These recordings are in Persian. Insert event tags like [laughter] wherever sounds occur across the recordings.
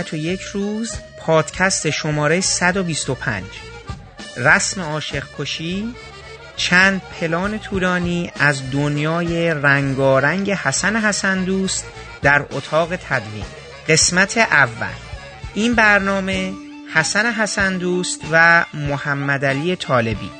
ابدیت و یک روز پادکست شماره 125 رسم عاشق کشی چند پلان طولانی از دنیای رنگارنگ حسن حسن دوست در اتاق تدوین. قسمت اول. این برنامه حسن حسن دوست و محمد علی طالبی.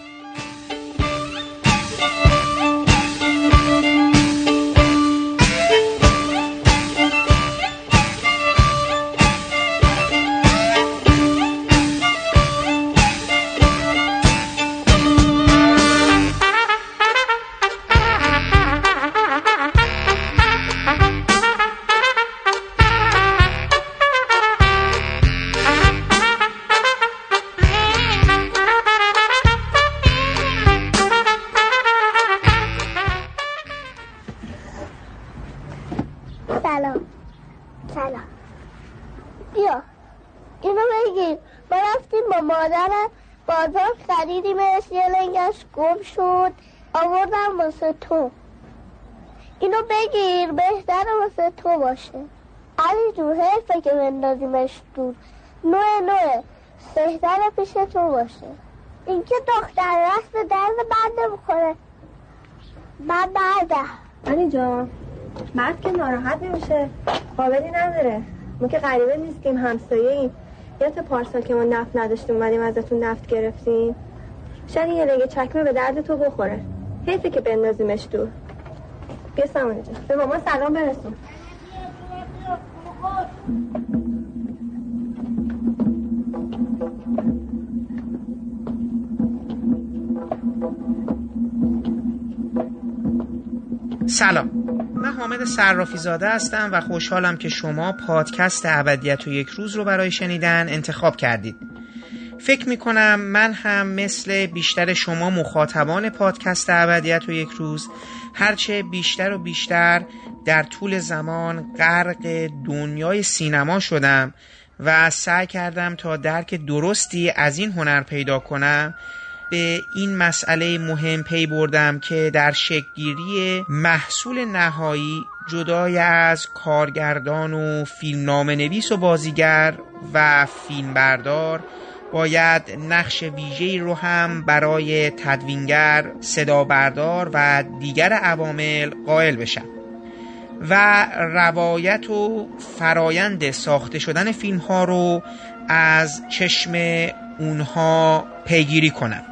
باشه. علی جو حرفه که بندازیمش دور. نوع نوع. بهتر پیش تو باشه. اینکه دختر رست به درد بنده بخوره من بعده علی جان مرد که ناراحت نمیشه قابلی نداره. ما که غریبه نیستیم همسایه ایم یادت پارسال که ما نفت نداشتیم اومدیم ازتون نفت گرفتیم. شاید یه لگه چکمه به درد تو بخوره. حیفه که بندازیمش دور. بیا سامانه جان. به ماما سلام برسون. سلام. من حامد صرافی زاده هستم و خوشحالم که شما پادکست ابدیت و یک روز رو برای شنیدن انتخاب کردید. فکر می کنم من هم مثل بیشتر شما مخاطبان پادکست ابدیت و یک روز هرچه بیشتر و بیشتر در طول زمان غرق دنیای سینما شدم و سعی کردم تا درک درستی از این هنر پیدا کنم. به این مسئله مهم پی بردم که در شکلگیری محصول نهایی جدای از کارگردان و فیلمنامه نویس و بازیگر و فیلمبردار باید نقش ویژه‌ای رو هم برای تدوینگر، صدا بردار و دیگر عوامل قائل بشن و روایت و فرایند ساخته شدن فیلم ها رو از چشم اونها پیگیری کنم.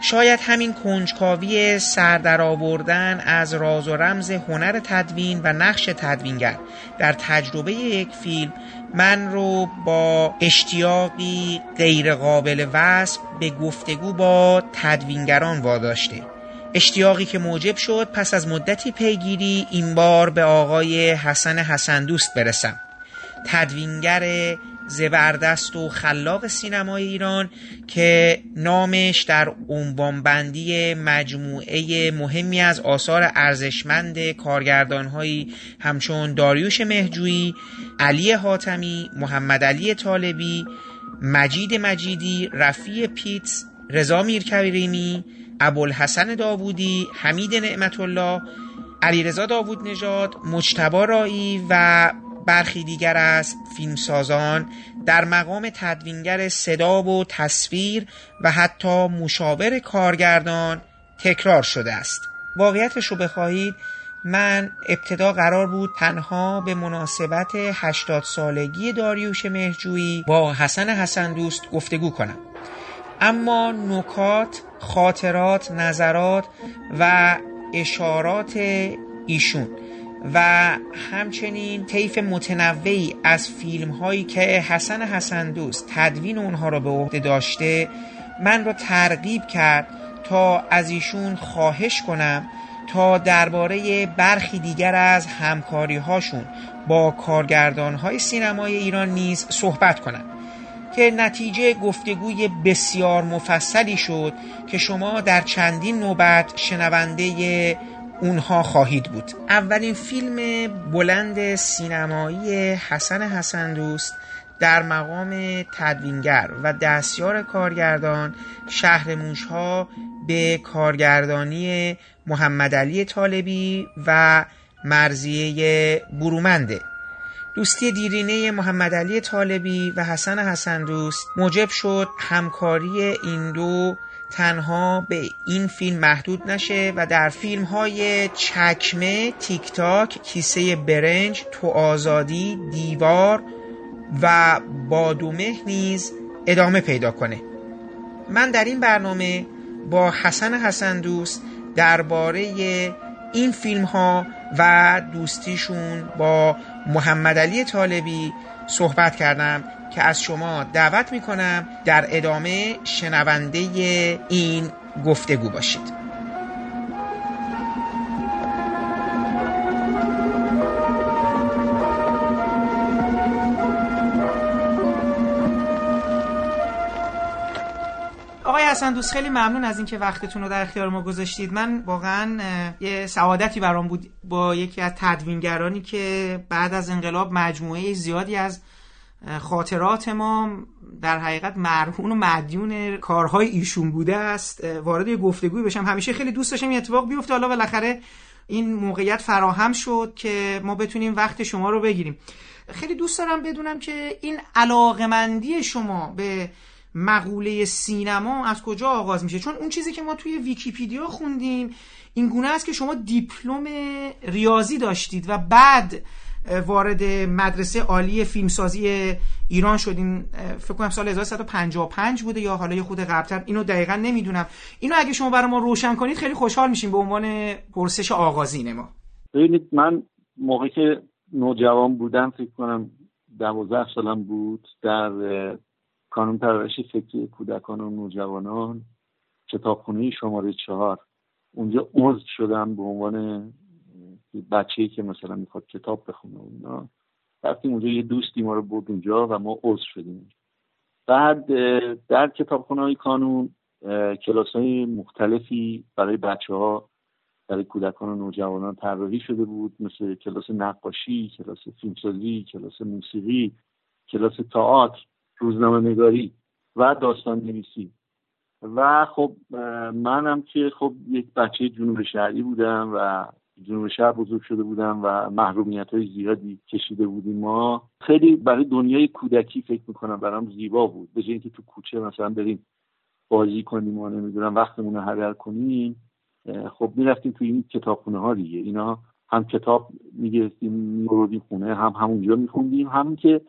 شاید همین کنجکاوی سردر آوردن از راز و رمز هنر تدوین و نقش تدوینگر در تجربه یک فیلم من رو با اشتیاقی غیرقابل وصف به گفتگو با تدوینگران واداشته. اشتیاقی که موجب شد پس از مدتی پیگیری این بار به آقای حسن حسن دوست برسم. تدوینگر زبردست و خلاق سینمای ایران که نامش در عنوانبندی مجموعه مهمی از آثار ارزشمند کارگردانهایی همچون داریوش مهجویی، علی حاتمی، محمد علی طالبی، مجید مجیدی، رفیع پیتس، رضا میرکریمی، ابوالحسن داوودی، حمید نعمت الله، علیرضا داوود نژاد، مجتبا رایی و برخی دیگر از فیلمسازان در مقام تدوینگر صدا و تصویر و حتی مشاور کارگردان تکرار شده است. واقعیتش رو بخواهید من ابتدا قرار بود تنها به مناسبت 80 سالگی داریوش مهجویی با حسن حسن دوست گفتگو کنم. اما نکات، خاطرات، نظرات و اشارات ایشون و همچنین طیف متنوعی از فیلم هایی که حسن حسن دوست تدوین اونها را به عهده داشته من را ترغیب کرد تا از ایشون خواهش کنم تا درباره برخی دیگر از همکاری هاشون با کارگردان های سینمای ایران نیز صحبت کنند که نتیجه گفتگوی بسیار مفصلی شد که شما در چندین نوبت شنونده اونها خواهید بود. اولین فیلم بلند سینمایی حسن حسن دوست در مقام تدوینگر و دستیار کارگردان شهر موشها به کارگردانی محمد علی طالبی و مرزیه برومنده. دوستی دیرینه محمد علی طالبی و حسن حسن دوست موجب شد همکاری این دو تنها به این فیلم محدود نشه و در فیلم های چکمه، تیک تاک، کیسه برنج، تو آزادی، دیوار و بادومه نیز ادامه پیدا کنه. من در این برنامه با حسن حسن دوست درباره این فیلم ها و دوستیشون با محمد علی طالبی صحبت کردم که از شما دعوت می‌کنم در ادامه شنونده این گفتگو باشید. حسن دوست خیلی ممنون از اینکه وقتتون رو در اختیار ما گذاشتید. من واقعا یه سعادتی برام بود با یکی از تدوینگرانی که بعد از انقلاب مجموعه زیادی از خاطرات ما در حقیقت مرهون و مدیون کارهای ایشون بوده است. وارد یه گفتگوی بشم. همیشه خیلی دوست داشتم این اتفاق بیفته. حالا بالاخره این موقعیت فراهم شد که ما بتونیم وقت شما رو بگیریم. خیلی دوست دارم بدونم که این علاقمندی شما به مقوله سینما از کجا آغاز میشه؟ چون اون چیزی که ما توی ویکیپیدیا خوندیم این گونه است که شما دیپلم ریاضی داشتید و بعد وارد مدرسه عالی فیلمسازی ایران شدین. فکر کنم سال 1355 بوده یا حالا خود قبلتر. اینو دقیقا نمی‌دونم. اینو اگه شما برای ما روشن کنید خیلی خوشحال میشیم به عنوان پرسش آغازین ما. ببینید من موقعی که نوجوان بودم فکر کنم دوازده سالم بود در کانون پرورش فکری کودکان و نوجوانان کتابخونه شماره چهار. اونجا عضو شدم به عنوان بچه‌ای که مثلا می‌خواد کتاب بخونه اونا رفتیم اونجا یه دوستی ما رو برد اونجا و ما عضو شدیم. بعد در کتابخونه های کانون کلاس های مختلفی برای بچه ها برای کودکان و نوجوانان طراحی شده بود. مثل کلاس نقاشی کلاس فیلمسازی کلاس موسیقی کلاس تئاتر. روزنامه نگاری و داستان نویسی. و خب منم که خب یک بچه جنوب شهری بودم و جنوب شهر بزرگ شده بودم و محرومیت های زیادی کشیده بودیم ما. خیلی برای دنیای کودکی فکر می‌کنم برام زیبا بود. به اینکه تو کوچه مثلا بریم بازی کنیم و نمی‌دونم وقتمون رو هدر کنیم خب می‌رفتیم تو این کتابخونه ها دیگه. اینا هم کتاب می‌گرفتیم میبردیم خونه هم همونجا میخوندیم هم که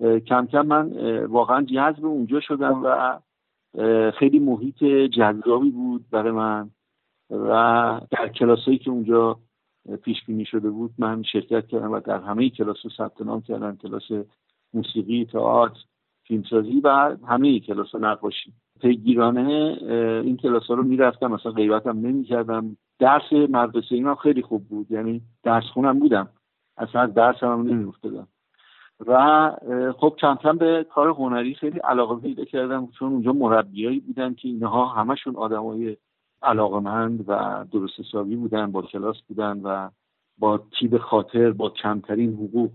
کم کم من واقعا جذب اونجا شدم و خیلی محیط جذابی بود برای من و در کلاسایی که اونجا پیش بینی شده بود من شرکت کردم و در همه کلاس ثبت نام کردم کلاس موسیقی تئاتر فیلمسازی و همه کلاس نقاشی. پیگیرانه این کلاس ها رو می‌رفتم مثلا غیبتم نمی‌کردم. درس مدرسه اینا خیلی خوب بود یعنی درس خونم بودم. اصلا درس هم نمیفتدم و خب کم به کار هنری خیلی علاقه پیدا کردم چون اونجا مربیایی بودن که اینها همشون آدمای علاقمند و درست حسابی بودن با کلاس بودن و با تیب خاطر با کمترین حقوق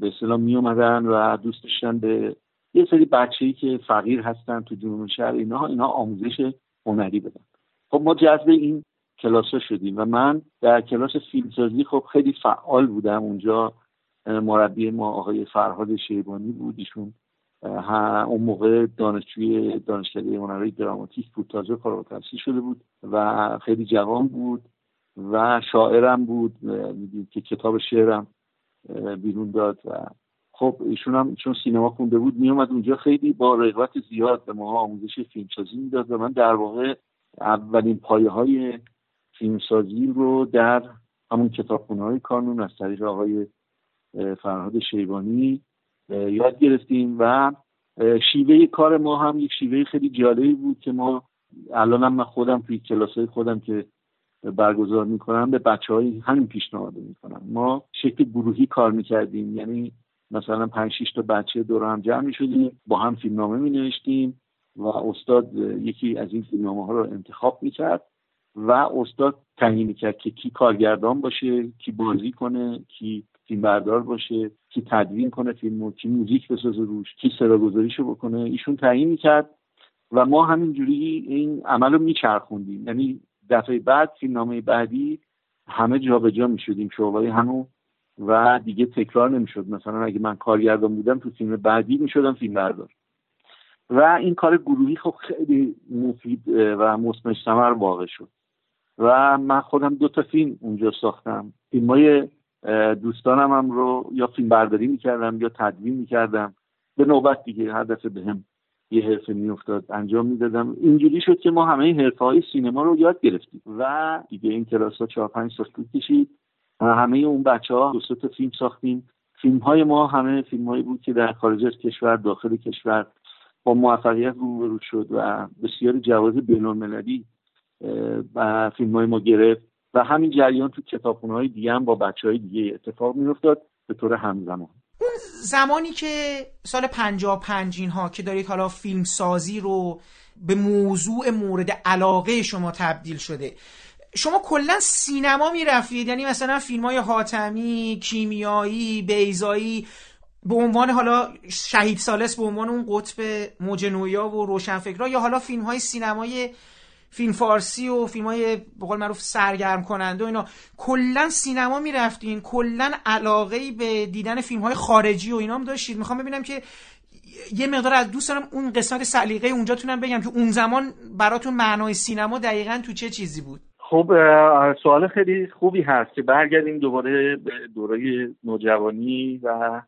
به اصطلاح می اومدن و دوست داشتن به یه سری بچه‌ای که فقیر هستن تو جنوب شهر اینها اینها آموزش هنری بدن. خب ما جذب این کلاس ها شدیم و من در کلاس فیلمسازی خب خیلی فعال بودم اونجا. مربی ما آقای فرهاد شیبانی بود. ایشون اون موقع دانشجوی دانشکده هنرهای دراماتیک بود تازه فارغ التحصیل شده بود و خیلی جوان بود و شاعرم بود. که کتاب شعرم بیرون داد و خب ایشون هم چون سینما خونده بود میومد اونجا خیلی با رغبت زیاد به ما آموزش فیلمسازی می‌داد و من در واقع اولین پایه های فیلمسازی رو در همون کتابخونه های کانون از طریق آقای فرهاد شیبانی یاد گرفتیم و شیوه کار ما هم یک شیوه خیلی جالبی بود که ما الانم من خودم توی کلاس خودم که برگزار می‌کنم به بچه های همین پیشنهاد می‌کنم. ما شکل گروهی کار می‌کردیم. یعنی مثلا پنج شیش تا بچه دور هم جمع می‌شدیم با هم فیلمنامه می نوشتیم و استاد یکی از این فیلمنامه ها رو انتخاب می‌کرد و استاد تعیین کرد که کی کارگردان باشه کی بازی کنه کی فیلم بردار باشه کی تدوین کنه فیلمو کی موزیک بسازه روش کی گذاریشو بکنه. ایشون تعیین می‌کرد و ما همینجوری این عمل رو میچرخوندیم. یعنی دفعه بعد فیلمنامه بعدی همه جابجا جا می‌شدیم شغلای همو و دیگه تکرار نمی‌شد. مثلا اگه من کارگردان بودم تو فیلم بعدی می‌شدم فیلم بردار. و این کار گروهی خب خیلی مفید و مصمش ثمر واقع شد. و من خودم دو تا فیلم اونجا ساختم. فیلم های دوستانم هم رو یا فیلم برداری می‌کردم یا تدوین می‌کردم. به نوبت دیگه هر دفعه به هم یه حرفه میافتاد انجام می‌دادم. اینجوری شد که ما همه حرفه های سینما رو یاد گرفتیم. و دیگه این کلاس ها چهار پنج سال طول کشید. همه اون بچه ها دو فیلم ساختیم. فیلم های ما همه فیلم هایی بود که در خارج از کشور داخل کشور با موفقیت روبرو شد و بسیار جواز بین و فیلم های ما گرفت. و همین جریان تو کتابخونه های دیگه هم با بچه های دیگه اتفاق میافتاد به طور همزمان. اون زمانی که سال پنجا پنجین ها که دارید حالا فیلم سازی رو به موضوع مورد علاقه شما تبدیل شده شما کلا سینما می‌رفتید؟ یعنی مثلا فیلم های حاتمی کیمیایی بیزایی به عنوان حالا شهید سالس به عنوان اون قطب موج نویا و روشنفکرا یا حالا فیلم های سینمای فیلم فارسی و فیلم های به قول معروف سرگرم کننده و اینا. کلا سینما می‌رفتین کلا علاقه به دیدن فیلم های خارجی و اینا هم داشتید. می‌خوام ببینم که یه مقدار از دوست دارم اون قسمت سلیقه اونجا تونم بگم که اون زمان براتون معنای سینما دقیقا تو چه چیزی بود؟ خب سوال خیلی خوبی هست که برگردیم دوباره به دوره نوجوانی و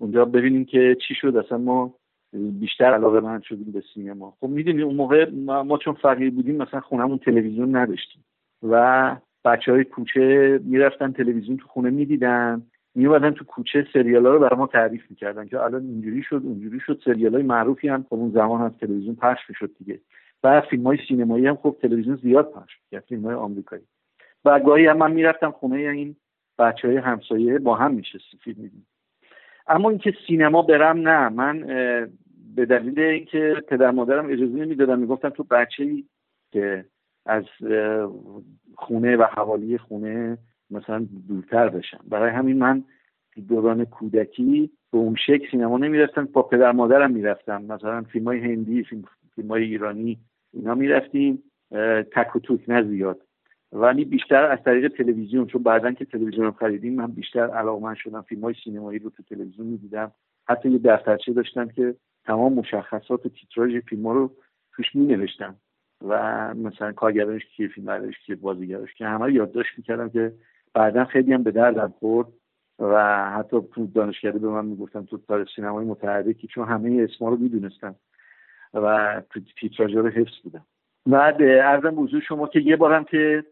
اونجا ببینیم که چی شد. اصلا ما بیشتر علاقه من شدیم به سینما. خب می‌دونی اون موقع ما چون فقیر بودیم مثلا خونمون تلویزیون نداشتیم و بچه های کوچه می‌رفتن تلویزیون تو خونه می‌دیدن میومدن تو کوچه سریال ها رو برای ما تعریف می‌کردن که الان اینجوری شد اونجوری شد سریال های معروفی هم خب اون زمان از تلویزیون پخش می‌شد دیگه. و فیلم های سینمایی هم خب تلویزیون زیاد پخش می‌کرد فیلم های آمریکایی. و گاهی هم من می‌رفتم خونه این بچه های همسایه با هم میشستیم فیلم میدیم اما اینکه سینما برم نه من به دلیل اینکه پدر مادرم اجازه نمی‌دادن می‌گفتن تو بچه ای که از خونه و حوالی خونه مثلا دورتر بشم برای همین من دوران کودکی به اون شکل سینما نمی‌رفتم با پدر مادرم می‌رفتم. مثلا فیلم های هندی فیلم, فیلم های ایرانی اینا می‌رفتیم. تک و توک نه زیاد. ولی بیشتر از طریق تلویزیون چون بعدا که تلویزیون رو خریدیم من بیشتر علاقمند شدم فیلم های سینمایی رو تو تلویزیون می‌دیدم. حتی یه دفترچه داشتم که تمام مشخصات و تیتراژ فیلم رو توش می نوشتم و مثلا کارگردانش فیلم بردارش کیه بازیگرش که همه یادداشت می‌کردم که بعدا خیلی هم به دردم خورد. و حتی تو دانشگاهی به من می‌گفتم تو تاریخ سینمای متحرکی چون همه اسما رو می‌دونستم و تو تیتراژ رو حفظ بودم. بعد ارزم بزرگ شما که یه بارم که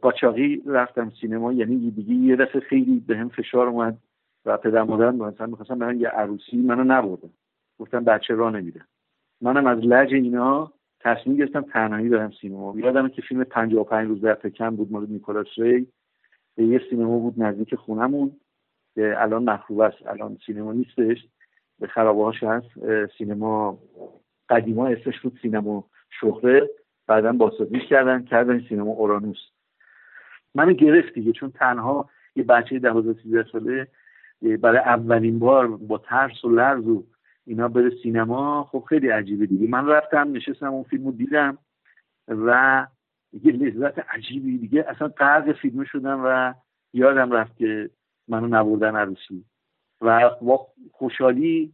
قاچاقی رفتم سینما یعنی دیگه یه دفعه خیلی به هم فشار اومد و پدر مادرم مثلا می‌خواستم برن یه عروسی منو نبردم گفتم بچه را نمیدم منم از لج اینا تصمیم گرفتم تنهایی برم سینما. یادم که فیلم 55 روز در پکن بود مال نیکولاس ری. یه سینما بود نزدیک خونمون. که الان مخروب است الان سینما نیستش. به خرابه هاش هست سینما قدیما اسمش بود سینما شهره. بعدا بازسازیش کردن کردن سینما اورانوس. منو گرفت دیگه چون تنها یه بچه دوازده سیزده ساله برای اولین بار با ترس و لرز و اینا بره سینما خب خیلی عجیبه دیگه. من رفتم نشستم اون فیلمو دیدم و یه لذت عجیبی دیگه. اصلا قرق فیلم شدم و یادم رفت که منو نبردن عروسی. و با خوشحالی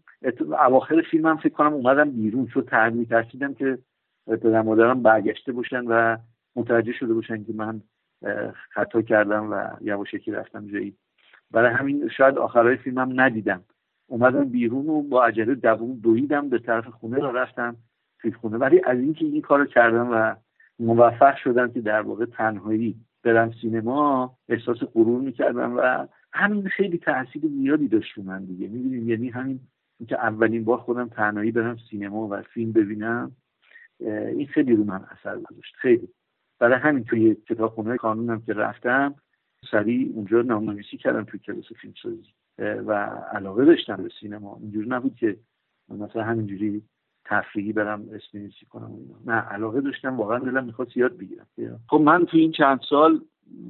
اواخر فیلمم فکر کنم اومدم بیرون چون تعمیر ترسیدم که پدر مادرم برگشته باشن و متوجه شده باشن که من خطا کردم و یواشکی رفتم جایی. برای همین شاید آخرهای فیلمم ندیدم. اومدم بیرون و با عجله دوون دویدم به طرف خونه را رفتم توی خونه. ولی از اینکه این کارو کردم و موفق شدم که در واقع تنهایی برم سینما احساس غرور می‌کردم و همین خیلی تاثیر زیادی داشت من دیگه. می‌دونیم یعنی همین اینکه اولین بار خودم تنهایی برم سینما و فیلم ببینم این خیلی رو من اثر گذاشت. خیلی. برای همین توی کتابخونه کانونم که رفتم سریع اونجا نامنویسی کردم توی کلاس فیلمسازی. و علاقه داشتم به سینما. اینجوری نبود که مثلا همینجوری تفریحی برم اسم کنم نه علاقه داشتم. واقعا دلم می‌خواست یاد بگیرم. خب من توی این چند سال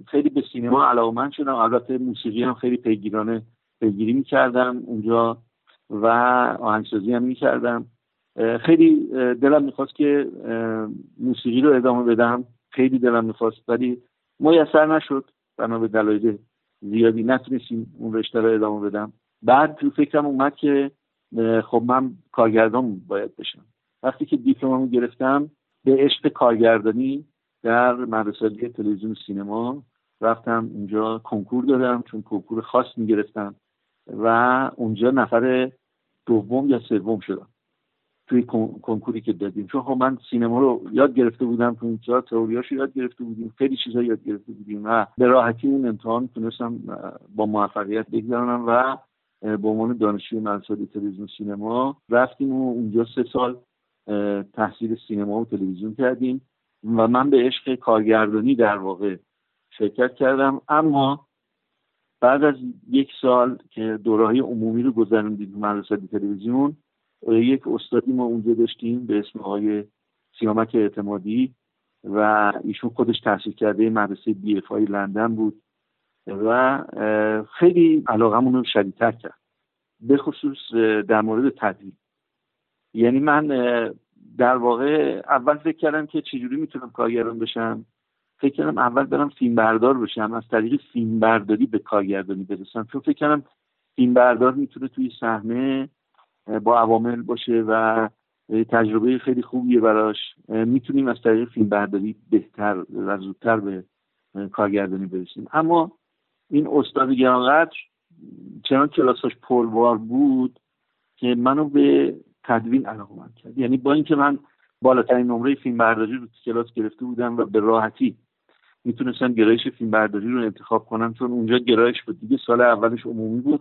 خیلی به سینما علاقمند شدم. البته موسیقی هم خیلی پیگیرانه پیگیری می‌کردم اونجا و آهنگسازی هم می‌کردم. خیلی دلم می‌خواست که موسیقی رو ادامه بدم. خیلی دلم می‌خواست ولی میسر نشد. بنا به دلایل زیادی نتونستیم اون رشته رو ادامه بدم. بعد تو فکرم اومد که خب من کارگردان باید بشم. وقتی که دیپلممو گرفتم به عشق کارگردانی در مدرسه تلویزیون سینما رفتم. اونجا کنکور دادم چون کنکور خاص می‌گرفتم. و اونجا نفر دوم یا سوم شدم. توی کنکوری که دادیم. چون خب من سینما رو یاد گرفته بودم تو اونجا تئوریاش یاد گرفته بودیم خیلی چیزا یاد گرفته بودیم و به راحتی اون امتحان تونستم با موفقیت بگذارم و به عنوان دانشجوی مدرسه تلویزیون سینما رفتیم و اونجا سه سال تحصیل سینما و تلویزیون کردیم و من به عشق کارگردانی در واقع شرکت کردم. اما بعد از یک سال که دوره عمومی رو گذروندیم مدرسه تلویزیون یک استادی ما اونجا داشتیم به اسم آقای سیامک اعتمادی و ایشون خودش تحصیل کرده مدرسه بی اف لندن بود و خیلی علاقمون رو شدیدتر کرد. به خصوص در مورد تدریب. یعنی من در واقع اول فکر کردم که چجوری می‌تونم کارگردان بشم. فکر کردم اول برم فیلم بردار بشم. از طریق فیلم برداری به کارگردانی برسم. چون فکر کردم فیلم بردار می‌تونه توی صحنه با عوامل باشه و تجربه خیلی خوبیه براش. می‌تونیم از طریق فیلم برداری بهتر و زودتر به کارگردانی برسیم. اما این استاد گرانقدر چنان کلاساش پربار بود که منو به تدوین علاقه من کرد. یعنی با اینکه من بالاترین نمره فیلم برداری رو کلاس گرفته بودم و به راحتی می‌تونستم گرایش فیلم برداری رو انتخاب کنم چون اونجا گرایش بود. دیگه سال اولش عمومی بود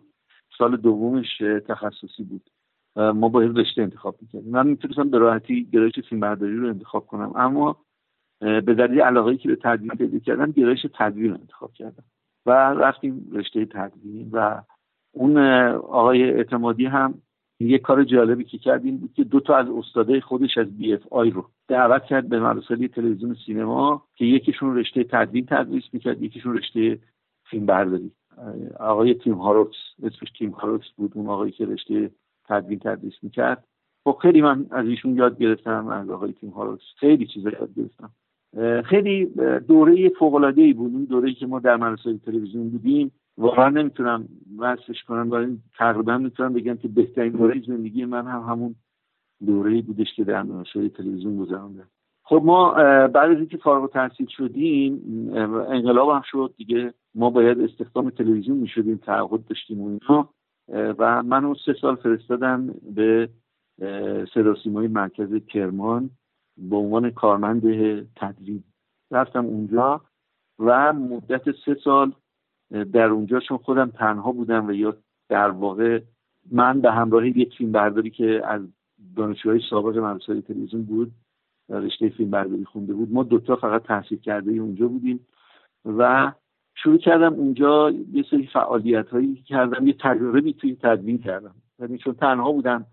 سال دومش تخصصی بود. ما باید رشته انتخاب می‌کردیم. من می‌تونستم به راحتی گرایش فیلم برداری رو انتخاب کنم اما به دلیل علاقه که به تدوین پیدا کردم گرایش تدوین رو انتخاب کردم و رفتیم رشته تدوین و اون آقای اعتمادی هم یه کار جالبی که کردیم بود که دو تا از استادای خودش از BFI رو دعوت کرد به مدرسه تلویزیون سینما که یکیشون رشته تدوین تدریس می‌کرد یکیشون رشته فیلم برداری آقای تیم هاروکس اسمش تیم هاروکس بود اون آقایی که رشته تدوین تدریس می‌کرد. خب خیلی من از ایشون یاد گرفتم از آقای تیم خیلی چیزا یاد گرفتم. خیلی دوره فوق العاده بود. اون دوره که ما در مدرسه تلویزیون بودیم واقعا نمی‌تونم وصفش کنم ولی تقریبا می‌تونم بگم که بهترین دوره زندگی من هم همون دوره بودش که در مدرسه تلویزیون گذروندم. خب ما بعد از اینکه فارغ التحصیل شدیم انقلاب هم شد دیگه. ما باید استخدام تلویزیون می‌شدیم تعهد داشتیم و اینها و منو سه سال فرستادن به صدا مرکز کرمان به عنوان کارمند تدریب رفتم اونجا و مدت سه سال در اونجا چون خودم تنها بودم و یا در واقع من به همراه یک فیلم برداری که از دانشجوهای سابق مدرسه تلویزیون بود رشته فیلم برداری خونده بود ما دوتا فقط تحصیل کرده اونجا بودیم و شروع کردم اونجا یه سری فعالیت هایی کردم یه تجربه توی تدوین کردم. یعنی چون تنها بودم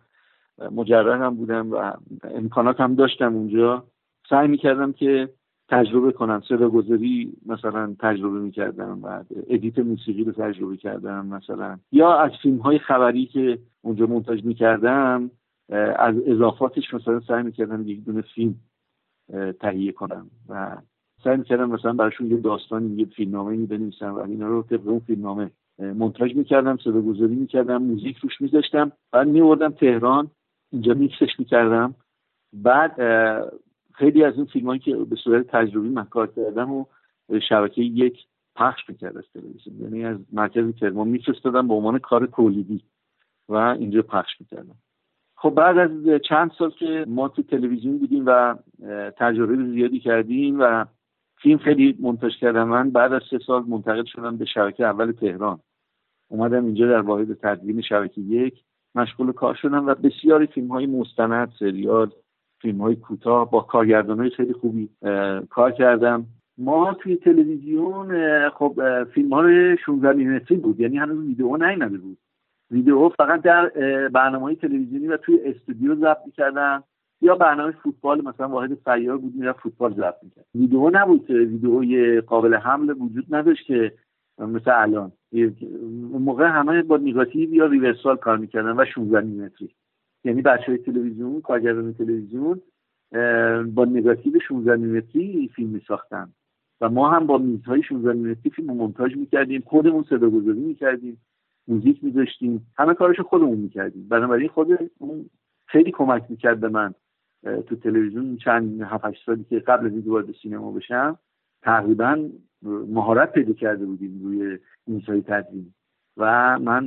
مجردم بودم و امکانات هم داشتم اونجا سعی می‌کردم که تجربه کنم. صدا گذاری مثلا تجربه می‌کردم و ادیت موسیقی رو تجربه کردم مثلا. یا از فیلم های خبری که اونجا منتاج می‌کردم از اضافاتش مثلا سعی می‌کردم یک دونه فیلم تهیه کنم و سعی می‌کردم مثلا براشون یه داستانی یه فیلمنامه بنویسم و اینا رو طبق اون فیلمنامه منتاج می‌کردم صدا گذاری می‌کردم موزیک روش میذاشتم. بعد میوردم تهران اینجا میکسش می‌کردم. بعد خیلی از این فیلم هایی که به صورت تجربی من کار کردم و شبکه یک پخش می‌کرد از تلویزیون. یعنی از مرکز کرمان میفرستادم به عنوان کار تولیدی و اینجا پخش می‌کردم. خب بعد از چند سال که ما تو تلویزیون بودیم و تجربه زیادی کردیم و فیلم خیلی منتج کردم من بعد از سه سال منتقل شدم به شبکه اول تهران. اومدم اینجا در واحد تدوین شبکه یک. مشغول کار شدم و بسیاری فیلم های مستند سریال فیلم های کوتاه با کارگردان های خیلی خوبی کار کردم. ما توی تلویزیون خب فیلم های 16 میلیمتری بود یعنی هنوز ویدیو نیومده بود. ویدیو فقط در برنامه های تلویزیونی و توی استودیو ضبط می‌کردن. یا برنامه فوتبال مثلا واحد سیار بود می‌رفت فوتبال ضبط می‌کرد. ویدیو نبود ویدیوی قابل حمل وجود نداشت که مثل الان. موقع همه با نیگاتیو یا ریورسال کار می‌کردن و 16 میلیمتری. یعنی بچه های تلویزیون کارگردان تلویزیون با نگاتیو 16 میلیمتری فیلم میساختن. و ما هم با میزهای 16 میلیمتری فیلم مونتاژ می‌کردیم خودمون صدا گذاری می‌کردیم موزیک میذاشتیم همه کارش خودمون می‌کردیم. بنابراین خود اون خیلی کمک می‌کرد به من. تو تلویزیون چند هفت سالی که قبل از اینکه وارد سینما بشم تقریبا مهارت پیدا کرده بودیم روی میزهای تدوین. و من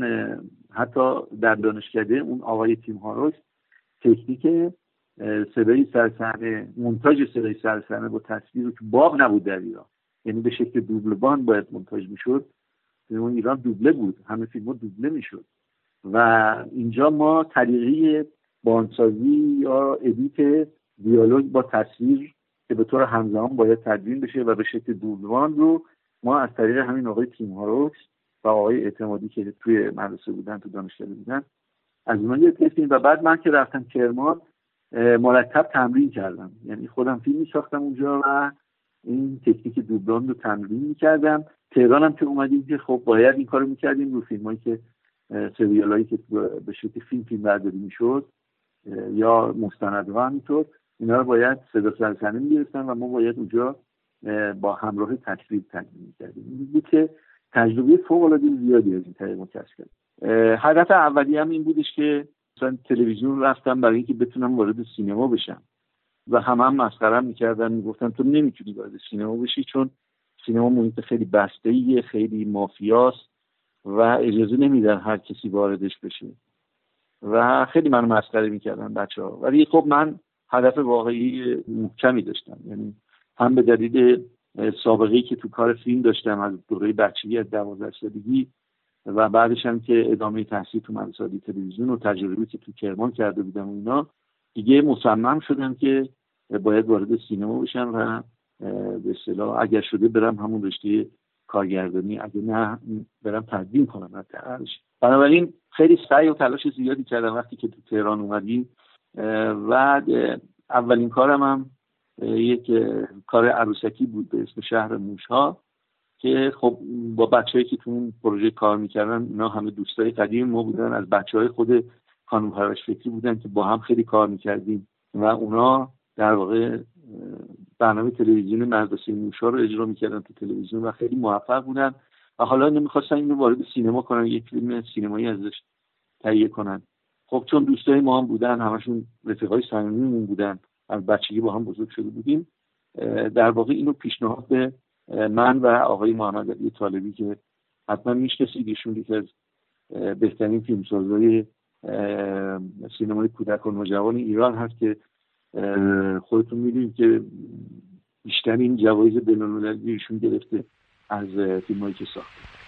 حتی در دانشکده اون آقای تیم هاروس تکنیک صدای سرسنه مونتاژ صدای سرسنه با تصویر که باب نبود در ایران. یعنی به شکل دوبلبان باید مونتاژ می‌شد. اون ایران دوبله بود. همه فیلم دوبله می‌شد. و اینجا ما طریقی بانسازی یا ادیت دیالوگ با تصویر که به طور همزمان باید تدوین بشه و به شکل دوبلوان رو ما از طریق همین آقای تیم هاروکس و آقای اعتمادی که توی مدرسه بودن تو دانشگاه بودن از اونها یاد و بعد من که رفتم کرمان مرتب تمرین کردم. یعنی خودم فیلم می ساختم اونجا و این تکنیک دوبلان رو تمرین می‌کردم. تهران هم که اومدیم که خب باید این کارو می‌کردیم رو فیلم هایی که سریال هایی که به شکل فیلم فیلم برداری می‌شد. یا مستند همینطور اینا رو باید صدا سرسنه می‌گرفتن و ما باید اونجا با همراه تصویر تدوین می‌کردیم. این بود که تجربه فوق العاده زیادی از این طریق کسب کرد. هدف اولی هم این بودش که مثلا تلویزیون رفتم برای اینکه بتونم وارد سینما بشم. و همه هم مسخرم می‌کردن می‌گفتن تو نمی‌تونی وارد سینما بشی چون سینما محیط خیلی بسته خیلی مافیاست و اجازه نمیدن هر کسی واردش بشه. و خیلی منو مسخره می‌کردن بچه ها ولی خب من هدف واقعی محکمی داشتم. یعنی هم به دلیل سابقه که تو کار فیلم داشتم از دوره بچگی از دوازده سالگی و بعدش هم که ادامه تحصیل تو مدرسه تلویزیون و تجربی که تو کرمان کرده بودم و اینا دیگه مصمم شدم که باید وارد سینما بشم و به اصطلاح اگر شده برم همون رشته کارگردانی. اگه نه برم تدوین کنم حتی بنابراین خیلی سعی و تلاش زیادی کردم وقتی که تو تهران اومدیم. و اولین کارم هم یک کار عروسکی بود به اسم شهر موشها که خب با بچههایی که تو اون پروژه کار می‌کردن اینا همه دوستای قدیم ما بودن از بچه های خود خانم پرورش فکری بودن که با هم خیلی کار می‌کردیم و اونا در واقع برنامه تلویزیون مدرسه موشا رو اجرا می‌کردن تو تلویزیون و خیلی موفق بودن. و حالا نمی‌خواستن اینو وارد سینما کنن یک فیلم سینمایی ازش تهیه کنن. خب چون دوستای ما هم بودن همشون رفیقای صمیمیمون بودن از بچگی با هم بزرگ شده بودیم در واقع اینو پیشنهاد به من و آقای محمد علی طالبی که حتما می‌شناسید ایشون یکی از بهترین فیلمسازهای سینمای کودک و نوجوان ایران هست که خودتون می‌دونید که بیشترین جوایز بینالمللی ایشون گرفته. از فیلمایی که ساخته.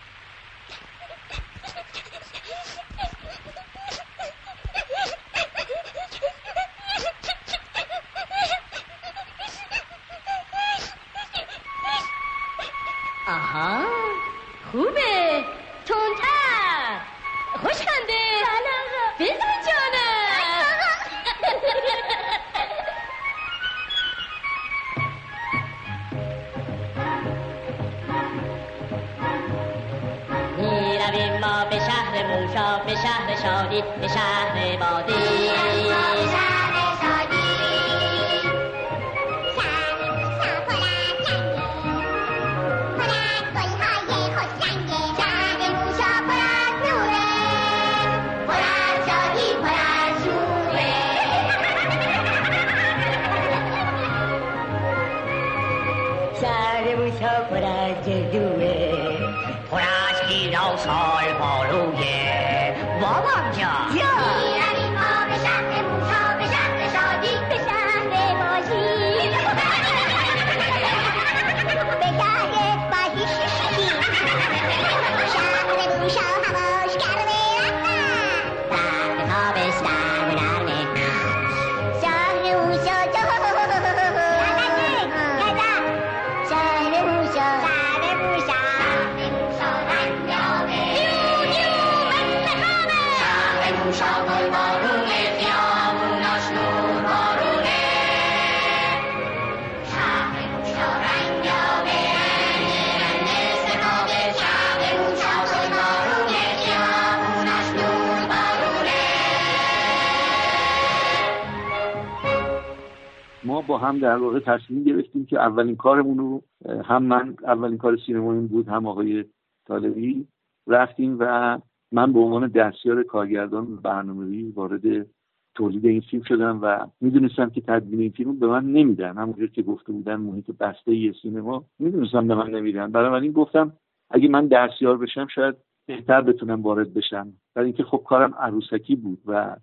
در واقع تصمیم گرفتیم که اولین کارمون رو هم من اولین کار سینماییم بود هم آقای طالبی رفتیم و من به عنوان دستیار کارگردان برنامه‌ریزی وارد تولید این فیلم شدم و می‌دونستم که تدوین این فیلم به من نمیدن. همونجور که گفته بودن محیط بسته ی سینما می‌دونستم به من نمیدن. بنابراین گفتم اگه من دستیار بشم شاید بهتر بتونم وارد بشم. برای اینکه خب کارم عروسکی بود و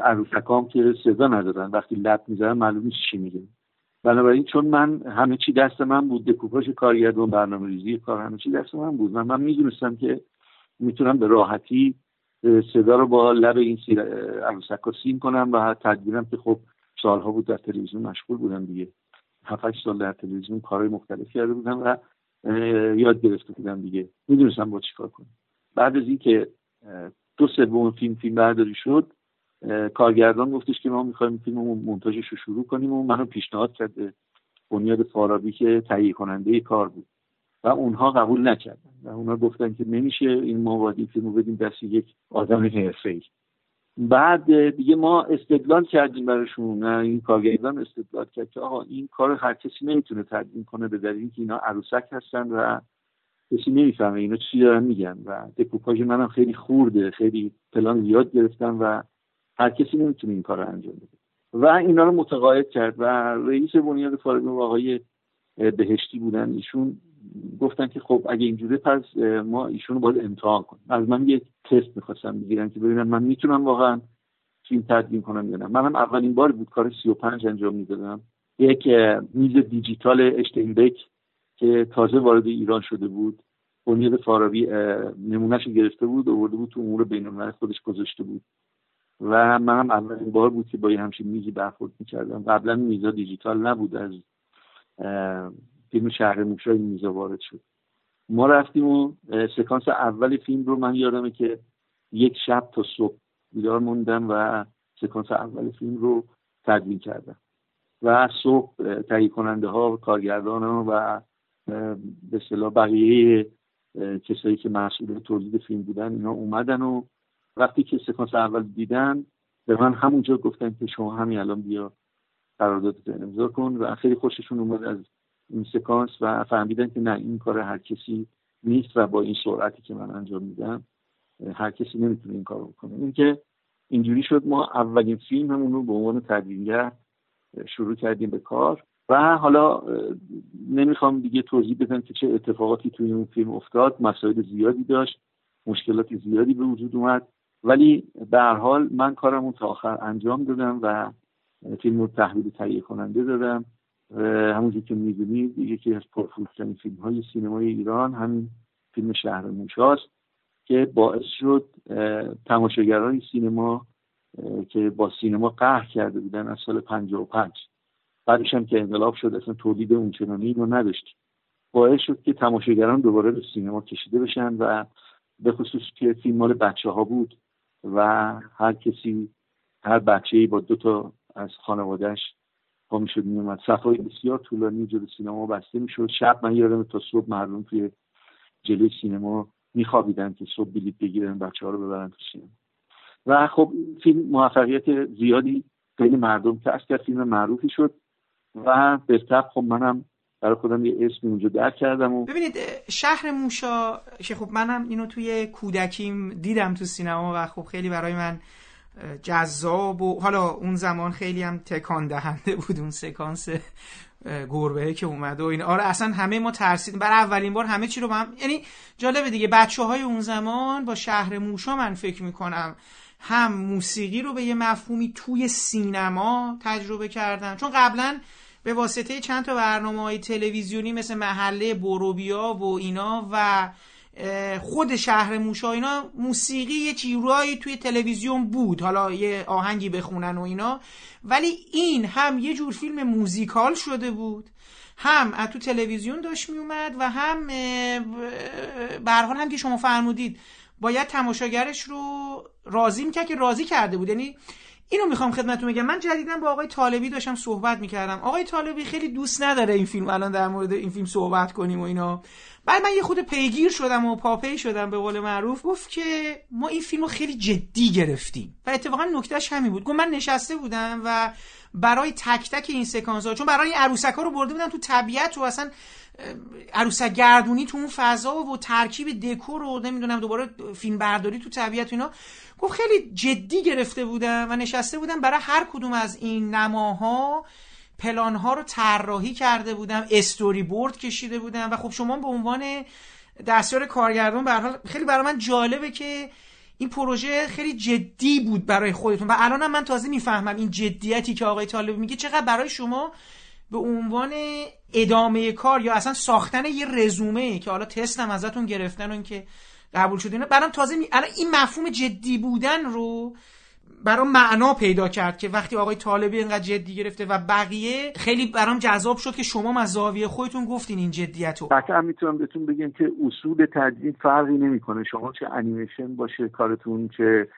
عروسکام که صدا ندارن. وقتی لب می‌زنن معلوم نیست چی میگه. بنابراین چون من همه چی دست من بود دکوپاژ کارگردان برنامه ریزی کار همه چی دست من بود. من, من می‌دونستم که می‌تونم به راحتی صدا رو با لب این عروسک سیم کنم و تدبیرم که خب سالها بود در تلویزیون مشغول بودم دیگه. هفت سال در تلویزیون کارهای مختلف کرده بودم و یاد گرفته بودم دیگه. می‌دونستم با چیکار کنم. بعد از اینکه دو سوم فیلم فیلم برداری شد کارگردان گفتش که ما می‌خوایم فیلم مونتاژش رو شروع کنیم و منو پیشنهاد کرده بنیاد فارابی که تهیه کننده کار بود. و اونها قبول نکردن و اونها گفتن که نمیشه این ما فیلم فیلمو بدیم دست یک آدم حرفه‌ای. بعد دیگه ما استدلال کردیم براشون این کارگردان استدلال کرد که آقا این کار هر کسی نمی‌تونه تدوین کنه به دلیل اینکه اینا عروسک هستن و کسی نمی‌فهمه اینا چی دارن میگن و دکوپاژ منم خیلی خورده خیلی پلان زیاد گرفتم و هر کسی نمی‌تونه این کار رو انجام بده. و اینا رو متقاعد کرد و رئیس بنیاد فارغ آقای بهشتی بودن. ایشون گفتن که خب اگه اینجوری پس ما ایشون رو باید امتحان کنیم. از من یک تست می‌خواستم بگیرن که ببینم من می‌تونم واقعا فیلم تدوین کنم یا نه. منم اولین بار بود کار 35 انجام می‌دادم. یک میز دیجیتال اشتینبک که تازه وارد ایران شده بود بنیاد فارابی نمونهش گرفته بود و بود تو امور بین خودش گذاشته بود. و منم اولین بار بود که با یه همچین میزی برخورد می‌کردم. قبلا میزا دیجیتال نبود از فیلم شهر موشا این میزا وارد شد. ما رفتیم و سکانس اول فیلم رو من یادمه که یک شب تا صبح بیدار موندم و سکانس اول فیلم رو تدوین کردم. و صبح تهیه کننده ها کارگردان ها و به اصطلاح بقیه کسایی که مسئول تولید فیلم بودن اینا اومدن و وقتی که سکانس اول دیدن به من همونجا گفتن که شما همین الان بیا قرارداد امضا کن و خیلی خوششون اومد از این سکانس و فهمیدن که نه این کار هر کسی نیست و با این سرعتی که من انجام میدم هر کسی نمی‌تونه این کار رو بکنه. این که اینجوری شد ما اولین فیلم همون رو به عنوان تدوینگر شروع کردیم به کار. و حالا نمی‌خوام دیگه توضیح بدم که چه اتفاقاتی توی اون فیلم افتاد. مسائل زیادی داشت مشکلات زیادی به وجود اومد. ولی به هر حال من کارمون تا آخر انجام دادم و فیلم رو تحویل تهیه کننده دادم. همونجور که می‌دونید یکی از پرفروشترین فیلم های سینمای ایران همین فیلم شهر موشاست که باعث شد تماشاگران سینما که با سینما قهر کرده بودن از سال 55 بعدش هم که انقلاب شد اصلا تولید اونچنانی رو نداشتیم. باعث شد که تماشاگران دوباره به سینما کشیده بشن و به خصوص که فیلم مال بچه ها بود و هر کسی هر بچه با دو تا از خانوادهش پا می‌شد میومد صفای بسیار طولانی جلو سینما بسته می‌شد. شب من یادم تا صبح مردم توی جلوی سینما میخوابیدن که صبح بلیط بگیرن بچه ها رو ببرن تو سینما. و خب فیلم موفقیت زیادی خیلی مردم کسب کرد فیلم معروفی شد. و به خب منم برای خودم یه اسم اونجا در کردم و ببینید شهر موشا که خب منم اینو توی کودکیم دیدم تو سینما و خب خیلی برای من جذاب و حالا اون زمان خیلی هم تکان دهنده بود اون سکانس گربه که اومده و این. آره اصلا همه ما ترسیدیم. برای اولین بار همه چی رو با هم یعنی جالبه دیگه بچه های اون زمان با شهر موشا من فکر می‌کنم هم موسیقی رو به یه مفهومی توی سینما تجربه کردن. چون قبلا به واسطه چند تا برنامه های تلویزیونی مثل محله بروبیا و اینا و خود شهر موشا اینا موسیقی یه چیروهایی توی تلویزیون بود. حالا یه آهنگی بخونن و اینا. ولی این هم یه جور فیلم موزیکال شده بود. هم از تو تلویزیون داشت می اومد و هم برحال هم که شما فرمودید باید تماشاگرش رو راضی می‌کرد که راضی کرده بود. یعنی اینو می‌خوام خدمتتون بگم. من جدیدا با آقای طالبی داشتم صحبت می‌کردم. آقای طالبی خیلی دوست نداره این فیلم الان در مورد این فیلم صحبت کنیم و اینا. بعد من یه خود پیگیر شدم و پاپی شدم به قول معروف. گفت که ما این فیلم رو خیلی جدی گرفتیم. و اتفاقا نکتهش همین بود. گفت من نشسته بودم و برای تک تک این سکانس ها چون برای عروسک ها رو برده بودم تو طبیعت و اصلا عروسک گردونی تو اون فضا و ترکیب دکور و نمی‌دونم دوباره فیلم برداری تو طبیعت اینا. گفت خیلی جدی گرفته بودم و نشسته بودم برای هر کدوم از این نماها پلان ها رو طراحی کرده بودم استوری بورد کشیده بودم و خب شما به عنوان دستیار کارگردان به حال خیلی برای من جالبه که این پروژه خیلی جدی بود برای خودتون و الانم من تازه می‌فهمم این جدیتی که آقای طالب میگه چقدر برای شما به عنوان ادامه کار یا اصلا ساختن یه رزومه که حالا تستم ازتون گرفتن و اینکه قبول شد اینا. برام تازه می... الان این مفهوم جدی بودن رو برام معنا پیدا کرد که وقتی آقای طالبی اینقدر جدی گرفته و بقیه خیلی برام جذاب شد که شما از زاویه خودتون گفتین این جدیت رو قطعا می‌تونم بهتون بگم که اصول تدوین فرقی نمی‌کنه. شما چه انیمیشن باشه کارتون چه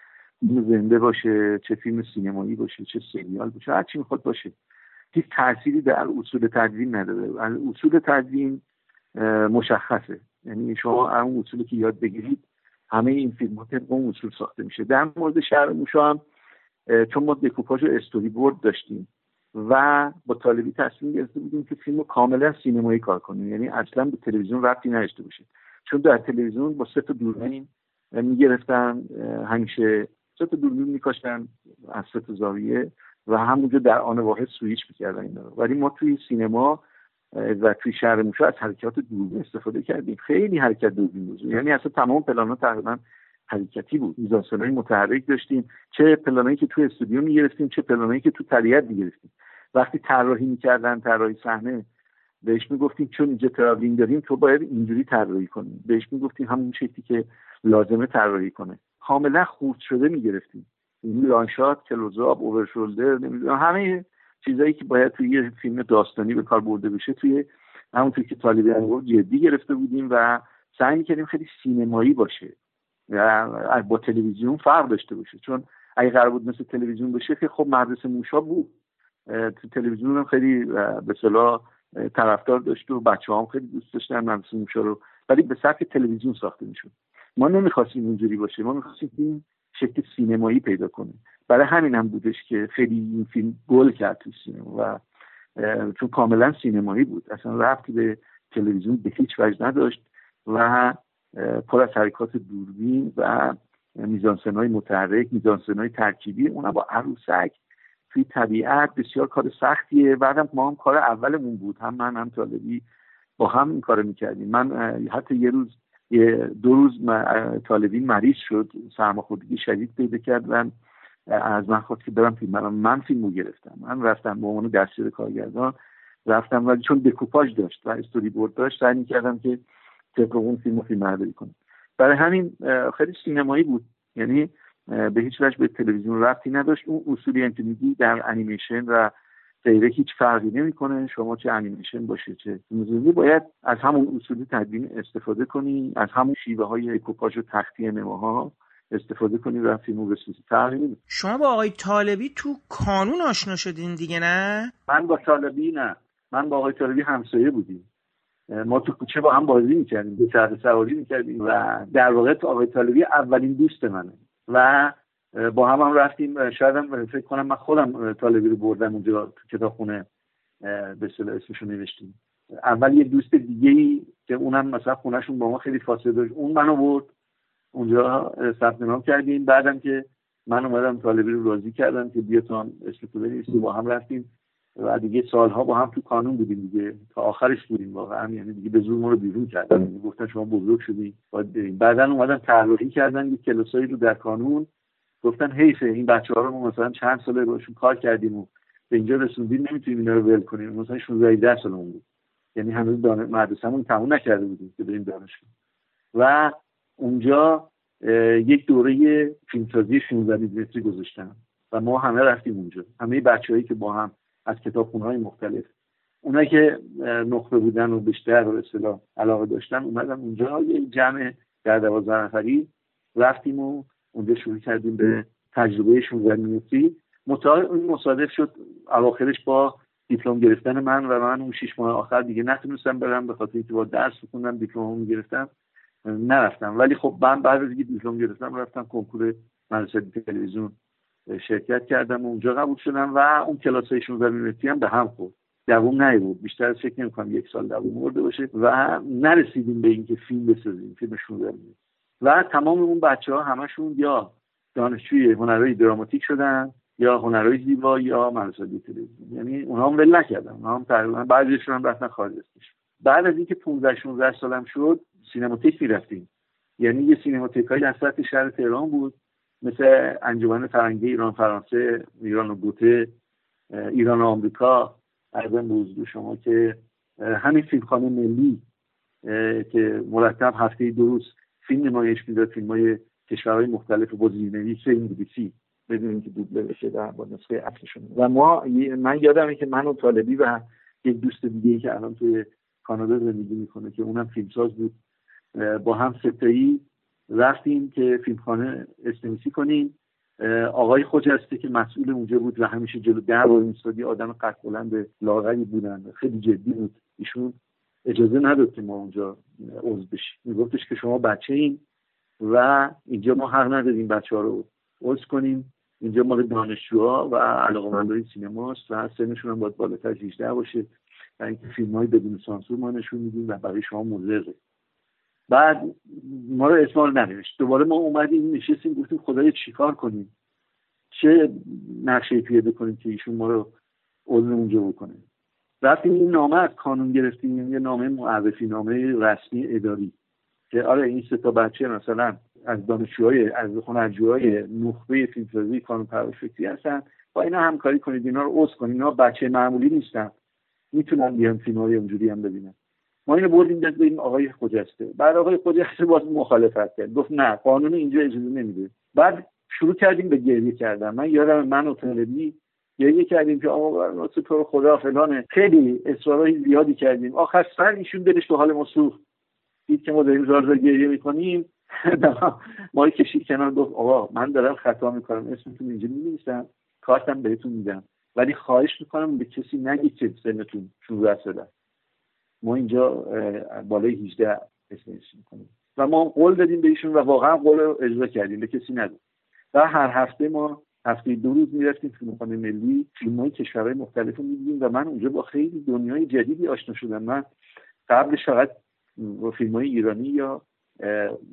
زنده باشه چه فیلم سینمایی باشه چه سریال باشه هر چی می‌خواد باشه. هیچ تأثیری در اصول تدوین نداره. اصول تدوین مشخصه. یعنی شما اون اصولی که یاد بگیرید همه این فیلم طبق اون اصول ساخته میشه. در مورد شهر موشا هم چون ما دکوپاژ و استوری بورد داشتیم و با طالبی تصمیم گرفته بودیم که فیلم کاملا سینمایی کار کنیم. یعنی اصلا به تلویزیون ربطی نداشته باشه. چون در تلویزیون با سه تا دوربین می‌گرفتن همیشه سه تا دوربین میکاشتن از سه تا زاویه و همونجا در آن واحد سویچ می‌کردن اینا ولی ما توی سینما و توی شهر موشا از حرکات دوربین استفاده کردیم. خیلی حرکت دوربین بود. یعنی اصلا تمام پلان ها تقریبا حرکتی بود. میزانسنای متحرک داشتیم. چه پلانایی که توی استودیو می‌گرفتیم چه پلانایی که تو طبیعت می‌گرفتیم. وقتی طراحی می‌کردن طراحی صحنه بهش می‌گفتیم چون اینجا تراولینگ داریم تو باید اینجوری طراحی کنیم بهش می‌گفتیم همون شکلی که لازمه طراحی کنه. کاملا خورد شده می‌گرفتیم. این لانشات کلوزاب اوورشولدر نمی‌دونم همه چیزایی که باید توی یه فیلم داستانی به کار برده بشه توی همونطور که طالبی گفت جدی گرفته بودیم و سعی کردیم خیلی سینمایی باشه و با تلویزیون فرق داشته باشه. چون اگه قرار بود مثل تلویزیون بشه که خب مدرسه موشا بود. تو تلویزیون هم خیلی به صلاح طرفدار داشت و بچه هم خیلی دوست داشتن مدرسه موشا رو. ولی به سطح تلویزیون ساخته می‌شد. ما نمی‌خواستیم اونجوری باشه. ما می‌خواستیم شکل سینمایی پیدا کنه. برای همین هم بودش که خیلی این فیلم گل کرد تو سینما و چون کاملا سینمایی بود. اصلا رفتی به تلویزیون به هیچ وجه نداشت و پر از حرکات دوربین و میزانسنهای متحرک میزانسنهای ترکیبی اونا با عروسک. توی طبیعت بسیار کار سختیه. بعدم ما هم کار اولمون بود. هم من هم طالبی با هم این کار می‌کردیم. من حتی یه روز یه دو روز طالبی مریض شد. سرماخوردگی شدید پیدا کرد و از من خواست که برم فیلم. من من فیلمو گرفتم. من رفتم به عنوان دستیار کارگردان رفتم ولی چون دکوپاژ داشت و استوری بورد داشت سعی کردم که طبق اون فیلم فیلم برداری کنم. برای همین خیلی سینمایی بود. یعنی به هیچ وجه به تلویزیون رفتی نداشت. اون اصولی میگی در انیمیشن و غیره هیچ فرقی نمی‌کنه. شما چه انیمیشن باشه چه موزیکی باید از همون اصولی تدوین استفاده کنی از همون شیوه های اکوپاژ و تختی نماها استفاده کنی و فیلمو بسازی فرقی شما با آقای طالبی تو کانون آشنا شدین دیگه نه؟ من با طالبی نه. من با آقای طالبی همسایه بودیم. ما تو کوچه با هم بازی می‌کردیم به سرد سواری می‌کردیم و در واقع آقای طالبی اولین دوست منه. و با هم هم رفتیم. شاید هم فکر کنم من خودم طالبی رو بردم اونجا تو کتابخونه به اصطلاح اسمشو نوشتیم. اول یه دوست دیگه ای که اونم مثلا خونهشون با ما خیلی فاصله داشت. اون منو برد. اونجا ثبت نام کردیم. بعدم که من اومدم طالبی رو راضی کردم که بیا تو هم اسم با هم رفتیم و دیگه سالها با هم تو کانون بودیم دیگه. تا آخرش بودیم واقعا. یعنی دیگه به زور ما رو بیرون کردن. یعنی گفتن شما بزرگ شدی. باید بریم. بعدا اومدن طراحی کردن یه کلاسایی رو در کانون. گفتن حیفه این بچه ها رو مثلا چند ساله باشون کار کردیم و به اینجا رسوندیم. نمی‌تونیم اینا رو ول کنیم. مثلا 16 17 سالمون بود. یعنی هنوز دانش مدرسه‌مون تموم نکرده بودیم که بریم دانشگاه. و اونجا یک دوره فیلمسازی 16 میلیمتری گذاشتن و ما همه رفتیم اونجا. همه بچههایی که با هم از های مختلف اونایی که نخبه بودن و بیشتر به اصطلاح علاقه داشتن اومدن اونجا. یه جمع در دوازده نفری رفتیم و اونجا شروع کردیم به تجربه 16 مینوتی این مصادف شد اواخرش با دیپلم گرفتن من و من اون شیش ماه آخر دیگه نتونستم برم به خاطر اینکه با درس بخوندم دیپلم گرفتم نرفتم. ولی خب من بعد از اینکه دیپلم گرفتم رفتم کنکور مدرسه تلویزیون شرکت کردم و اونجا قبول شدم و اون کلاس های 16 هم به هم خورد. دووم بود بیشتر فکر نمی‌کنم یک سال دووم مرده باشه و نرسیدیم به اینکه فیلم بسازیم فیلم 16 و تمام اون بچه ها همشون یا دانشجوی هنرهای دراماتیک شدن یا هنرهای زیبا یا مدرسه تلویزیون. یعنی اونها هم ول نکردن. اونها هم تقریبا بعضیشون هم رفتن خارج بعد از اینکه 15 16 سالم شد سینماتیک می‌رفتیم یعنی یه سینماتیک های در سطح شهر تهران بود مثل انجمن فرنگی ایران فرانسه ایران و گوته ایران و آمریکا ارزم به شما که همین فیلمخانه ملی که مرتب هفته دو روز فیلم نمایش می‌داد فیلم های کشورهای مختلف با زیرنویس انگلیسی. بدون اینکه دوبله بشه در با نسخه اصلشون. و ما من یادمه که من و طالبی و یک دوست دیگه که الان توی کانادا زندگی می‌کنه که اونم فیلمساز بود. با هم ستایی رفتیم که فیلمخانه استنسی کنیم. آقای خجسته که مسئول اونجا بود و همیشه جلو در و اینستادی آدم قد بلند لاغری بودن خیلی جدی بود. ایشون اجازه نداد که ما اونجا عضو بشیم. میگفتش که شما بچه این و اینجا ما حق نداریم بچه ها رو عضو کنیم. اینجا مال دانشجوها و علاقمندای سینماست و سنشون هم باید بالاتر 18 باشه. و اینکه فیلم های بدون سانسور ما نشون میدیم و برای شما مضره بعد ما رو رو ننوشت. دوباره ما اومدیم نشستیم گفتیم خدای چیکار کنیم؟ چه نقشه پیاده کنیم که ایشون ما رو عضو اونجا بکنه؟ رفتیم این نامه از کانون گرفتیم یه نامه معرفی نامه رسمی اداری. که آره این سه تا بچه مثلا از دانشجوهای از هنرجوهای نخبه فیلمسازی کانون پرورش هستن. با اینا همکاری کنید اینا رو عضو کنید. اینا بچه معمولی نیستن. می‌تونن بیان فیلم های اونجوری هم ببینن. ما اینو بردیم به این آقای خجسته بعد آقای خجسته باز مخالفت کرد. گفت نه قانون اینجا اجازه نمیده. بعد شروع کردیم به گریه کردن. من یادم من و طالبی گریه کردیم که آقا تو خدا فلانه خیلی اصرارهای زیادی کردیم. آخر سر ایشون دلش تو حال ما سوخت. دید که ما داریم زار گریه می‌کنیم. [laughs] ما کشید کنار گفت آقا من دارم خطا می‌کنم. اسمتون اینجا می‌نویسم. کارتم بهتون میدم. ولی خواهش می‌کنم به کسی نگید که سنتون 16 ساله ما اینجا بالای 18 اسمش می‌کنیم. و ما قول دادیم به ایشون و واقعا قول رو اجرا کردیم به کسی ندیم و هر هفته ما هفته دو روز می‌رفتیم فیلمخانه ملی فیلم های کشورهای مختلف رو می‌دیدیم و من اونجا با خیلی دنیای جدیدی آشنا شدم. من قبلش فقط با فیلم های ایرانی یا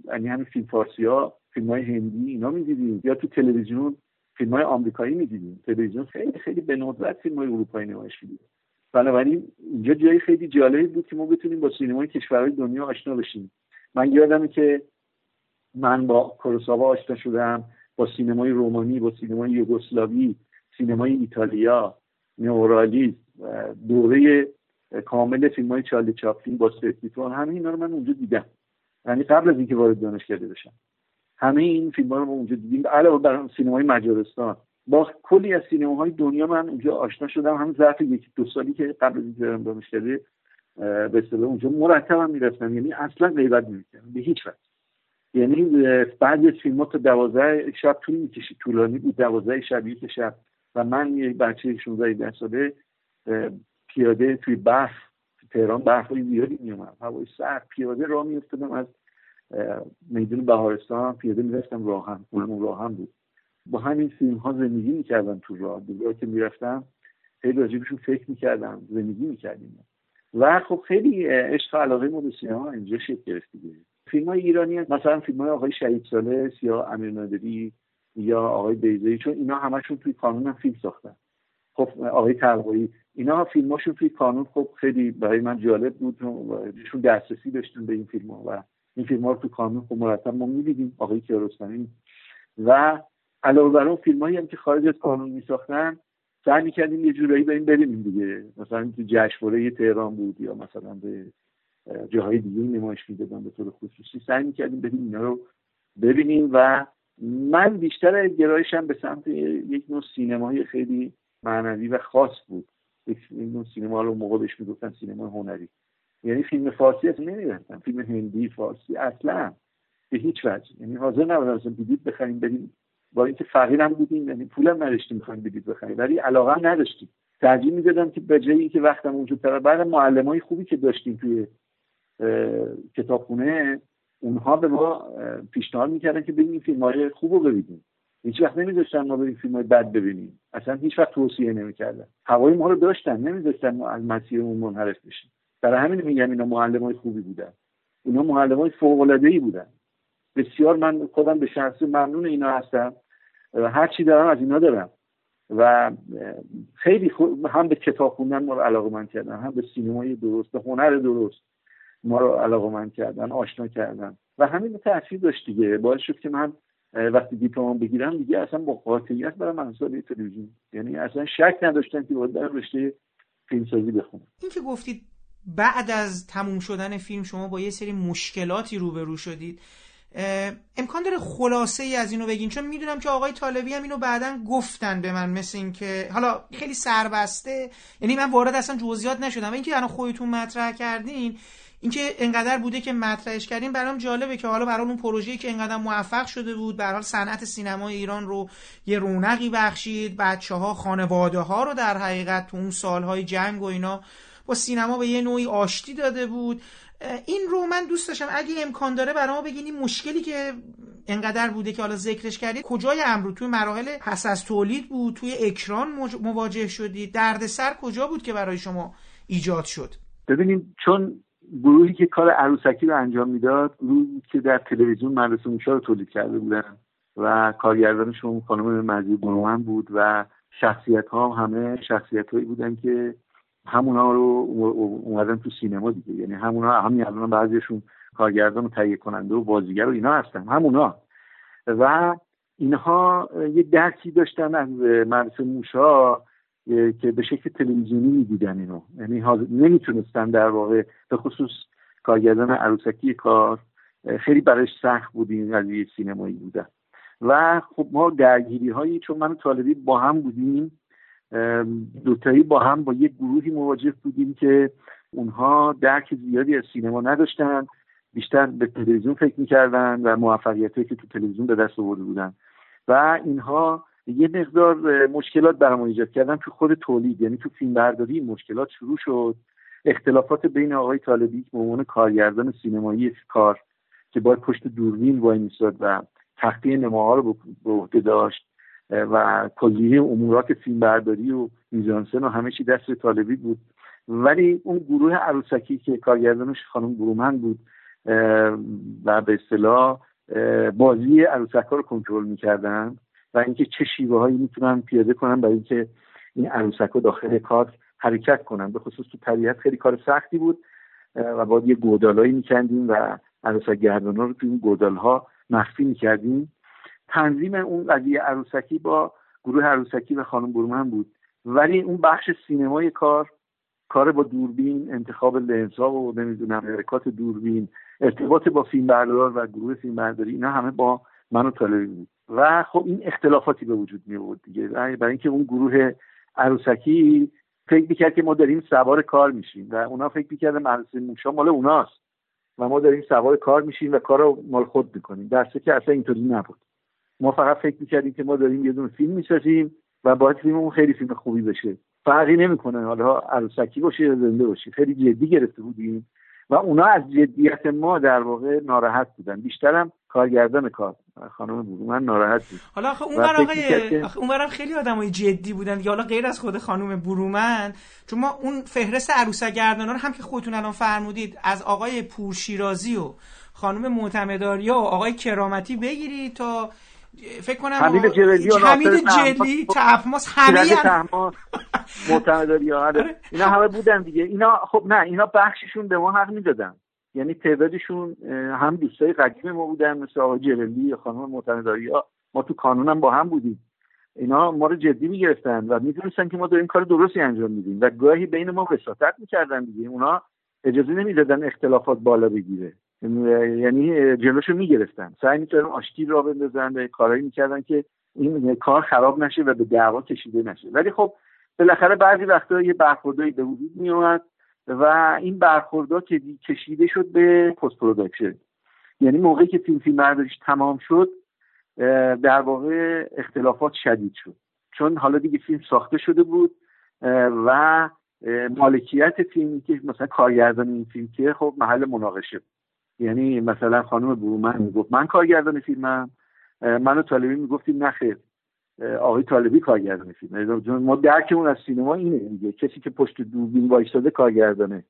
یعنی همین فیلم فارسی ها فیلم های هندی اینا می‌دیدیم یا تو تلویزیون فیلم های آمریکایی می‌دیدیم. تلویزیون خیلی خیلی به ندرت فیلم های اروپایی نمایش میدیم. بنابراین اینجا جایی خیلی جالبی بود که ما بتونیم با سینمای کشورهای دنیا آشنا بشیم. من یادمه که من با کروساوا آشنا شدم با سینمای رومانی با سینمای یوگسلاوی سینمای ایتالیا نورالی دوره کامل فیلم های چارلی چاپلین با سرتیتون همه اینا رو من اونجا دیدم. یعنی قبل از اینکه وارد دانشکده بشم. همه این فیلم ها رو ما اونجا دیدیم. علاوه بر سینمای مجارستان. با کلی از سینماهای دنیا من اونجا آشنا شدم. هم ظرف یک دو سالی که قبل از برم دانشکده به اصطلاح اونجا مرتب هم می‌رفتم. یعنی اصلا غیبت نمی‌کردم به هیچ وجه. یعنی بعد از فیلم تا دوازده شب طول می‌کشید. طولانی بود دوازده شب یک شب. و من یک بچه 16 ساله پیاده توی برف تهران برف های زیادی میومد هوای سرد پیاده راه میافتادم از میدون بهارستان پیاده می‌رفتم راهن. اون راهن بود. با همین فیلم ها زندگی می‌کردم تو راه. دیگه که می‌رفتم خیلی راجبشون فکر می‌کردم زندگی می‌کردیم. و خب خیلی عشق علاقه ما به سینما اینجا شکل گرفت فیلم های ایرانی مثلا فیلم های آقای شهید ساله یا امیر نادری یا آقای بیزایی چون اینا همشون توی کانون هم فیلم ساختن. خب آقای تقوایی اینا فیلماشون توی کانون خب خیلی برای من جالب بود چون دسترسی داشتیم به این فیلم ها و این فیلم ها رو تو کانون خب مرتب ما می‌دیدیم آقای کیارستمی. و علاوه بر اون فیلم هم که خارج از قانون میساختن سعی می‌کردیم یه جورایی بریم بریم دیگه. مثلا تو جشنواره تهران بود یا مثلا به جاهای دیگه نمایش می‌دادن به طور خصوصی. سعی می‌کردیم بریم اینا رو ببینیم و من بیشتر گرایشم به سمت یک نوع سینمای خیلی معنوی و خاص بود. یک نوع سینما رو موقع بهش می‌گفتن سینما هنری. یعنی فیلم فارسی اصلا نمی‌رفتم. فیلم هندی فارسی اصلا. به هیچ وجه. یعنی حاضر نبودم اصلا بلیط بخریم بریم با اینکه فقیرم بودیم یعنی پولم نداشتیم می‌خوایم بلیط بخریم ولی علاقه نداشتیم. ترجیح می‌دادم که به جایی که وقتم اونجا تر بعد معلمای خوبی که داشتیم توی کتابخونه اونها به ما پیشنهاد می‌کردن که این فیلم های خوب رو ببینیم. هیچ وقت نمیذاشتن ما بریم فیلم های بد ببینیم. اصلا هیچ وقت توصیه نمی‌کردن. هوای ما رو داشتن نمیذاشتن ما از مسیرمون منحرف بشیم. برای همین میگم اینا معلم های خوبی بودن. اینا معلم های فوق ای بودن. بسیار من خودم به شخص ممنون اینا هستم. هر چی دارم از اینا دارم. و خیلی هم به کتاب خوندن ما رو علاقه من کردن هم به سینمای درست به هنر درست ما رو علاقه من کردن آشنا کردن. و همین تاثیر داشت دیگه. باعث شد که من وقتی دیپلم بگیرم دیگه اصلا با قاطعیت برم مسائل تلویزیون. یعنی اصلا شک نداشتم که باید در رشته فیلمسازی بخونم. این که گفتید بعد از تموم شدن فیلم شما با یه سری مشکلاتی روبرو شدید امکان داره خلاصه ای از اینو بگین چون می‌دونم که آقای طالبی هم اینو بعدا گفتن به من مثل اینکه حالا خیلی سربسته. یعنی من وارد اصلا جزئیات نشدم. اینکه الان خودتون مطرح کردین اینکه انقدر بوده که مطرحش کردیم برام جالبه که حالا برای اون پروژه‌ای که انقدر موفق شده بود به حال صنعت سینمای ایران رو یه رونقی بخشید بچه ها خانواده ها رو در حقیقت تو اون سالهای جنگ و اینا با سینما به یه نوعی آشتی داده بود. این رو من دوست داشتم. اگه امکان داره برای ما بگین این مشکلی که انقدر بوده که حالا ذکرش کردید کجای امرو توی مراحل پس از تولید بود؟ توی اکران مواجه شدید؟ دردسر کجا بود که برای شما ایجاد شد؟ ببینیم چون گروهی که کار عروسکی رو انجام می‌داد گروهی که در تلویزیون مدرسه موشا رو تولید کرده بودن و کارگردانشون خانم مزید برومن بود و شخصیت ها همه شخصیت هایی بودن که همونا رو اومدن تو سینما دیگه. یعنی همونا همین الان بعضیشون کارگردان و تهیه کننده و بازیگر و اینا هستن. همونا و اینها یه درکی داشتن از مدرسه موشا که به شکل تلویزیونی می‌دیدن اینو. یعنی نمی‌تونستن در واقع به خصوص کارگردان عروسکی کار خیلی برایش سخت بود این قضیه سینمایی بودن. و خب ما درگیری هایی چون من طالبی با هم بودیم دوتایی با هم با یک گروهی مواجه بودیم که اونها درک زیادی از سینما نداشتن بیشتر به تلویزیون فکر می‌کردن و موفقیتی که تو تلویزیون به دست آورده بودن. و اینها یه مقدار مشکلات برام ایجاد کردن تو خود تولید یعنی تو فیلم برداری مشکلات شروع شد. اختلافات بین آقای طالبی به عنوان کارگردان سینمایی کار که باید پشت دوربین وای میستاد و تخته نماها رو به عهده داشت. و کلیه امورات فیلم برداری و میزانسن و همه چی دست طالبی بود. ولی اون گروه عروسکی که کارگردانش خانم برومن بود و به اصطلاح بازی عروسک ها رو کنترل می‌کردن و اینکه چه شیوه هایی می‌تونن پیاده کنن برای اینکه این عروسک ها داخل کار حرکت کنن. به خصوص تو طبیعت خیلی کار سختی بود و باید یه گودالایی میکندیم و عروسک گردان رو تو این گودال ها مخفی می‌کردیم. تنظیم اون قضیه عروسکی با گروه عروسکی و خانم برومن بود. ولی اون بخش سینمای کار کار با دوربین انتخاب لنز و نمی‌دونم حرکات دوربین ارتباط با فیلم بردار و گروه فیلم برداری اینا همه با من و طالبی بود. و خب این اختلافاتی به وجود می آورد دیگه. برای اینکه اون گروه عروسکی فکر می‌کرد که ما داریم سوار کار میشیم و اونا فکر می‌کردن مدرسه موشا مال اوناست. و ما داریم سوار کار میشیم و کار رو مال خود می‌کنیم. در که اصلا اینطوری نبود. ما فقط فکر می‌کردیم که ما داریم یه دونه فیلم می‌سازیم و باید فیلممون خیلی فیلم خوبی بشه. فرقی نمی‌کنه. حالا عروسکی باشه یا زنده باشه. خیلی جدی گرفته بودیم. و اونا از جدیت ما در واقع ناراحت بودن. بیشترم کارگردان کار خانم من ناراحت بود. حالا آخه اون آقای اون خیلی آدمای جدی بودن دیگه حالا غیر از خود خانم برومن چون ما اون فهرست عروسک گردانا رو هم که خودتون الان فرمودید از آقای پورشیرازی و خانم معتمداریا و آقای کرامتی بگیرید تا فکر کنم حمید جلیلی و حمید جلی تحماس همه معتمداری آره. اینا همه بودن دیگه. اینا خب نه اینا بخششون به ما حق می‌دادن. یعنی تعدادشون هم دوستای قدیم ما بودن مثل آقای یا خانم معتمداری ما تو قانونم با هم بودیم. اینا ما رو جدی می‌گرفتن و می‌دونستن که ما داریم کار درستی انجام میدیم و گاهی بین ما وساطت می‌کردن دیگه. اونا اجازه نمی‌دادن اختلافات بالا بگیره. یعنی جلوشو می‌گرفتن. سعی می‌کردن آشتی را بندازن به کارهایی می‌کردن که این کار خراب نشه و به دعوا کشیده نشه. ولی خب بالاخره بعضی وقتا یه برخوردایی به وجود میومد و این برخوردها که کشیده شد به post-production یعنی موقعی که فیلم فیلم برداریش تمام شد در واقع اختلافات شدید شد. چون حالا دیگه فیلم ساخته شده بود و مالکیت فیلمی که مثلا کارگردان این فیلم که خب محل مناقشه یعنی مثلا خانم برومن می‌گفت من کارگردان فیلمم. من و طالبی می‌گفتیم نخیر آقای طالبی کارگردان فیلم. ما درکمون از سینما اینه دیگه. کسی که پشت دوربین وایستاده کارگردانه.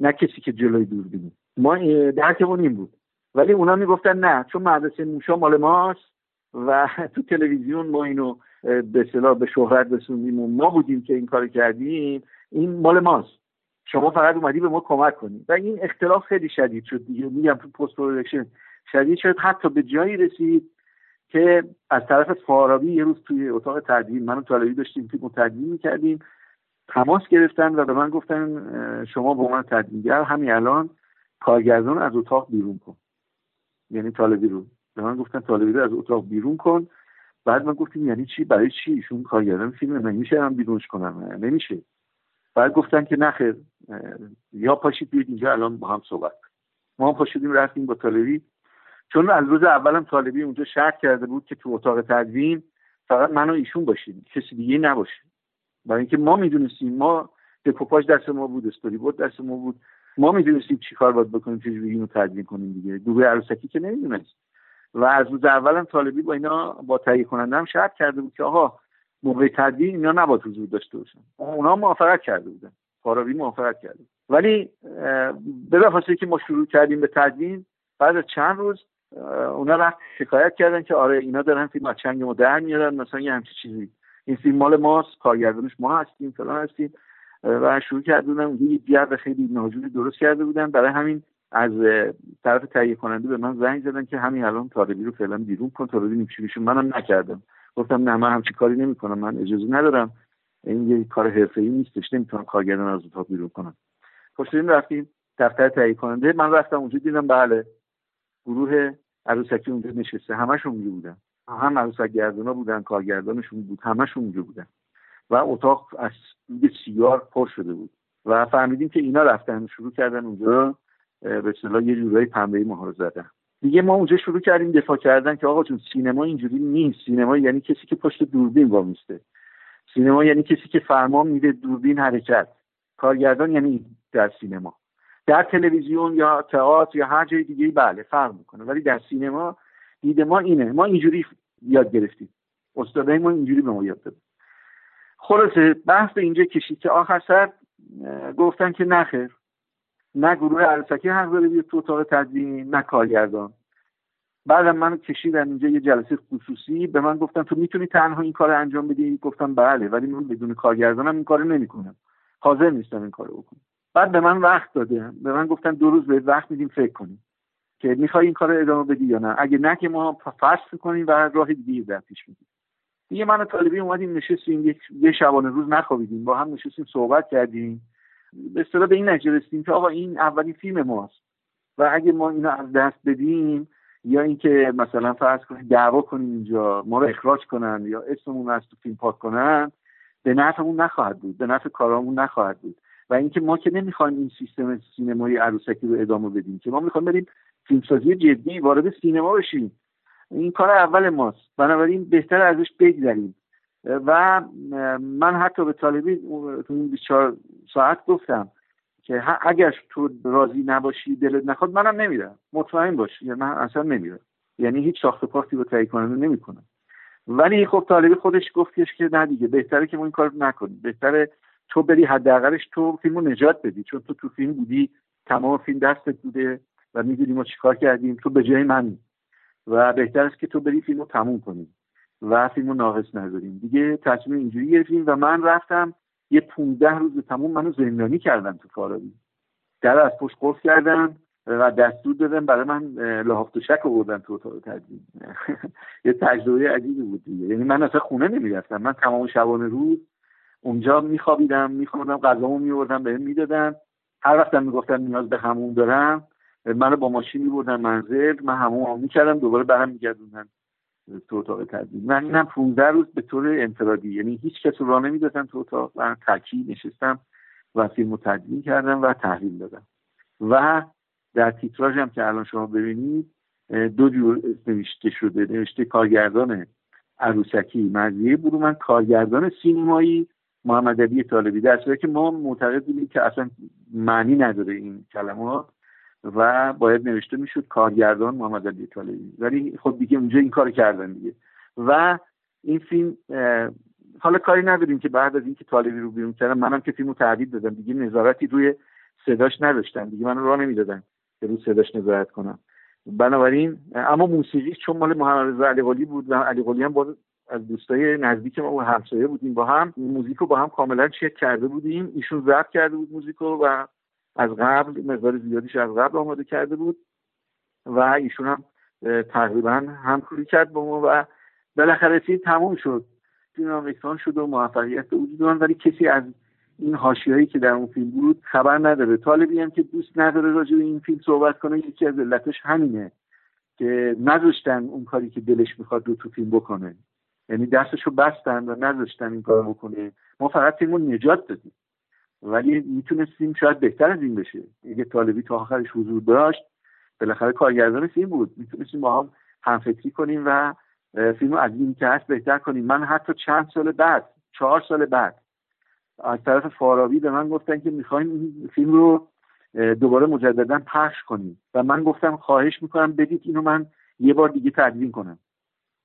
نه کسی که جلوی دوربینه ما درکمون این بود. ولی اونا می‌گفتن نه چون مدرسه موشا مال ماست و [laughs] تو تلویزیون ما اینو به به شهرت رسوندیم و ما بودیم که این کار کردیم. این مال ماست. شما فقط اومدی به ما کمک کنید و این اختلاف خیلی شدید شد دیگه. میگم تو post-production شدید شد. حتی به جایی رسید که از طرف فارابی یه روز توی اتاق تدوین منو طالبی داشتیم که تدوین می‌کردیم تماس گرفتن و به من گفتن شما به من تدوینگر همین الان کارگردان از اتاق بیرون کن. یعنی طالبی رو به من گفتن طالبی رو از اتاق بیرون کن. بعد من گفتیم یعنی چی؟ برای چی؟ ایشون کارگردان فیلم نمیشه هم بیرونش کنم؟ نمیشه. بعد گفتن که نخیر یا پاشید بیاید اینجا الان با هم صحبت ما هم پاشیدیم رفتیم با طالبی. چون از روز اولم طالبی اونجا شرط کرده بود که تو اتاق تدوین فقط من و ایشون باشیم کسی دیگه نباشه. برای اینکه ما می‌دونستیم ما دکوپاژ دست ما بود استوری بود دست ما بود. ما می‌دونستیم چیکار باید بکنیم چجوری اینو تدوین کنیم دیگه. گروه عروسکی که نمی‌دونست. و از روز اولم طالبی با اینا با تهیه کننده هم شرط کرده بود که آقا موقع تدوین اینا نباید حضور داشته باشن. اونا موافقت کرده بودن. فارابی موافقت کرده ولی بلافاصله که ما شروع کردیم به تدوین بعد از چند روز اونا رفت شکایت کردن که آره اینا دارن فیلم از چنگ ما در میارن مثلا یه همچی چیزی. این فیلم مال ماست کارگردانش ما هستیم فلان هستیم. و شروع کردن اونجا یه خیلی ناجوری درست کرده بودن. برای همین از طرف تهیه کننده به من زنگ زدن که همین الان طالبی رو فعلا بیرون کن ببینیم چی منم نکردم. گفتم نه من همچی کاری نمی‌کنم من اجازه ندارم. این یه کار حرفه‌ای نیستش نمی‌تونم کارگردان از اتاق بیرون کنم. خوشتیم رفتیم دفتر تهیه کننده من رفتم اونجا دیدم بله گروه عروسکی اونجا نشسته. همشون اونجا بودن. هم عروسک گردونا بودن کارگردانشون بود همشون اونجا بودن. و اتاق از سیار پر شده بود. و فهمیدیم که اینا رفتن شروع کردن اونجا به اصطلاح یه جورایی پنبه مهار زدن. دیگه ما اونجا شروع کردیم دفاع کردن که آقا چون سینما اینجوری نیست. سینما یعنی کسی که پشت دوربین وامیسته سینما یعنی کسی که فرمان میده دوربین حرکت. کارگردان یعنی در سینما. در تلویزیون یا تئاتر یا هر جای دیگه بله فرق می‌کنه. ولی در سینما دید ما اینه. ما اینجوری یاد گرفتیم. استادای ما اینجوری به ما یاد دادن. خلاصه بحث اینجا کشید که آخر سر گفتن که نخیر نه گروه عروسکی حق داره بیاد تو اتاق تدوین نه کارگردان. بعدم من کشیدن اینجا یه جلسه خصوصی به من گفتن تو می‌تونی تنها این کار انجام بدی؟ گفتم بله ولی من بدون کارگردانم این کارو نمی‌کنم. حاضر نیستم این کارو بکنم. بعد به من وقت داده. به من گفتن دو روز بهت وقت میدیم فکر کنیم که می‌خوای این کار ادامه بدی یا نه؟ اگه نه که ما فصل کنیم و راه دیگه در پیش میدیم دیگه من طالبی اومدیم نشستیم یه شبانه روز نخوابیدیم. با هم نشستیم صحبت کردیم. به به این نتیجه رسیدیم که آقا این اولین فیلم ماست. و اگه ما اینو از دست بدیم یا اینکه مثلا فرض کنیم دعوا کنیم اینجا ما رو اخراج کنن یا اسممون از تو فیلم پاک کنن به نفعمون نخواهد بود به نفع کارامون نخواهد بود. و اینکه ما که نمی‌خوایم این سیستم سینمایی عروسکی رو ادامه بدیم که ما می‌خوایم بریم فیلمسازی جدی وارد سینما بشیم. این کار اول ماست. بنابراین بهتر ازش بگذریم. و من حتی به طالبی تو این 24 ساعت گفتم که اگر تو راضی نباشی دلت نخواد منم نمیرم. مطمئن باش. یا من اصلا نمیرم. یعنی هیچ ساخت پاکتی رو تهیه کننده نمی‌کنم. ولی خب طالبی خودش گفتش که نه دیگه بهتره که ما این کار نکنیم. بهتره تو بری حداقلش تو فیلمو نجات بدی. چون تو تو فیلم بودی تمام فیلم دستت بوده و می‌دونی ما چیکار کردیم. تو به جای منی و بهتر است که تو بری فیلمو تموم کنی. و فیلمو ناقص نذاریم دیگه تصمیم اینجوری گرفتیم و من رفتم یه 15 روز تموم منو زندانی کردن تو فارابی. در از پشت قفل کردن و دستور دادن برای من لحاف شک آوردن تو اتاق تدوین. [laughs] یه تجربه عجیبی بود دیگه. یعنی من اصلا خونه نمی‌رفتم. من تمام شبانه روز اونجا میخوابیدم میخوردم غذامو میوردم بهم می‌دادن. هر وقتم می‌گفتن نیاز به همون دارم منو با ماشین میبردن منزل. من همون می‌کردم دوباره برم میگردوندن تو اتاق تدوین من اینم 15 روز به طور انفرادی. یعنی هیچ کس رو نمی‌دادم تو اتاق. من تکی نشستم و فیلم تدوین کردم و تحلیل دادم. و در تیتراژ هم که الان شما ببینید دو جور نوشته شده. نوشته کارگردان عروسکی مزیه برومن کارگردان سینمایی محمد علی طالبی. در که ما معتقد بودیم که اصلا معنی نداره این کلمات. و باید نوشته می‌شد کارگردان محمد علی طالبی. ولی خب دیگه اونجا این کار کردن دیگه. و این فیلم حالا کاری نداریم که بعد از اینکه طالبی رو بیرون کردم منم که فیلمو تعدید دادم. دیگه نظارتی روی صداش نداشتن. دیگه من راه نمی‌دادن که رو صداش نظارت کنم. بنابراین اما موسیقی چون مال محمد رضا علی بود و علی هم با از دوستای نزدیک ما و همسایه بودیم با هم موزیک رو با هم کاملا چک کرده بودیم. ایشون ضبط کرده بود موزیک و از قبل مقدار زیادیش از قبل آماده کرده بود و ایشون هم تقریبا همکاری کرد با ما و بالاخره فیلم تموم شد. فیلم شد و موفقیت به وجود ولی کسی از این هایی که در اون فیلم بود خبر نداره. طالبی هم که دوست نداره راجع به این فیلم صحبت کنه یکی از علتش همینه که نذاشتن اون کاری که دلش می‌خواد رو تو فیلم بکنه. یعنی دستشو بستن و نذاشتن این کارو بکنه. ما فقط فیلمو نجات دادیم. ولی می‌تونستیم شاید بهتر از این بشه. اگه طالبی تا آخرش حضور داشت بالاخره کارگردان فیلم بود. می‌تونستیم با هم همفکری کنیم و فیلم از این که هست بهتر کنیم. من حتی چند سال بعد چهار سال بعد از طرف فارابی به من گفتن که می‌خوایم این فیلم رو دوباره مجددا پخش کنیم. و من گفتم خواهش می‌کنم بدید اینو من یه بار دیگه تدوین کنم.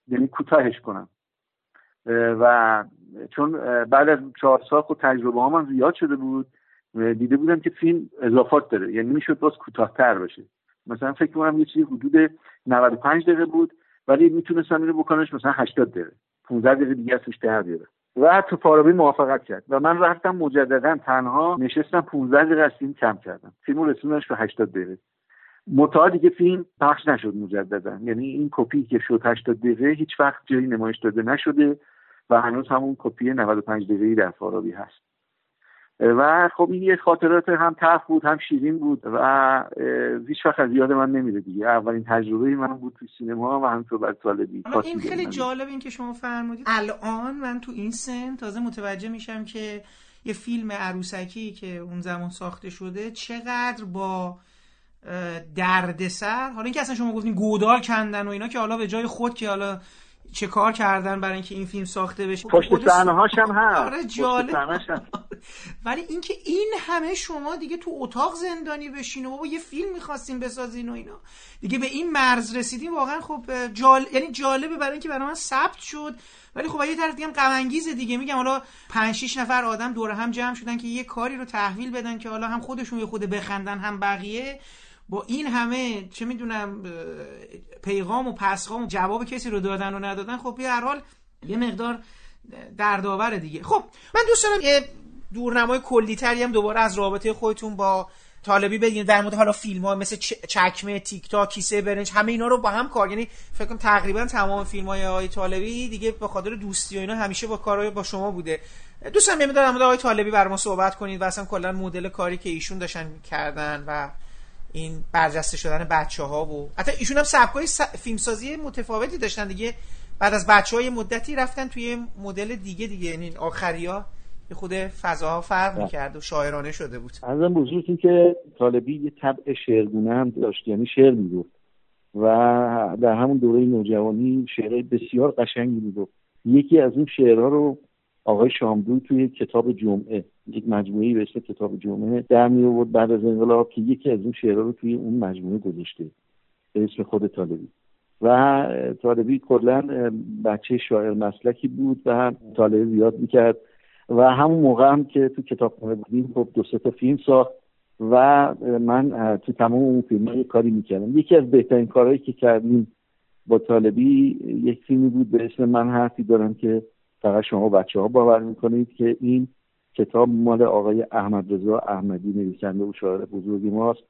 یعنی کوتاهش کنم. و چون بعد از چهار سال خود تجربه ها من زیاد شده بود دیده بودم که فیلم اضافات داره. یعنی می‌شد باز کوتاهتر باشه. مثلا فکر کنم یه چیزی حدود 95 دقیقه بود ولی می‌تونستم اینو بکنش مثلا 80 دقیقه. 15 دقیقه دیگه ازش در بیارم. و تو فارابی موافقت کرد. و من رفتم مجددا تنها نشستم 15 دقیقه از فیلم کم کردم. فیلم رسوندنش به 80 دقیقه. متا دیگه فیلم پخش نشد مجددا. یعنی این کپی که شد 80 دقیقه هیچ وقت جایی نمایش داده نشده. و هنوز همون کپی 95 دقیقه در فارابی هست. و خب این یه خاطرات هم تف بود هم شیرین بود و هیچ وقت از یاد من نمیره دیگه. اولین تجربه من بود تو سینما و همینطور بعد سالبی این خیلی جالب این که شما فرمودید. الان من تو این سن تازه متوجه میشم که یه فیلم عروسکی که اون زمان ساخته شده چقدر با دردسر. حالا اینکه اصلا شما گفتین گودال کندن و اینا که حالا به جای خود که حالا چه کار کردن برای اینکه این فیلم ساخته بشه؟ پشت صحنه هاش هم هست. آره جالب. ولی اینکه این همه شما دیگه تو اتاق زندانی بشین و بابا یه فیلم می‌خواستیم بسازین و اینا. دیگه به این مرز رسیدیم. واقعا خب جال... یعنی جالبه برای اینکه برای من ثبت شد. ولی خب یه طرف دیگه هم غم دیگه. میگم حالا 5 6 نفر آدم دور هم جمع شدن که یه کاری رو تحویل بدن که حالا هم خودشون یه خود بخندن هم بقیه. با این همه چه می‌دونم پیغام و پسخام و جواب کسی رو دادن و ندادن خب به هر حال یه مقدار دردآور دیگه. خب من دوست دارم یه دورنمای کلیتری هم دوباره از رابطه خودتون با طالبی بگین. در مورد حالا فیلم ها مثل چکمه تیک تاک کیسه برنج همه اینا رو با هم کار یعنی فکر کنم تقریبا تمام فیلم های آقای طالبی دیگه به خاطر دوستی و اینا همیشه با کارهای با شما بوده. دوستم میاد در آقای طالبی بر ما صحبت کنید و اصلا کلا مدل کاری که ایشون داشتن کردن و این برجسته شدن بچه ها و حتی ایشون هم سبکای س... فیلمسازی متفاوتی داشتن دیگه. بعد از بچه های مدتی رفتن توی مدل دیگه دیگه یعنی آخری ها به خود فضاها فرق بله. می‌کرد و شاعرانه شده بود. ازم بزرگتون که طالبی یه طبع شعرگونه هم داشت یعنی شعر می‌گفت و در همون دوره نوجوانی شعرهای بسیار قشنگی می‌گفت. یکی از اون شعرها رو آقای شامدون توی کتاب جمعه یک مجموعه به اسم کتاب جمعه در می آورد بعد از انقلاب که یکی از اون شعرها رو توی اون مجموعه گذاشته به اسم خود طالبی. و طالبی کلا بچه شاعر مسلکی بود و طالبی زیاد می‌کرد و همون موقع هم که تو کتابخونه بودیم خب دو تا فیلم ساخت و من تو تمام اون فیلم کاری می‌کردم. یکی از بهترین کارهایی که کردیم با طالبی یک فیلمی بود به اسم من حرفی دارم که فقط شما بچه ها باور می‌کنید که این کتاب مال آقای احمد رضا احمدی نویسنده و شاعر بزرگی ماست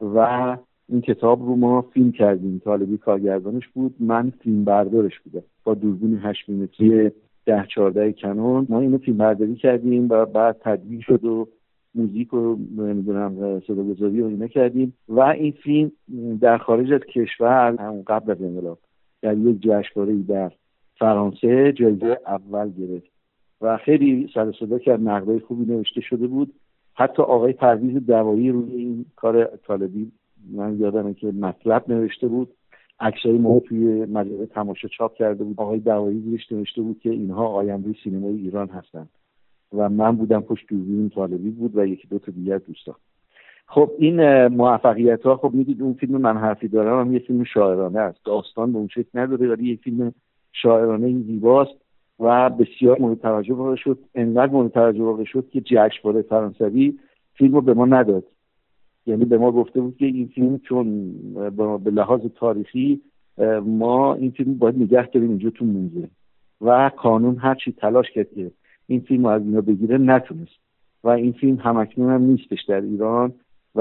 و این کتاب رو ما فیلم کردیم. طالبی کارگردانش بود من فیلم بردارش بودم. با دوربین 8 میلیمتری ده چهارده کنون ما اینو فیلم برداری کردیم و بعد تدوین شد و موزیک و نمی‌دونم صدا گذاری و اینا کردیم. و این فیلم در خارج از کشور همون قبل از انقلاب در یک جشنواره در فرانسه جلده اول گرفت. و خیلی سر صدا کرد نقدای خوبی نوشته شده بود. حتی آقای پرویز دوایی روی این کار طالبی من یادمه که مطلب نوشته بود. عکسای ما توی مجله تماشا چاپ کرده بود. آقای دوایی زیرش نوشته بود که اینها آینده سینمای ایران هستند و من بودم پشت دوربین طالبی بود و یکی دو تا دیگر دوستان. خب این موفقیت ها خب می‌دید اون فیلم من حرفی دارم هم یه فیلم شاعرانه است. داستان به اون شکل نداره ولی یه فیلم شاعرانه زیباست. و بسیار مورد توجه واقع شد. انقدر مورد توجه واقع شد که جشنواره فرانسوی فیلم رو به ما نداد. یعنی به ما گفته بود که این فیلم چون به لحاظ تاریخی ما این فیلم باید نگه داریم اینجا تو موزه. و قانون هرچی تلاش کرد که این فیلم رو از اینا بگیره نتونست. و این فیلم همکنون هم نیستش در ایران و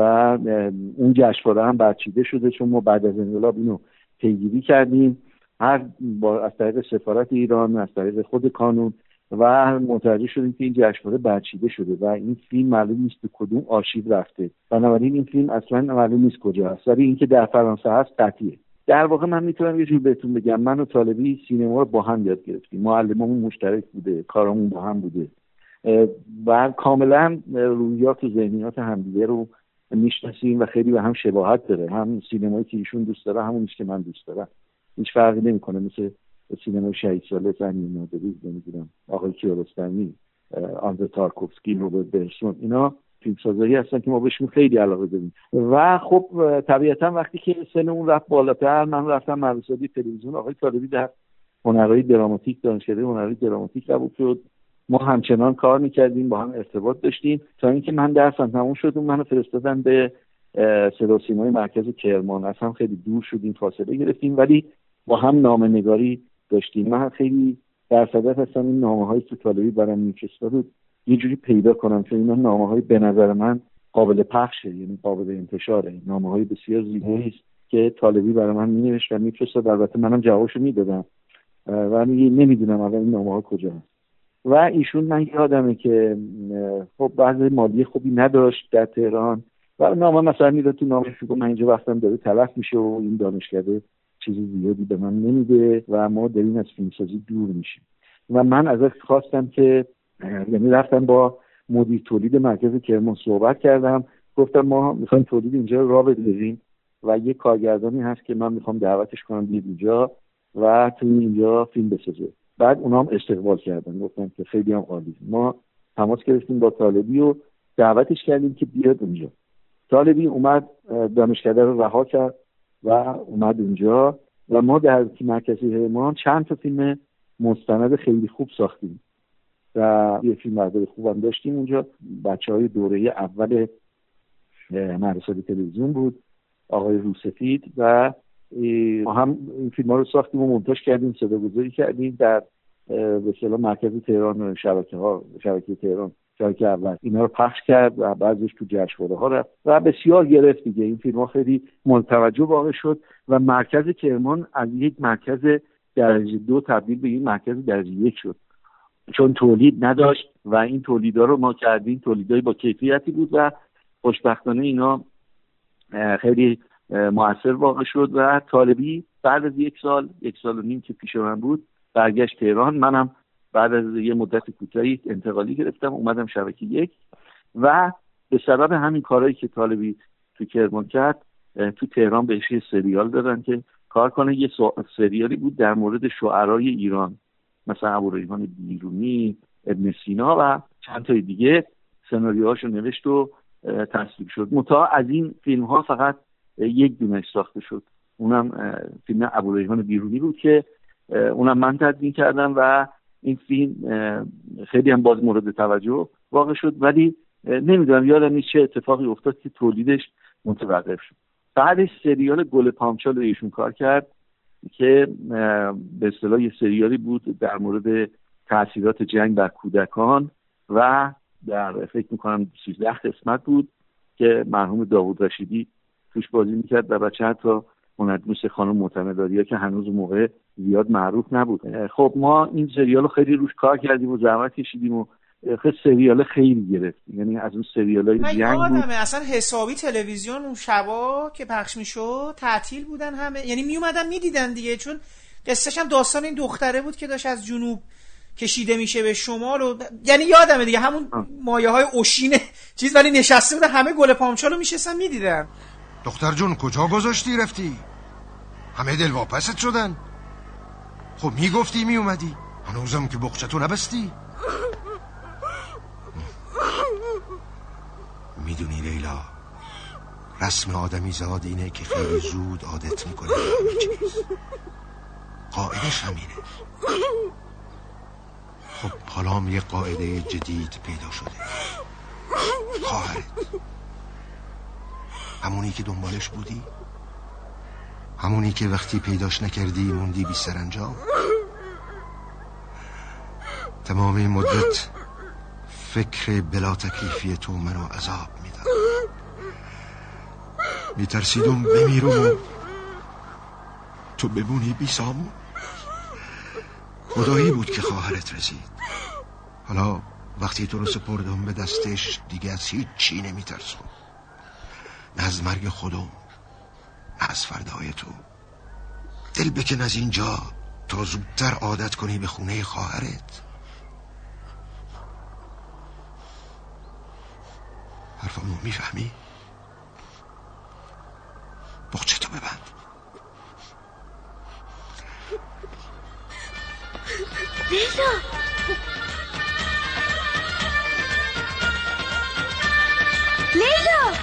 اون جشنواره هم برچیده شده چون ما بعد از انقلاب اینو پیگیری کردیم. هر با از طریق سفارت ایران از طریق خود کانون و متوجه شدیم که این جشنواره برچیده شده و این فیلم معلوم نیست به کدوم آرشیو رفته. بنابراین این فیلم اصلا معلوم نیست کجا هست ولی اینکه در فرانسه هست قطعیه. در واقع من می‌تونم یه جور بهتون بگم. من و طالبی سینما رو با هم یاد گرفتیم. معلممون مشترک بوده کارمون با هم بوده. و کاملا رویات و ذهنیات همدیگه رو می‌شناسیم و خیلی به هم شباهت داره. هم سینمایی که ایشون دوست داره همون که من دوست دارم. هیچ فرقی نمی‌کنه. مثل سینما شهید ساله زنی نادری نمی‌دونم. آقای کیارستمی آندر تارکوفسکی روبرت برسون اینا فیلمسازایی هستن که ما بهشون خیلی علاقه داریم. و خب طبیعتا وقتی که سن اون رفت بالاتر من رفتم مدرسه تلویزیون آقای طالبی در هنرهای دراماتیک دانشکده هنرهای دراماتیک قبول شد. ما همچنان کار می‌کردیم با هم ارتباط داشتیم. تا اینکه من درسم تموم شد اون منو فرستادن به صدا سیمای مرکز کرمان هم خیلی دور شدیم فاصله گرفتیم. ولی با هم نامه نگاری داشتیم. من خیلی در صدف هستم این نامه های طالبی برام میفرستاد رو یه جوری پیدا کنم چون اینا نامه های به نظر من قابل پخشه یعنی قابل انتشاره. نامه های بسیار زیبایی است که طالبی برای من مینوشت و میفرستاد. البته منم جوابشو می‌دادم. و نمی‌دونم اول این نامه ها کجا هست و ایشون من یادمه که خب بعض مالی خوبی نداشت در تهران. و نامه مثلا می‌داد تو نامه که من اینجا وقتم داره تلف میشه و این دانشکده چیز زیادی به من نمیده و ما داریم از فیلمسازی دور میشیم. و من ازش خواستم که یعنی رفتم با مدیر تولید مرکز کرمان صحبت کردم. گفتم ما می‌خوایم تولید اینجا را بذاریم و یه کارگردانی هست که من می‌خوام دعوتش کنم بیاد اینجا و تو اینجا فیلم بسازه. بعد اونا هم استقبال کردن. گفتن که خیلی هم عالی. ما تماس گرفتیم با طالبی و دعوتش کردیم که بیاد اونجا. طالبی اومد دانشکده رو رها کرد. و اومد اونجا و ما در مرکزی هرمان چند تا فیلم مستند خیلی خوب ساختیم و یه فیلم برداری خوبم داشتیم اونجا. بچه های دوره اول مدرسه تلویزیون بود آقای روسفید و ما هم این فیلم ها رو ساختیم و منتاج کردیم صدا گذاری کردیم در به مرکز تهران شبکه ها شبکه تهران. شبکه اول اینا رو پخش کرد و بعضش تو جشنواره ها رفت. و بسیار گرفت دیگه. این فیلم ها خیلی متوجه واقع شد و مرکز کرمان از یک مرکز درجه دو تبدیل به یک مرکز درجه یک شد. چون تولید نداشت و این تولیدها رو ما کردیم. تولیدهای با کیفیتی بود و خوشبختانه اینا خیلی موثر واقع شد. و طالبی بعد از یک سال یک سال و نیم که پیش من بود برگشت تهران. منم بعد از یه مدت کوتاهی انتقالی گرفتم اومدم شبکه یک و به سبب همین کارهایی که طالبی تو کرمان کرد تو تهران بهش یه سریال دادن که کار کنه یه سریالی بود در مورد شعرای ایران مثلا ابو ریحان بیرونی ابن سینا و چند تای دیگه سناریوهاشو نوشت و تصویر شد. متا از این فیلم ها فقط یک دونش ساخته شد. اونم فیلم ابو ریحان بیرونی بود که اونم من تدوین کردم و این فیلم خیلی هم باز مورد توجه واقع شد ولی نمی‌دونم یادم نیست چه اتفاقی افتاد که تولیدش متوقف شد. بعدش سریال گل پامچال ایشون کار کرد که به اصطلاح یه سریالی بود در مورد تاثیرات جنگ بر کودکان و در فکر می‌کنم 13 قسمت بود که مرحوم داوود رشیدی توش بازی می‌کرد و بچه حتی هنرموس خانم معتمداری که هنوز موقع زیاد معروف نبود. خب ما این سریال رو خیلی روش کار کردیم و زحمت کشیدیم و خیلی سریال خیلی گرفت. یعنی از اون سریال های جنگ بود. اصلا حسابی تلویزیون اون شبا که پخش می‌شد تعطیل بودن همه. یعنی میومدن می‌دیدن دیگه چون قصهش هم داستان این دختره بود که داشت از جنوب کشیده میشه به شمال و یعنی یادمه دیگه همون مایه های اوشین چیز ولی نشسته بودن همه گل پامچالو میشستن می‌دیدن. دختر جون کجا گذاشتی رفتی؟ همه دل واپست شدن. خب می‌گفتی میومدی هنوزم که بخچتو نبستی. می‌دونی لیلا رسم آدمی زاد اینه که خیلی زود عادت می‌کنه قاعدش همینه. خب حالا یه قاعده جدید پیدا شده. خواهرت. همونی که دنبالش بودی؟ همونی که وقتی پیداش نکردی موندی بی سرانجام. تمام این مدت فکر بلا تکلیفی تو منو عذاب می‌داد. میترسیدم بمیرم تو بمونی بی سامون. خدایی بود که خواهرت رسید. حالا وقتی تو رو سپردم به دستش دیگه از هیچ چی نمیترسم. نه از مرگ خودم از فردای تو. دل بکن از اینجا تا زودتر عادت کنی به خونه خواهرت. حرفمو می‌فهمی؟ بخچه تو ببند. لیلا لیلا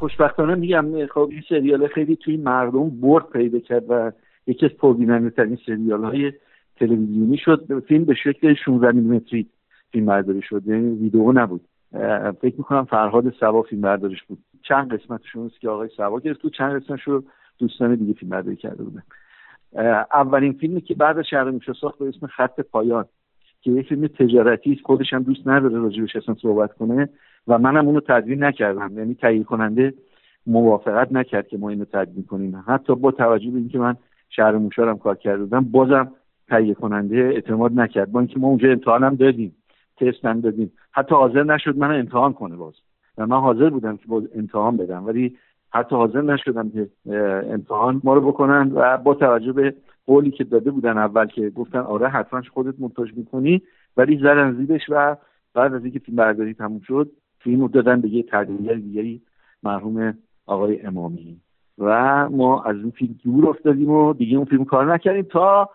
خوشبختانه میگم خب این سریال خیلی توی مردم برد پیدا کرد و یکی از پربیننده ترین سریال های تلویزیونی شد. فیلم به شکل 16 میلیمتری فیلم برداری شد یعنی ویدیو نبود. فکر می‌کنم فرهاد سوا فیلم بردارش بود. چند قسمتشون است که آقای سوا گرفت تو چند قسمتش رو دوستان دیگه فیلم برداری کرده بودن. اولین فیلمی که بعد از شهر میشه ساخت به اسم خط پایان که یه فیلم تجارتی خودش هم دوست نداره راجبش اصلا صحبت کنه و منم اونو تدوین نکردم. یعنی تهیه کننده موافقت نکرد که ما اینو تدوین کنیم. حتی با توجه به اینکه من شهر موشارم کار کرده بودم بازم تهیه کننده اعتماد نکرد. با اینکه ما اونجا امتحانم دادیم. تست هم دادیم حتی حاضر نشد من امتحان کنه باز. و من حاضر بودم که باز امتحان بدم ولی حتی حاضر نشدم که امتحان ما رو بکنن و با توجه به قولی که داده بودن اول که گفتن آره حتما خودت مونتاژ می‌کنی ولی زدن زیرش و بعد از اینکه فیلم برداری تموم شد فیلم رو دادن به یه تدوینگر دیگری مرحوم آقای امامی. و ما از اون فیلم دور افتادیم و دیگه اون فیلم کار نکردیم تا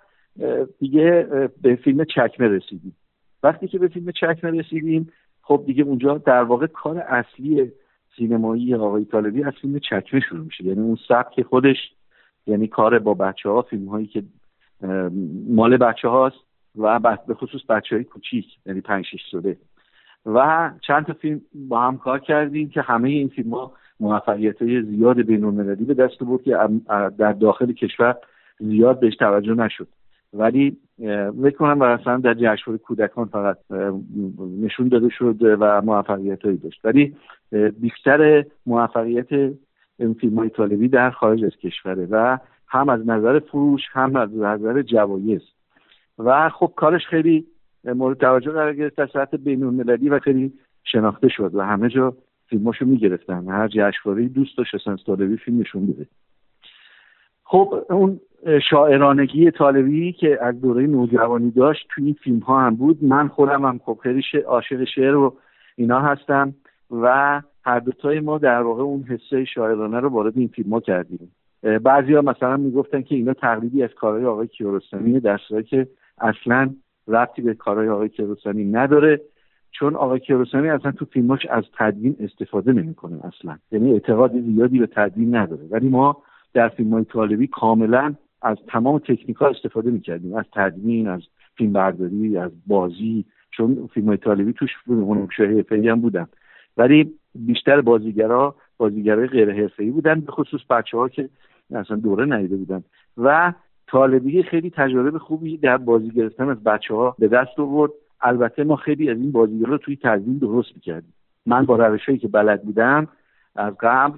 دیگه به فیلم چکمه رسیدیم. وقتی که به فیلم چکمه رسیدیم خب دیگه اونجا در واقع کار اصلی سینمایی آقای طالبی از فیلم چکمه شروع میشه. یعنی اون سبک خودش یعنی کار با بچه ها فیلم هایی که مال بچه هاست و به خصوص بچه های کوچیک یعنی پنج شش ساله. و چند تا فیلم با هم کار کردیم که همه این فیلم ها موفقیت های زیاد بین به دست بود که در داخل کشور زیاد بهش توجه نشد. ولی فکر کنم اصلا در جشنواره کودکان فقط نشون داده شد و موفقیت هایی داشت. ولی بیشتر موفقیت این فیلم های طالبی در خارج از کشوره و هم از نظر فروش هم از نظر جوایز. و خب کارش خیلی مورد توجه قرار گرفت در سطح بین و خیلی شناخته شد و همه جا فیلماشو می‌گرفتن. هر جشنواره دوست داشت اصلا طالبی فیلم نشون بده. خب اون شاعرانگی طالبی که از دوره نوجوانی داشت توی این فیلم ها هم بود. من خودم هم خب خیلی عاشق شعر و اینا هستم و هر دوتای ما در واقع اون حسه شاعرانه رو وارد این فیلم ها کردیم. بعضی ها مثلا می‌گفتن که اینا تقلیدی از کارهای آقای کیارستمی در که اصلا ربطی به کارهای آقای کیارستمی نداره چون آقای کیارستمی اصلا تو فیلماش از تدوین استفاده نمی‌کنه اصلا. یعنی اعتقاد زیادی به تدوین نداره. ولی ما در فیلم های طالبی کاملا از تمام تکنیک ها استفاده می‌کردیم از تدوین از فیلم برداری از بازی چون فیلم های طالبی توش حرفه‌ای هم بودن. ولی بیشتر بازیگرا بازیگرای غیر حرفه‌ای بودن به خصوص بچه ها که اصلا دوره ندیده بودن. و طالبی خیلی تجربه خوبی در بازی گرفتن از بچه ها به دست آورد. البته ما خیلی از این بازیگرا رو توی تدوین درست می‌کردیم. من با روشهایی که بلد بودم از قبل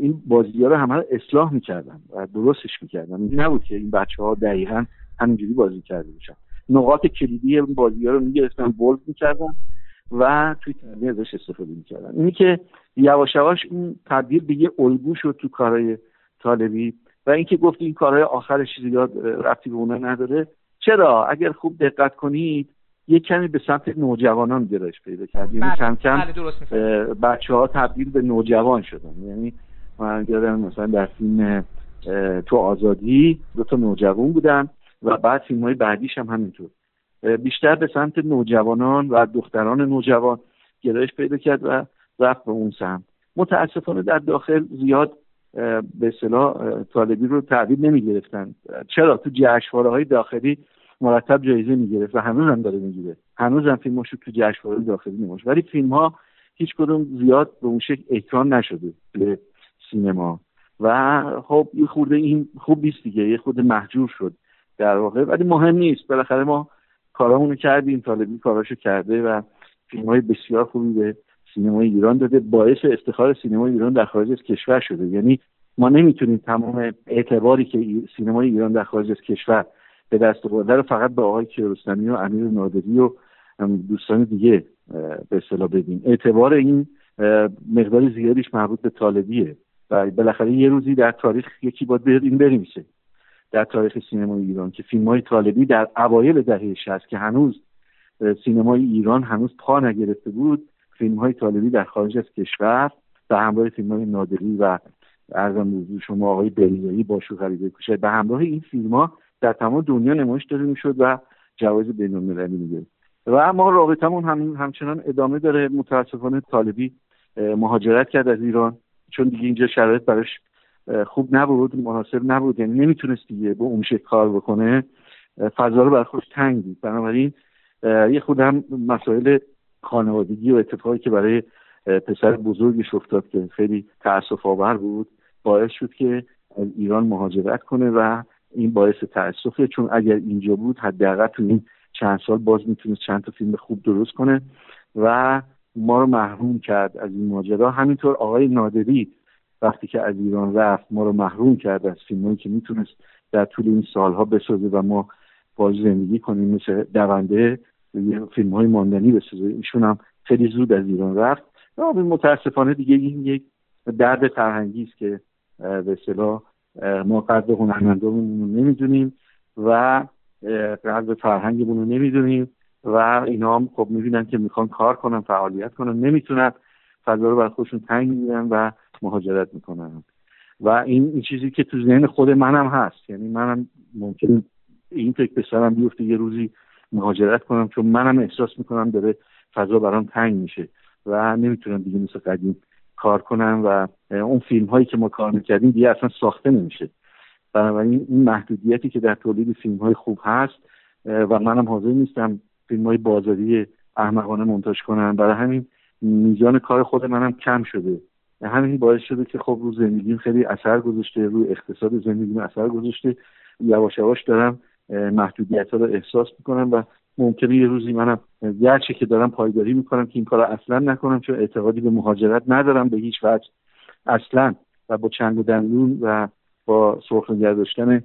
این بازی رو همه اصلاح می‌کردم و درستش می‌کردم این نبود که این بچه ها دقیقا همینجوری بازی کرده باشن. نقاط کلیدی این بازی رو می‌گرفتم بولد می‌کردم و توی تبدیل ازش استفاده می‌کردن. اینی که یواش یواش این تبدیل به یه الگو شد تو کارهای طالبی و اینکه گفت این کارهای آخرش زیاد رفتی به اونا نداره. چرا؟ اگر خوب دقت کنید یه کمی به سمت نوجوانان گرایش پیدا کرد یعنی بله، کم کم بله، بچه ها تبدیل به نوجوان شدن. یعنی من یادم مثلا در فیلم تو آزادی دو تا نوجوان بودن و بعد فیلم های بعدیش هم همینطور. بیشتر به سمت نوجوانان و دختران نوجوان گرایش پیدا کرد و رفت به اون سمت. متاسفانه در داخل زیاد به اصطلاح طالبی رو تحویل نمی گرفتن چرا؟ تو جشنواره های داخلی مرتب جایزه می‌گرفت و هنوز هم داره می‌گیره. هنوز هم فیلماشو تو جشنواره داخلی نماش ولی فیلم ها هیچ کدوم زیاد به اون شکل اکران نشده به سینما. و خب یه خورده این خوب نیست دیگه یه خورده محجور شد در واقع. ولی مهم نیست. بالاخره ما کارامونو کردیم طالبی کاراشو کرده و فیلم های بسیار خوبی به سینمای ایران داده. باعث افتخار سینما ایران در خارج از کشور شده. یعنی ما نمی‌تونیم تمام اعتباری که سینمای ایران در خارج از کشور به دست آورده رو فقط به آقای کیارستمی و امیر نادری و دوستان دیگه به اصطلاح بدیم اعتبار این مقدار زیادیش مربوط به طالبیه و بالاخره یه روزی در تاریخ یکی باید این بنویسه. در تاریخ سینمای ایران که فیلم های طالبی در اوایل دهه 60 که هنوز سینمای ایران هنوز پا نگرفته بود فیلم های طالبی در خارج از کشور به همراه فیلم های نادری و ارزم شما آقای بریایی باشو غریبه کوشه به همراه این فیلم ها در تمام دنیا نمایش داده می‌شد و جوایز بین المللی میگه و ما رابطمون هم همچنان ادامه داره. متاسفانه طالبی مهاجرت کرد از ایران. چون دیگه اینجا شرایط براش خوب نبود مناسب نبود. یعنی نمی‌تونست دیگه به اون کار بکنه. فضا رو بر خودش تنگ دید. بنابراین یه خودم مسائل خانوادگی و اتفاقی که برای پسر بزرگش افتاد که خیلی تاسف آور بود باعث شد که از ایران مهاجرت کنه و این باعث تاسفه چون اگر اینجا بود حداقل تو این چند سال باز می‌تونست چند تا فیلم خوب درست کنه و ما رو محروم کرد از این ماجرا. همینطور آقای نادری وقتی که از ایران رفت ما رو محروم کرد از فیلمایی که می‌تونست در طول این سالها بسازه و ما باز زندگی کنیم. مثل دونده فیلم های ماندنی بسازه. ایشون هم خیلی زود از ایران رفت. و متاسفانه دیگه این یک درد فرهنگی است که به اصطلاح ما قدر هنرمندامون رو نمی‌دونیم و قدر فرهنگمون رو نمی‌دونیم و اینا هم خب می‌بینن که می‌خوان کار کنن فعالیت کنن نمی‌تونن. فضا رو بر خودشون تنگ می‌گیرن و مهاجرت می‌کنن. و این, این چیزی که تو ذهن خود منم هست. یعنی منم ممکن این فکر به سرم بیفته یه روزی مهاجرت کنم چون منم احساس می‌کنم داره فضا برام تنگ میشه و نمی‌تونم دیگه مثل قدیم کار کنم و اون فیلم هایی که ما کار می‌کردیم دیگه اصلا ساخته نمیشه. بنابراین این محدودیتی که در تولید فیلم های خوب هست و منم حاضر نیستم فیلم های بازاری احمقانه منتاج کنم برای همین میزان کار خود منم کم شده. همین باعث شده که خب رو زندگیم خیلی اثر گذاشته روی اقتصاد زندگیم اثر گذاشته. یواش یواش دارم محدودیت ها رو احساس می‌کنم و ممکنه یه روزی منم گرچه که دارم پایداری می‌کنم که این کار اصلا نکنم چون اعتقادی به مهاجرت ندارم به هیچ وجه. اصلا و با چنگ و دندون و با سرخ نگه داشتن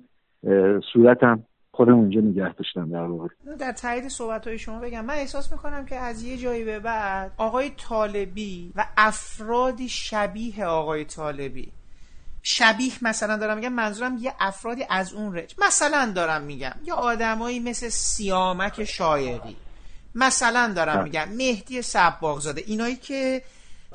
صورتم خودم اونجا نگه داشتم در واقع. در تایید صحبت های شما بگم. من احساس می‌کنم که از یه جایی به بعد آقای طالبی و افرادی شبیه آقای طالبی شبیه مثلا دارم میگم منظورم یه افرادی از اون رج. مثلا دارم میگم. یه آدمایی مثل سیامک شایقی مثلا دارم میگم. مهدی سباغزاده. اینایی که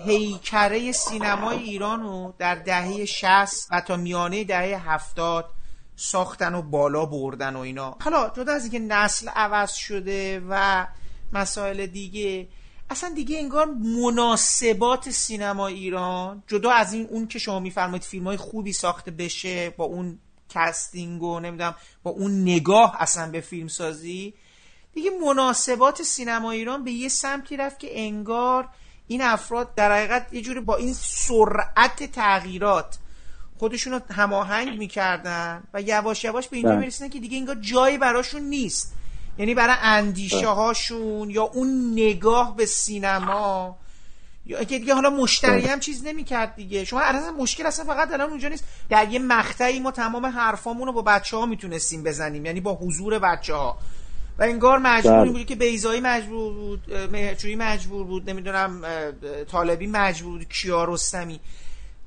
پیکره سینمای ایران رو در دهه 60 و تا میانه دهه 70 ساختن و بالا بردن و اینا. حالا جدا از اینکه نسل عوض شده و مسائل دیگه اصلا دیگه انگار مناسبات سینما ایران جدا از این اون که شما میفرمایید فیلم های خوبی ساخته بشه با اون casting و نمی‌دونم با اون نگاه اصلا به فیلم سازی دیگه مناسبات سینما ایران به یه سمتی رفت که انگار این افراد در حقیقت یه جوری با این سرعت تغییرات خودشون رو هماهنگ می‌کردن و یواش یواش به اینجا می‌رسیدن که دیگه انگار جایی براشون نیست. یعنی برای اندیشه هاشون یا اون نگاه به سینما یا دیگه حالا مشتری هم چیز نمی‌کرد دیگه. شما اصلا مشکل اصلا فقط الان اونجا نیست. در یه مقطعی ما تمام حرفامون رو با بچه ها می‌تونستیم بزنیم. یعنی با حضور بچه ها و انگار مجبوری بله. بود که بیزایی مجبور بود مهرجویی مجبور بود نمی‌دونم طالبی مجبور بود کیارستمی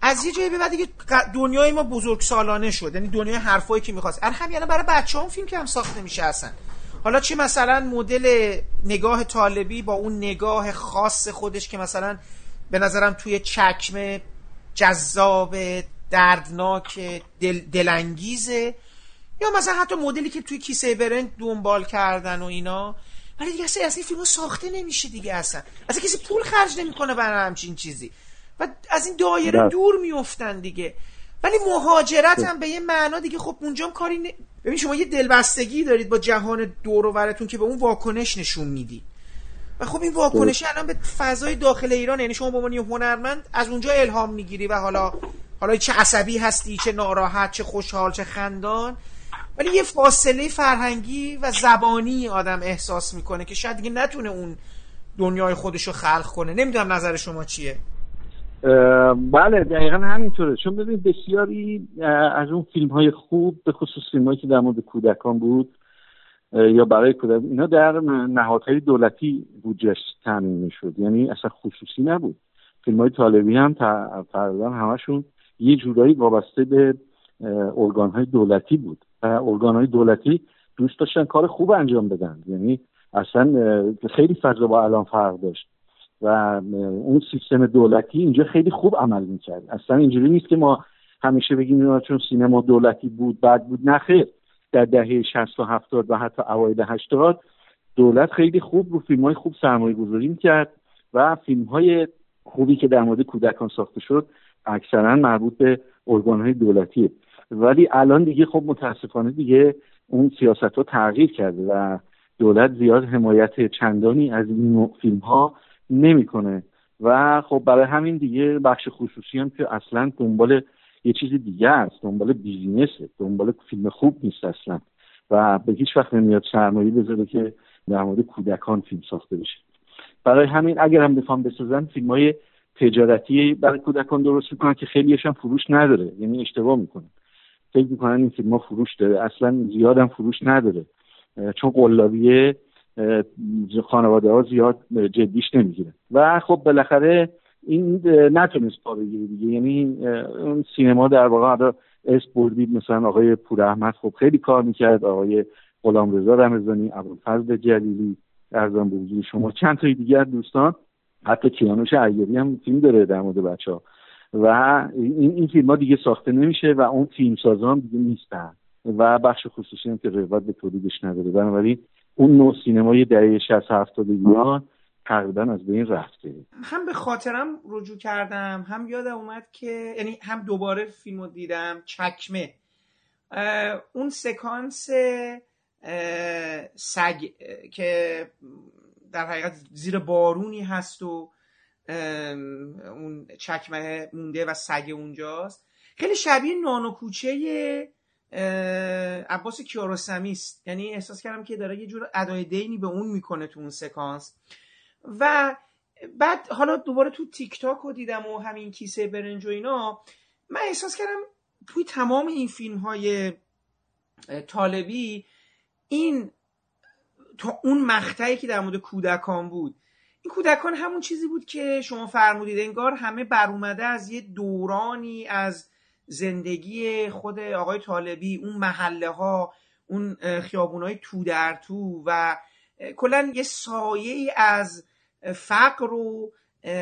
از یه جایی به بعد دیگه دنیای ما بزرگ سالانه شد. یعنی دنیای حرفایی که می‌خواست. الان هم یعنی برای بچه هم فیلم که هم ساخته میشه اصلا. حالا چه مثلا مدل نگاه طالبی با اون نگاه خاص خودش که مثلا به نظرم توی چکمه جذاب دردناک دل، دلانگیزه؟ یا مثلا حتی مدلی که توی کیسه برنج دنبال کردن و اینا؟ ولی دیگه اصلا از این فیلم ساخته نمیشه دیگه اصلا. اصلا کسی پول خرج نمی‌کنه برای همچین چیزی. و از این دایره. دور میفتن دیگه. ولی مهاجرت هم به یه معنا دیگه خب اونجا هم کاری. ببین شما یه دلبستگی دارید با جهان دور و که به اون واکنش نشون میدی. و خب این واکنش الان به فضای داخل ایران یعنی شما به عنوان هنرمند از اونجا الهام می‌گیری و حالا حالا چه عصبی هستی چه ناراحت چه خوشحال چه خندان. ولی یه فاصله فرهنگی و زبانی آدم احساس می‌کنه که شاید دیگه نتونه اون دنیای خودشو خلق کنه. نمی‌دونم نظر شما چیه. بله دقیقا همینطوره. چون ببینید بسیاری از اون فیلم های خوب به خصوص فیلم که در مورد کودکان بود یا برای کودکان اینا در نهادهای دولتی بودجهش تعمین می‌شد. یعنی اصلا خصوصی نبود. فیلم های طالبی هم تقریبا همشون یه جورایی وابسته به ارگان های دولتی بود. و ارگان های دولتی دوست داشتن کار خوب انجام بدن. یعنی اصلا خیلی فضا با الان فرق داشت. و اون سیستم دولتی اینجا خیلی خوب عمل می‌کرد. اصلا اینجوری نیست که ما همیشه بگیم چون سینما دولتی بود بعد بود. نخیر در دهه 60 و 70 و حتی اوایل 80 دولت خیلی خوب رو فیلم های خوب سرمایه گذاری می‌کرد و فیلم های خوبی که در مورد کودکان ساخته شد اکثرا مربوط به ارگان های دولتیه ولی الان دیگه خب متاسفانه دیگه اون سیاست ها تغییر کرده و دولت زیاد حمایت چندانی از این فیلم ها نمی‌کنه. و خب برای همین دیگه بخش خصوصی هم که اصلا دنبال یه چیز دیگه است دنبال بیزینسه دنبال فیلم خوب نیست اصلا. و به هیچ وقت نمیاد سرمایه بذاره که در مورد کودکان فیلم ساخته بشه. برای همین اگر هم بخوام بسازن فیلم های تجارتی برای کودکان درست می‌کنن که خیلیش هم فروش نداره یعنی اشتباه می‌کنن. فکر می‌کنن این فیلم ها فروش داره اصلا زیاد فروش نداره. چون قلابیه خانواده ها زیاد جدیش نمی‌گیره و خب بالاخره این نتونست پا بگیره دیگه. یعنی اون سینما در واقع اس بردید. مثلا آقای پور احمد خب خیلی کار می‌کرد. آقای غلام رضا رمضانی ابوالفضل جلیلی ارزان به شما چند تای دیگر دوستان. حتی کیانوش عیاری هم فیلم داره در مورد بچه ها و این, این فیلم ها دیگه ساخته نمیشه و اون فیلم سازان دیگه نیستن. و بخش خصوصی هم که روایت به تولیدش نداره. بنابراین اون نوع سینمای دهه 60 70 ایران تقریبا از بین رفته. هم به خاطرم رجوع کردم هم یادم اومد که یعنی هم دوباره فیلم رو دیدم چکمه. اون سکانس سگ که در حقیقت زیر بارونی هست و اون چکمه مونده و سگ اونجاست. خیلی شبیه نانو کوچه عباس کیارستمی است. یعنی احساس کردم که داره یه جور ادای دینی به اون می‌کنه تو اون سکانس. و بعد حالا دوباره تو تیک تاک رو دیدم و همین کیسه برنج و اینا من احساس کردم توی تمام این فیلم های طالبی این تا اون مقطعی که در مورد کودکان بود. این کودکان همون چیزی بود که شما فرمودید انگار همه بر اومده از یه دورانی از زندگی خود آقای طالبی اون محله ها اون خیابون های تو در تو و کلا یه سایه از فقر و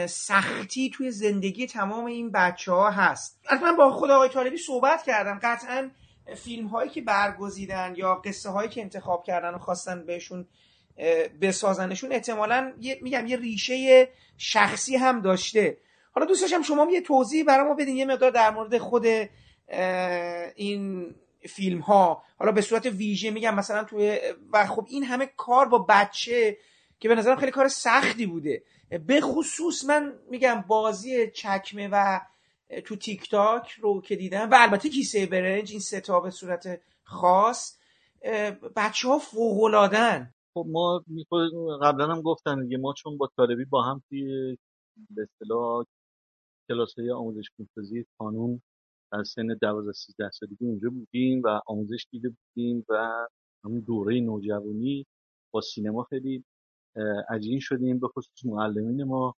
سختی توی زندگی تمام این بچه ها هست. من با خود آقای طالبی صحبت کردم قطعا فیلم هایی که برگزیدن یا قصه هایی که انتخاب کردن و خواستن بهشون بسازنشون احتمالا میگم یه ریشه شخصی هم داشته. حالا دوست داشتم شما یه توضیح برای ما بدین یه مقدار در مورد خود این فیلم ها حالا به صورت ویژه میگم مثلا توی و خب این همه کار با بچه که به نظرم خیلی کار سختی بوده. به خصوص من میگم بازی چکمه و تو تیک تاک رو که دیدم و البته کیسه برنج این ستا به صورت خاص بچه ها فوقلادن خب ما قبلا هم گفتم دیگه ما چون با طالبی با هم توی به اصطلاح کلاس های آموزش کنفرزی قانون از سن 12 13 سالگی اونجا بودیم و آموزش دیده بودیم و همون دوره نوجوانی با سینما خیلی عجین شدیم. به خصوص معلمین ما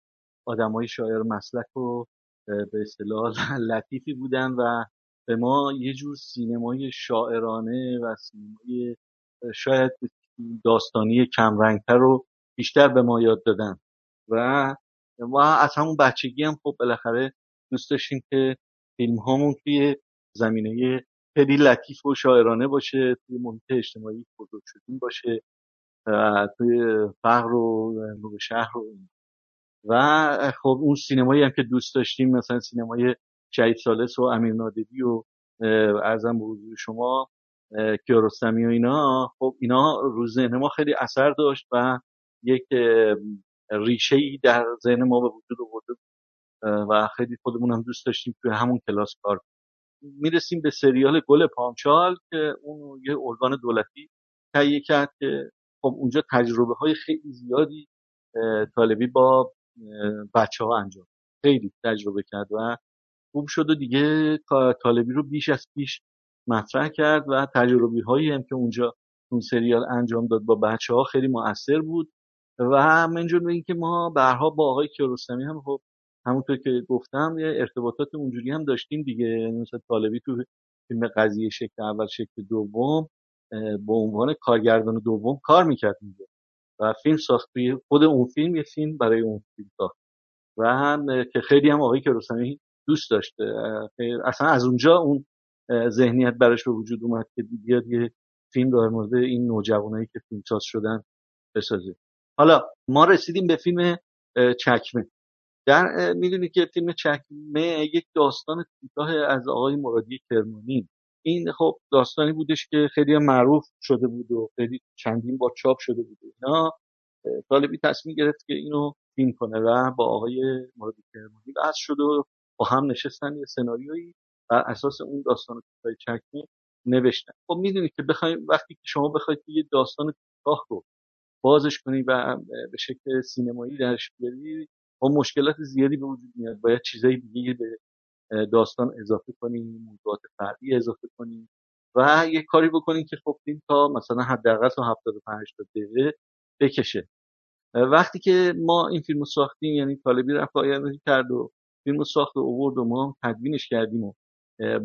آدمای شاعر مسلک و به اصطلاح [laughs] لطیفی بودن و به ما یه جور سینمای شاعرانه و سینمای شاید داستانی کمرنگتر رو بیشتر به ما یاد دادن. و ما از همون بچگی هم خب بالاخره دوست داشتیم که فیلم هامون توی زمینه خیلی لطیف و شاعرانه باشه توی محیط اجتماعی بزرگ شدیم باشه توی فقر و نور شهر و و خب اون سینمایی هم که دوست داشتیم مثلا سینمای شهید سالس و امیر نادری و ارزم به حضور شما کیارستمی و اینا خب اینا رو ذهن ما خیلی اثر داشت و یک ریشه ای در ذهن ما به وجود آورده و خیلی خودمون هم دوست داشتیم توی همون کلاس کار می‌رسیم به سریال گل پامچال که اون یه ارگان دولتی تهیه کرد که خب اونجا تجربه های خیلی زیادی طالبی با بچه ها انجام خیلی تجربه کرد و خوب شد و دیگه طالبی رو بیش از پیش مطرح کرد و تجربی هایی هم که اونجا اون سریال انجام داد با بچه ها خیلی مؤثر بود. و منجور به اینکه ما برها با آقای کیارستمی هم خب همونطور که گفتم یه ارتباطات اونجوری هم داشتیم دیگه. یعنی مثلا طالبی تو فیلم قضیه شکل اول شکل دوم به عنوان کارگردان دوم کار می‌کرد میگه و فیلم ساخت خود اون فیلم یه فیلم برای اون فیلم ساخت. و هم که خیلی هم آقای کیارستمی دوست داشته. اصلا از اونجا اون ذهنیت براش به وجود اومد که بیاد یه فیلم در مورد این نوجوانایی که فیلمساز شدن بسازه. حالا ما رسیدیم به فیلم چکمه. در می‌دونی که فیلم چکمه یک داستان کوتاه از آقای مرادی کرمانی. این خب داستانی بودش که خیلی معروف شده بود و خیلی چندین بار چاپ شده بود اینا. طالبی تصمیم گرفت که اینو فیلم کنه و با آقای مرادی کرمانی بحث شد و با هم نشستن یه سناریویی بر اساس اون داستان کوتاه چکمه نوشتن. خب می‌دونید که بخوایم وقتی که شما بخواید یه داستان کوتاه رو بازش کنی و به شکل سینمایی درش بیاری خب مشکلات زیادی به وجود میاد. باید چیزای دیگه به داستان اضافه کنیم موضوعات فرعی اضافه کنیم و یه کاری بکنیم که خب فیلم تا مثلا حداقل تا 75 تا دقیقه بکشه. وقتی که ما این فیلم ساختیم یعنی طالبی رفت آینده کرد و فیلم ساخت و اوورد و ما تدوینش کردیم و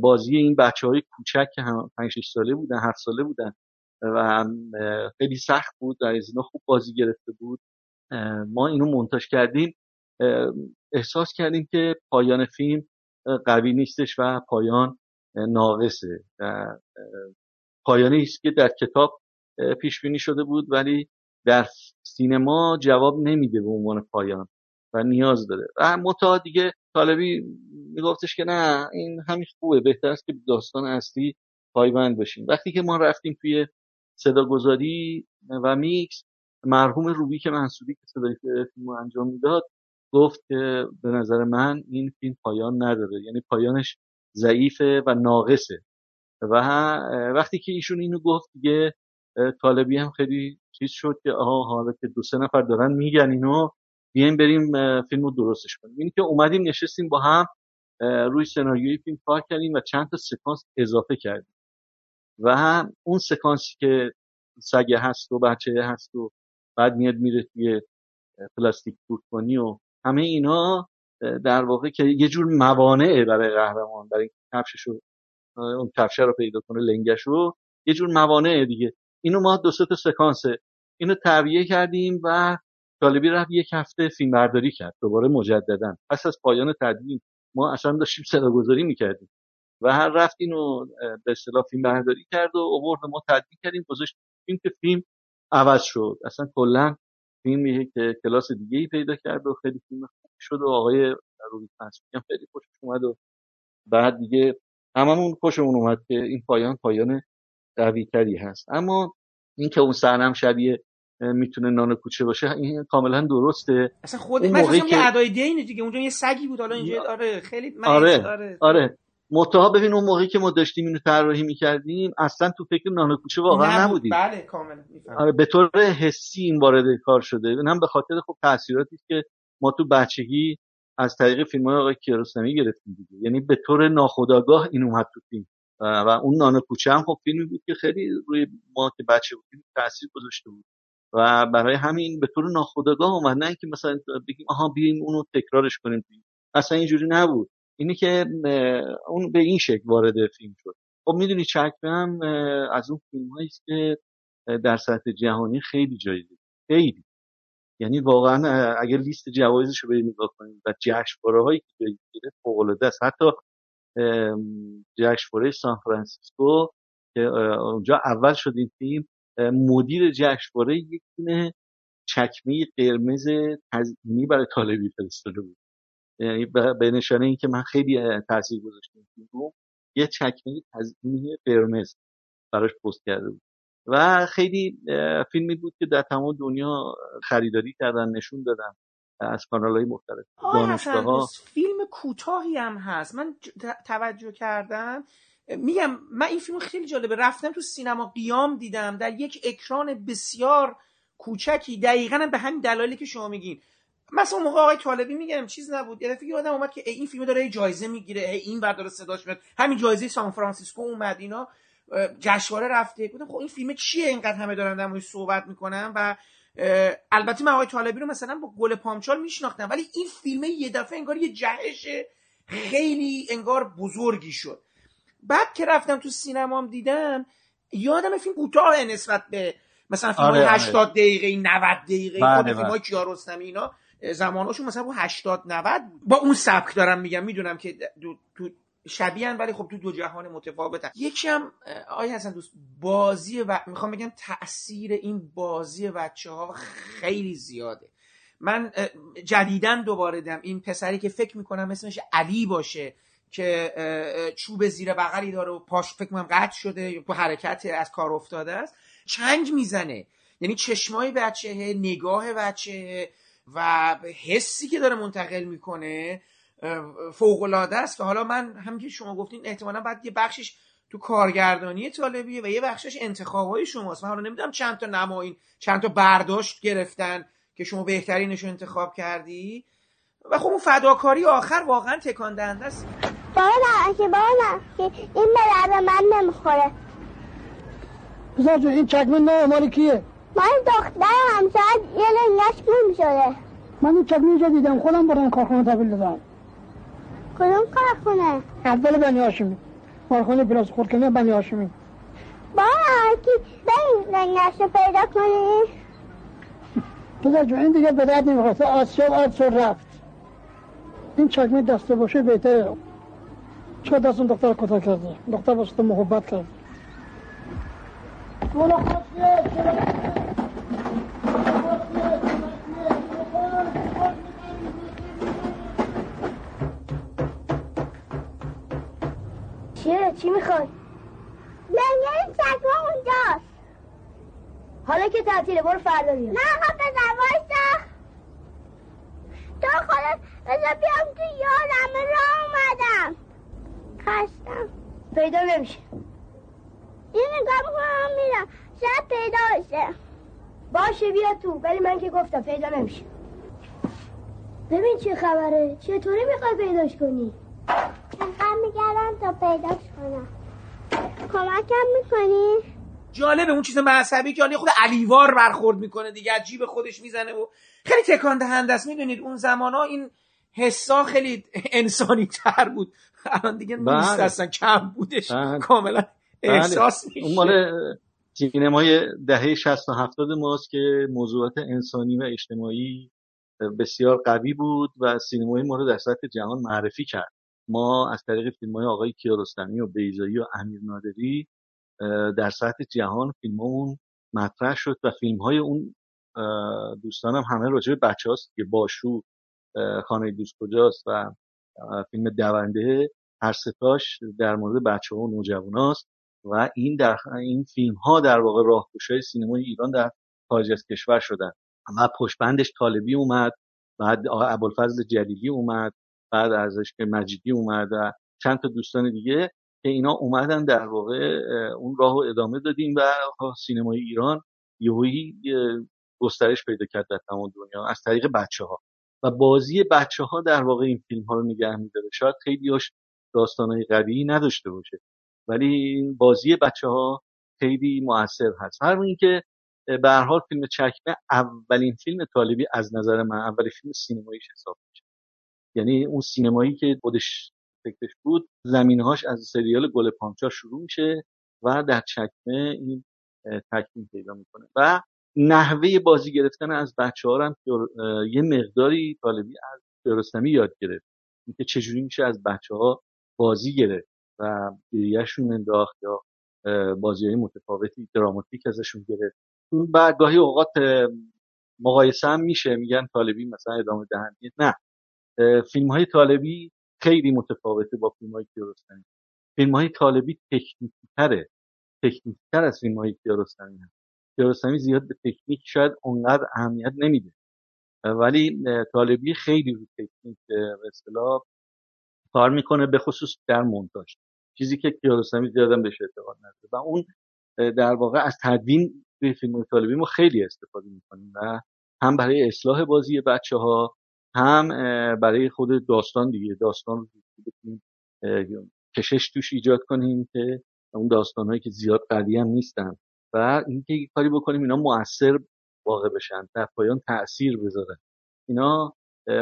بازی این بچه های کوچک که هم 5 ساله بودن 7 ساله بودن و خیلی سخت بود در از خوب بازی گرفته بود. ما اینو منتاج کردیم. احساس کردیم که پایان فیلم قوی نیستش و پایان ناقصه پایانی است که در کتاب پیش بینی شده بود ولی در سینما جواب نمیده به عنوان پایان و نیاز داره. و متا دیگه طالبی میگفتش که نه این همین خوبه بهتر است که داستان اصلی پایبند باشیم وقتی که ما رفتیم توی صداگذاری و میکس. مرحوم روبی که منصوری که صدای فیلم انجام می‌داد گفت که به نظر من این فیلم پایان نداره. یعنی پایانش ضعیفه و ناقصه. و وقتی که ایشون اینو گفت دیگه طالبی هم خیلی چیز شد که آها حالا که دو سه نفر دارن میگن اینو بیایم بریم فیلم رو درستش کنیم. این که اومدیم نشستیم با هم روی سناریوی فیلم کار کردیم و چند تا سکانس اضافه کردیم. و هم اون سکانسی که سگه هست و بچه هست و بعد میاد میره توی پلاستیک کنی و همه اینا در واقع که یه جور موانعه برای قهرمان برای کفشش رو اون کفشه رو پیدا کنه لنگش رو یه جور موانعه دیگه. اینو ما دو تا سکانسه اینو تبیه کردیم و طالبی رفت یک هفته فیلم برداری کرد دوباره مجددا. پس از پایان تدوین ما اصلا داشتیم صدا گذاری می‌کردیم. و هر رفت اینو به اصطلاح فیلم برداری کرد و اوورد ما تدوین کردیم گذاشت. فیلم که فیلم عوض شد. اصلا کلا فیلم که کلاس دیگه ای پیدا کرد و خیلی فیلم خوب شد و آقای روی هم خیلی خوشش اومد و بعد دیگه هممون خوشمون اومد که این پایان پایان قوی تری هست. اما این که اون سرنم شبیه می‌تونه نان کوچه باشه این کاملا درسته. اصلا خود اون موقعی که ادای دین دیگه. اونجا یه سگی بود حالا اینجا آره خیلی آره آره, آره. متها ببین اون موقعی که ما داشتیم اینو طراحی می‌کردیم اصلا تو فکر نان کوچه واقعا نبودیم. بله کاملا آره به طور حسی این وارد کار شده. هم به خاطر خب تاثیراتی که ما تو بچگی از طریق فیلم های آقای کیارستمی گرفتیم دیگه. یعنی به طور ناخودآگاه این اومد تو فیلم. و اون نان کوچه هم خب فیلمی بود که خیلی روی ما که بچه بودیم تاثیر گذاشته بود. و برای همین به طور ناخودآگاه اومد. نه اینکه مثلا بگیم آها بیایم اونو تکرارش کنیم. اصلا اینجوری نبود. اینی که اون به این شکل وارد فیلم شد. خب می‌دونی چکمه هم از اون فیلم است که در سطح جهانی خیلی جایزه خیلی. یعنی واقعا اگر لیست جوایزش رو بریم نگاه کنیم و جشنواره هایی که جایزه گرفت فوق العاده است. حتی جشنواره سان فرانسیسکو که اونجا اول شد این فیلم مدیر جشنواره یک دونه چکمه قرمز تزئینی برای طالبی فرستاده بود. یعنی به نشانه اینکه من خیلی تاثیر گذاشتم فیلمو یه چکمه تزئینی قرمز براش پست کرده بود. و خیلی فیلمی بود که در تمام دنیا خریداری کردن نشون دادن از کانال های مختلف دانشگاه فیلم کوتاهی هم هست. من توجه کردم. میگم من این فیلم خیلی جالبه. رفتم تو سینما قیام دیدم. در یک اکران بسیار کوچکی. دقیقا به همین دلایلی که شما میگین. مثلا موقع آقای طالبی میگم چیز نبود. یه دفعه آدم اومد که این فیلم داره جایزه می‌گیره این ور داره صداش میاد. همین جایزه سان فرانسیسکو اومد اینا جشنواره رفته. گفتم خب این فیلم چیه اینقدر همه دارن در صحبت می‌کنن؟ و البته من آقای طالبی رو مثلا با گل پامچال میشناختم ولی این فیلم یه دفعه انگار یه جهش خیلی انگار بزرگی شد. بعد که رفتم تو سینمام دیدم یادم فیلم کوتاه نسبت به مثلا فیلم آره 80 آره. دقیقه 90 دقیقه بله، فیلم های بله. کیارستمی اینا. زماناشون مثلا با 80 90 با اون سبک دارم میگم می‌دونم که تو شبیه ولی خب تو دو جهان متفاوتن. یکی هم آیا حسن دوست بازی و می‌خوام بگم تاثیر این بازی بچه ها خیلی زیاده. من جدیدن دوباره دم این پسری که فکر می‌کنم اسمش علی باشه که چوب زیر بغلی داره و پاش فکر کنم قطع شده تو حرکت از کار افتاده است. چنگ می‌زنه. یعنی چشمای بچه نگاه بچه و حسی که داره منتقل می‌کنه فوق العاده است و حالا من هم که شما گفتین احتمالا بعد یه بخشش تو کارگردانی طالبیه و یه بخشش انتخابای شماست. من حالا نمی‌دونم چند تا نمایین چند تا برداشت گرفتن که شما بهترینش رو انتخاب کردی. و خب اون فداکاری آخر واقعا تکان دهنده است. بابا که بابا که این به من نمی‌خوره. بزار این چکمه نه مال کیه من دختر همسر یه لنگش گم شده من این چکمه اینجا دیدم خودم برم کارخونه تبیل دادم کدوم کارخونه؟ اول بنی هاشمی. کارخونه پلاس خورکنه بنی هاشمی. بابا کی به این لنگش رو پیدا کنی؟ پدر جو این دیگه به درد نمی‌خواسته. آسیاب آسور رفت. این چکمه دسته باشه بهتره. چه دستون دختر کتا کرده؟ دختر باشه محبت کرد چی می‌خوای؟ لنگه چکمه اونجاست. حالا که تعطیله برو فردا بیا نه خب بزن وایسا. تو خودت بذار بیام تو یادم را اومدم. خستم. پیدا نمیشه. این نگاه می‌کنم میرم. شاید پیدا بشه. باشه بیا تو. ولی من که گفتم پیدا نمیشه. ببین چه خبره. چطوری می‌خوای پیداش کنی؟ انقدر میگردم تا پیداش کنم. کمکم می‌کنی؟ جالبه اون چیز مذهبی که خود علیوار برخورد می‌کنه دیگه عجیب خودش می‌زنه و خیلی تکان دهنده است. می‌دونید اون زمان ها این حسا خیلی [laughs] انسانی تر بود. الان دیگه نیست بله. اصلا کم بودش. بله. کاملا بله. احساس میشه. اون مال سینمای دهه 60 و 70 ماست که موضوعات انسانی و اجتماعی بسیار قوی بود و سینمای ما رو در سطح جهان معرفی کرد. ما از طریق فیلم های آقای کیارستمی و بیزایی و امیر نادری در سطح جهان فیلم مطرح شد و فیلم های اون دوستانم همه راجع به بچه هاست که باشو خانه دوست کجاست و فیلم دونده هر ستاش در مورد بچه ها و نوجوان هاست و این در این فیلم ها در واقع راهگشای سینمای ایران در خارج از کشور شدن. و پشتبندش طالبی اومد بعد ابوالفضل جلیلی اومد. بعد ازش که مجیدی اومد و چند تا دوستان دیگه که اینا اومدن در واقع اون راه رو ادامه دادیم و سینمای ایران یهویی گسترش پیدا کرد در تمام دنیا از طریق بچه ها و بازی بچه ها در واقع این فیلم ها رو نگه میداره. شاید خیلی هاش داستان های نداشته باشه ولی بازی بچه ها خیلی موثر هست. همین که به هر حال فیلم چکمه اولین فیلم طالبی از نظر من اولین فیلم سینماییش حساب میشه. یعنی اون سینمایی که خودش فکرش بود زمینهاش از سریال گل پانچا شروع میشه و در چکمه این تکمیل پیدا می‌کنه. و نحوه بازی گرفتن از بچه ها هم یه مقداری طالبی از درستمی یاد گرفت. اینکه چجوری میشه از بچه ها بازی گرفت و گریهشون انداخت یا بازی های متفاوتی دراماتیک ازشون گرفت. بعد گاهی اوقات مقایسه هم میشه. میگن طالبی مثلا ادامه دهنده. نه. فیلم های طالبی خیلی متفاوته با فیلم های کیارستمی. فیلم های طالبی تکنیکی تره تکنیکی تر از فیلم های کیارستمی هست. کیارستمی زیاد به تکنیک شاید اونقدر اهمیت نمیده. ولی طالبی خیلی رو تکنیک به اصطلاح کار می‌کنه به خصوص در مونتاژ. چیزی که کیارستمی زیادم بهش اعتقاد نداره. و اون در واقع از تدوین توی فیلم طالبی ما خیلی استفاده می‌کنیم و هم برای اصلاح بازی بچه ها هم برای خود داستان دیگه. داستان رو بتونیم کشش توش ایجاد کنیم که اون داستان هایی که زیاد قوی هم نیستن و اینکه کاری بکنیم اینا مؤثر واقع بشن در پایان تاثیر بذارن اینا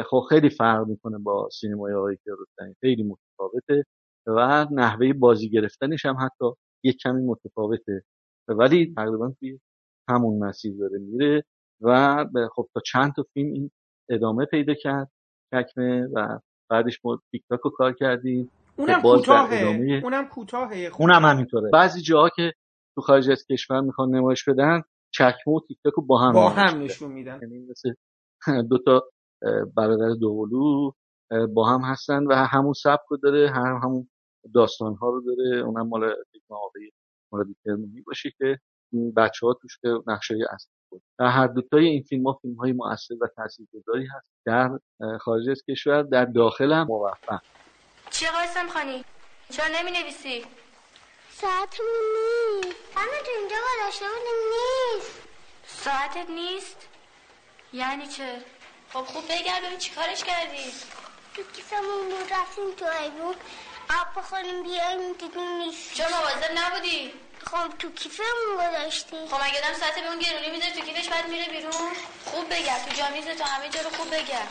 خب خیلی فرق می‌کنه با سینمای آقای کیارستمی خیلی متفاوته و نحوه بازی گرفتنش هم حتی یک کمی متفاوته. ولی تقریبا توی همون مسیر داره میره و خب تا چند تا فیلم این ادامه پیدا کرد چکمه و بعدش ما تیک تاک رو کار کردیم اونم کوتاهه. اونم کوتاهه اونم همینطوره. بعضی جاها که تو خارج از کشور می‌خوان نمایش بدن چکمه و تیک تاک رو با هم با هم نشون میدن. یعنی مثل [laughs] دو تا برادر دوقلو با هم هستن و همون سبک رو داره هم همون داستان ها رو داره. اونم مال فکر آقای مرادی کرمونی باشه که بچه ها توش به نقشه اصلی بود در هر دوتای این فیلم ها فیلم های مؤثر و تاثیرگذاری هست در خارج از کشور در داخل هم موفق چی قاسم خانی؟ چرا نمی نویسی؟ ساعتمون نیست همه تو اینجا گذاشته بودیم نیست ساعتت نیست؟ یعنی چه؟ خب خوب بگرد ببین چی کارش کردی؟ تو کیسمون بود رفتیم تو ایبون آب بخوریم بیاییم دیدیم نیست چرا مواظب نبودی؟ خب تو کیفمون گذاشتیم خب اگه دم ساعت به اون گرونی می‌ذاری؟ تو کیفش بعد میره بیرون. خوب بگرد. تو جامیز تو همه جا رو خوب بگرد.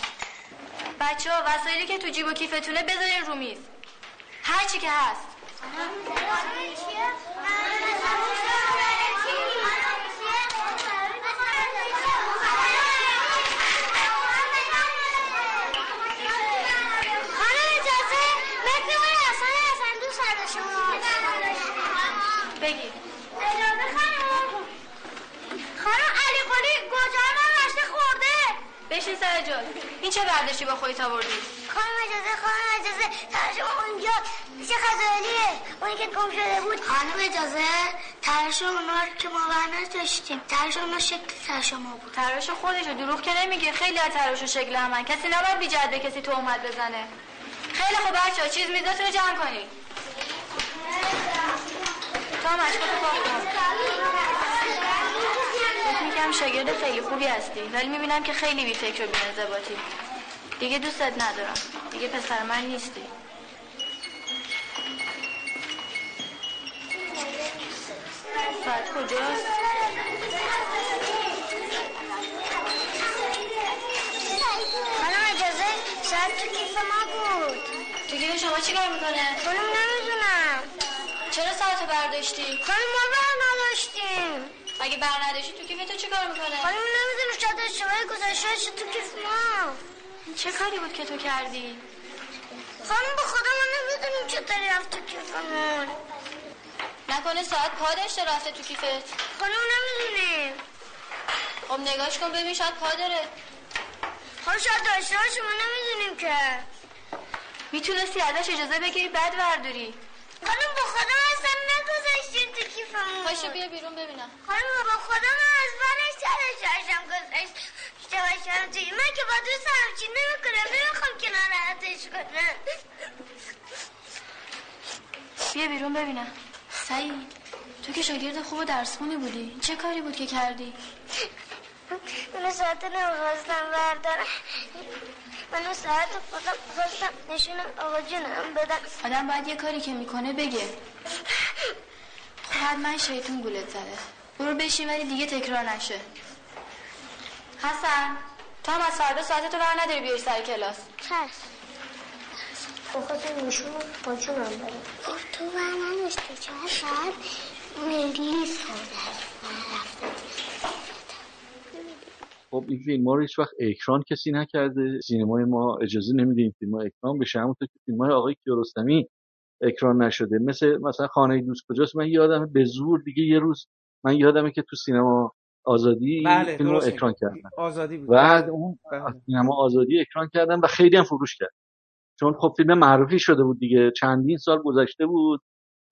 بچه ها وسایلی که تو جیب و کیفتونه بذارین رو میز. هر چی که هست. بگی خانم. علی قلی گوجه من رشته خورده. بشین سر جا. این چه برداشتی با خودت آوردی؟ خانم اجازه خانم اجازه. ترشم اونجا. پیش خزالیه اونی که گم شده بود. خانم اجازه ترش اونا که ما بر داشتیم ترش اونا شکل ترش ما بود. تراش خودشو دروغ که نمیگه. خیلی از تراش و شکل همن کسی نباید بی به کسی تهمت بزنه. خیلی خوب بچه ها چیز میزاتون رو جمع کنید. تو هم کن فکر می‌کنم شاگرد خیلی خوبی هستی. ولی می‌بینم که خیلی بی فکر و بی دیگه دوستت ندارم. دیگه پسر من نیستی. ساعت کجاست؟ خانم اجازه ساعت تو کیف ما بود. تو کیف شما چی کار می‌کنه؟ خانم نمی‌دونم. چرا ساعتو برداشتی؟ خانم ما بر نداشتیم. اگه بر نداشتی؟ تو کیف تو چی کار می‌کنه؟ خانم نمی‌دونم شاید اشتباهی گذاشته تو کیف ما. چه کاری بود که تو کردی؟ خانم به خدا ما نمی‌دونیم چطوری رفت تو کیفمون. نکنه ساعت پا داشته رفته تو کیفت. خانم نمی‌دونیم. خب نگاش کن ببین شاید پا داره. خانم شاید داشته باشه ما نمی‌دونیم که. می‌تونستی ازش اجازه بگیری بعد ورداری خانم به خدا اصلا نگذاشتیم تو کیفمون. پاشو بیا بیرون ببینم. خانم خدا من از برش سرش داشتم گذاشت باشم توی من که با دوست همچین نمی‌کنم؟ نمی‌خوام که ناراحتش کنم. بیا بیرون ببینم. سعید تو که شاگرد خوب و درس خونی بودی. چه کاری بود که کردی؟ من ساعت نمی‌خواستم بردارم من ساعت خودم خواستم نشونم آقا جونم بدم. آدم باید یه کاری که می‌کنه بگه. خب من شیطون گولت زده. برو بشین ولی دیگه تکرار نشه. حسن تو هم از فردا ساعتتو بر نداری بیای سر کلاس. چشم بخاطر میشون با جونم بره تو بر نداشتی. چهار ساعت ملی خب این فیلم ها رو هیچ وقت اکران کسی نکرده. سینمای ما اجازه نمیده این فیلم ها اکران بشه. همونطور که فیلم های آقای کیارستمی اکران نشده. مثل مثلا خانه دوست کجاست؟ من یادم به زور دیگه یه روز من یادمه که تو سینما آزادی بله فیلم رو اکران. کردن. آزادی بود. بعد اون بله. سینما آزادی اکران کردن و خیلی هم فروش کرد. چون خب فیلم معروفی شده بود دیگه. چندین سال گذشته بود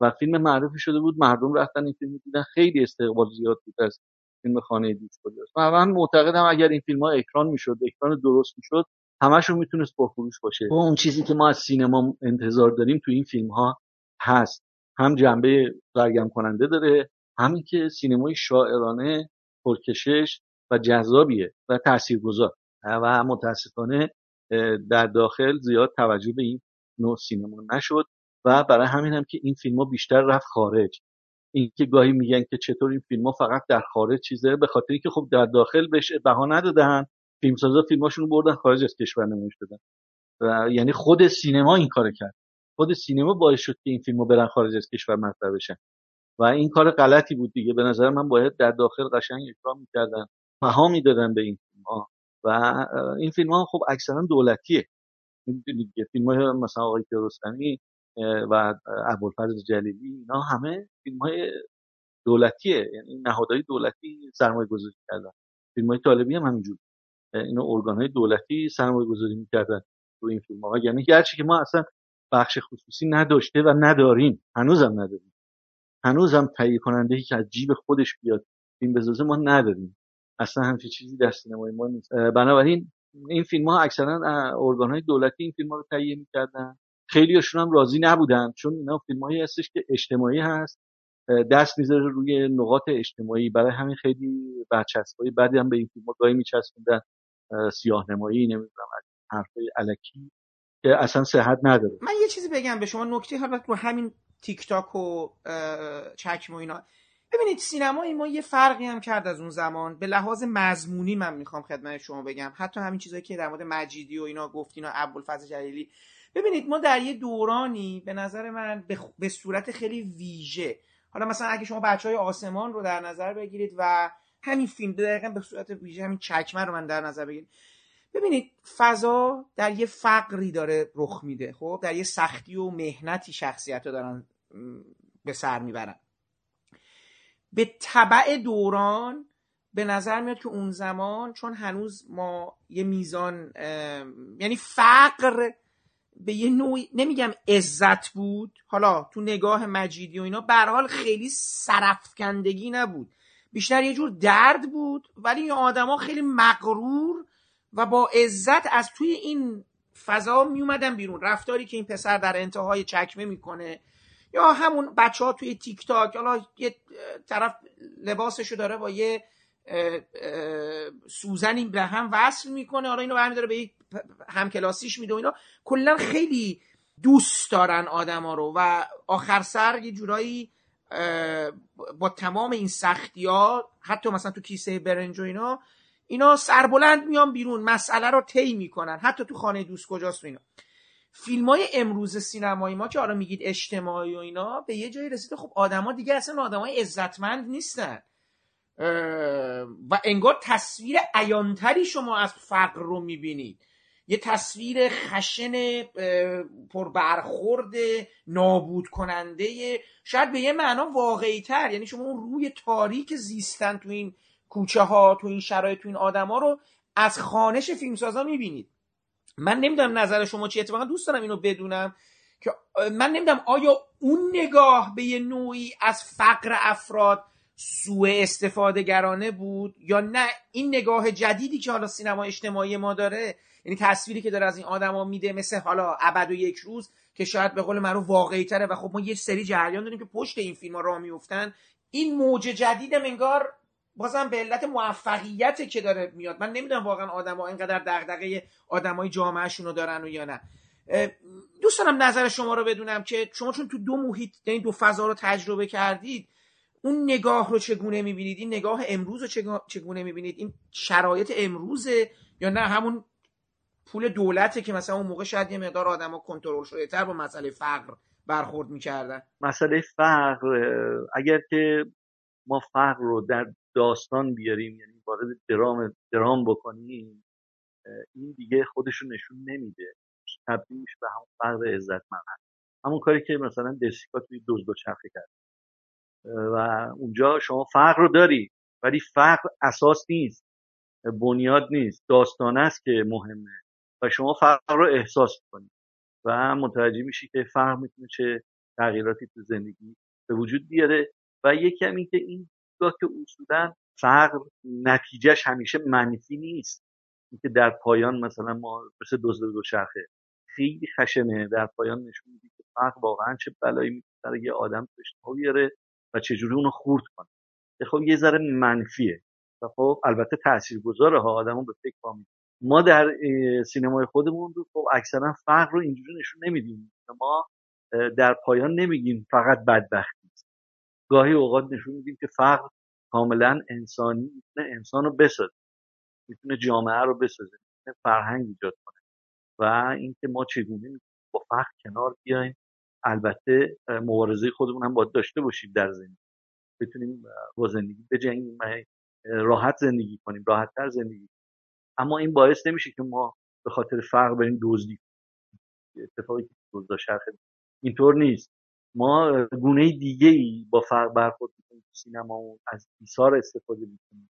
و فیلم معروفی شده بود. مردم رفتن این فیلم دیدن. خیلی استقبال زیاد بود از فیلم خانه دوست کجاست من معتقدم اگر این فیلم ها اکران می‌شد اکران درست می‌شد همشون می‌تونست پرفروش باشه. و اون چیزی که ما از سینما انتظار داریم تو این فیلم ها هست. هم جنبه سرگرم کننده داره همین که سینمای شاعرانه پرکشش و جذابیه و تاثیرگذار. و متاسفانه در داخل زیاد توجه به این نوع سینما نشد و برای همین هم که این فیلم ها بیشتر رفت خارج. این که گاهی میگن که چطور این فیلم ها فقط در خارج چیزه به خاطر اینکه خب در داخل بهش بها ندادن فیلمسازا فیلماشون رو بردن خارج از کشور نمایش دادن. و یعنی خود سینما این کار کرد. خود سینما باعث شد که این فیلم ها برن خارج از کشور مطرح بشن. و این کار غلطی بود دیگه. به نظر من باید در داخل قشنگ اکرام می‌کردن بها می‌دادن به این فیلم ها و این فیلم ها خب اکثرا دولتیه. که فیلم های مثلا آقای کیارستمی و ابوالفضل جلیلی اینا همه فیلم های دولتیه یعنی نهادهای دولتی سرمایه گذاری کردن. فیلم های طالبی هم همینجور. اینا ارگان های دولتی سرمایه گذاری می‌کردن رو این فیلم ها یعنی گرچه که ما اصلا بخش خصوصی نداشته و نداریم هنوزم نداریم. هنوزم تهیه کننده که از جیب خودش بیاد فیلم بسازه ما نداریم. اصلا همچین چیزی در سینمای ما نیست. بنابراین این فیلم ها اکثرا ارگان های دولتی این فیلم ها رو تهیه می‌کردن. خیلی هم راضی نبودن چون اینا فیلم هایی هستش که اجتماعی هست دست می‌ذاره روی نقاط اجتماعی. برای همین خیلی برچسبای بعدی هم به این فیلم گاهی میچسبوندن. سیاه نمایی نمی‌دونم حرفای علکی که اصلا صحت نداره. من یه چیزی بگم به شما نکته حالا رو همین تیک تاک و چکم و اینا. ببینید سینمای ما یه فرقی هم کرد از اون زمان. به لحاظ مضمونی من می‌خوام خدمت شما بگم. حتی همین چیزایی که در مورد مجیدی و اینا گفتین و ابوالفضل جلیلی. ببینید ما در یه دورانی به نظر من به, به صورت خیلی ویژه حالا مثلا اگه شما بچه های آسمان رو در نظر بگیرید و همین فیلم دقیقا به صورت ویژه همین چکمه رو من در نظر بگیرید. ببینید فضا در یه فقری داره رخ میده خب؟ در یه سختی و مهنتی شخصیت رو دارن به سر می‌برن. به طبع دوران به نظر میاد که اون زمان چون هنوز ما یه میزان یعنی فقر به یه نوعی نمیگم عزت بود حالا تو نگاه مجیدی و اینا به حال خیلی سرفکندگی نبود. بیشتر یه جور درد بود ولی این آدما خیلی مغرور و با عزت از توی این فضا می اومدن بیرون. رفتاری که این پسر در انتهای چکمه می‌کنه یا همون بچه ها توی تیک تاک حالا یه طرف لباسشو داره با یه اه، سوزنی به هم وصل می‌کنه. حالا اینو برمیداره به یک همکلاسیش میده و اینا. کلا خیلی دوست دارن آدما رو و آخر سر یه جورایی با تمام این سختی ها حتی مثلا تو کیسه برنج و اینا اینا سربلند میان بیرون مسئله رو طی می‌کنن. حتی تو خانه دوست کجاست و اینا. فیلم های امروز سینمایی ما که حالا میگید اجتماعی و اینا به یه جایی رسیده خب آدما دیگه اصلا آدمای عزتمند نیستن. و انگار تصویر عیانتری شما از فقر رو می‌بینید. یه تصویر خشن پربرخورد نابود کننده شاید به یه معنا واقعی تر یعنی شما اون روی تاریک زیستن تو این کوچه ها تو این شرایط تو این آدما رو از خانش فیلمسازا می‌بینید. من نمی‌دونم نظر شما چی اتفاقا دوست دارم اینو بدونم که من نمی‌دونم آیا اون نگاه به یه نوعی از فقر افراد سوء استفاده گرانه بود یا نه؟ این نگاه جدیدی که حالا سینما اجتماعی ما داره یعنی تصویری که داره از این آدما میده مثل حالا ابد و یک روز که شاید به قول معروف واقعی تره و خب ما یه سری جریان داریم که پشت این فیلم ها راه میفتن این موج جدیدم انگار بازم به علت موفقیت که داره میاد. من نمی‌دونم واقعا آدما اینقدر دغدغه آدمای جامعهشون رو دارن و یا نه. دوست دارم نظر شما رو بدونم که شما چون تو دو محیط یعنی دو فضا رو تجربه کردید اون نگاه رو چگونه می‌بینید؟ این نگاه امروز رو چگونه می‌بینید؟ این شرایط امروزه یا نه؟ همون پول دولته که مثلا اون موقع شاید یه مقدار آدما کنترل شده تر با مسئله فقر برخورد می‌کردن. مسئله فقر اگر که ما فقر رو در داستان بیاریم یعنی وارد درام درام بکنیم این دیگه خودشون نشون نمیده. تبدیل میشه به همون فقر عزتمند. همون کاری که مثلا دسیکا توی دوز چرخه کرد. و اونجا شما فقر رو داری ولی فقر اساس نیست بنیاد نیست داستانه است که مهمه و شما فقر رو احساس کنید و متوجه میشی که فقر می‌تونه چه تغییراتی تو زندگی به وجود بیاره و یکی هم که این که اصولا فقر نتیجهش همیشه منفی نیست. اینکه در پایان مثلا ما مثل دزد دو شرخه خیلی خشنه در پایان نشون میده که فقر واقعا چه بلایی می‌تونه یه آدم تو بیاره. و چجوری اونو خورد کنه. خب یه ذره منفیه. و خب البته تاثیرگذاره ها آدمو به فکر پا ما در سینمای خودمون رو خب اکثرا فقر رو اینجوری نشون نمیدیم. ما در پایان نمیگیم فقط بدبختی گاهی اوقات نشون میدیم که فقر کاملا انسانی می‌تونه انسان رو بسازه. می‌تونه جامعه رو بسازه. می‌تونه فرهنگ ایجاد کنه. و اینکه ما چگونه با فقر کنار بیایم البته مبارزه خودمون هم باید داشته باشیم در زندگی. بتونیم با زندگی بجنگیم راحت زندگی کنیم راحتتر زندگی اما این باعث نمیشه که ما به خاطر فقر بریم دزدی اتفاقی که دزد شرخ اینطور نیست. ما گونه دیگه ای با فرق برخورد می‌کنیم سینما از ایثار استفاده می‌کنیم.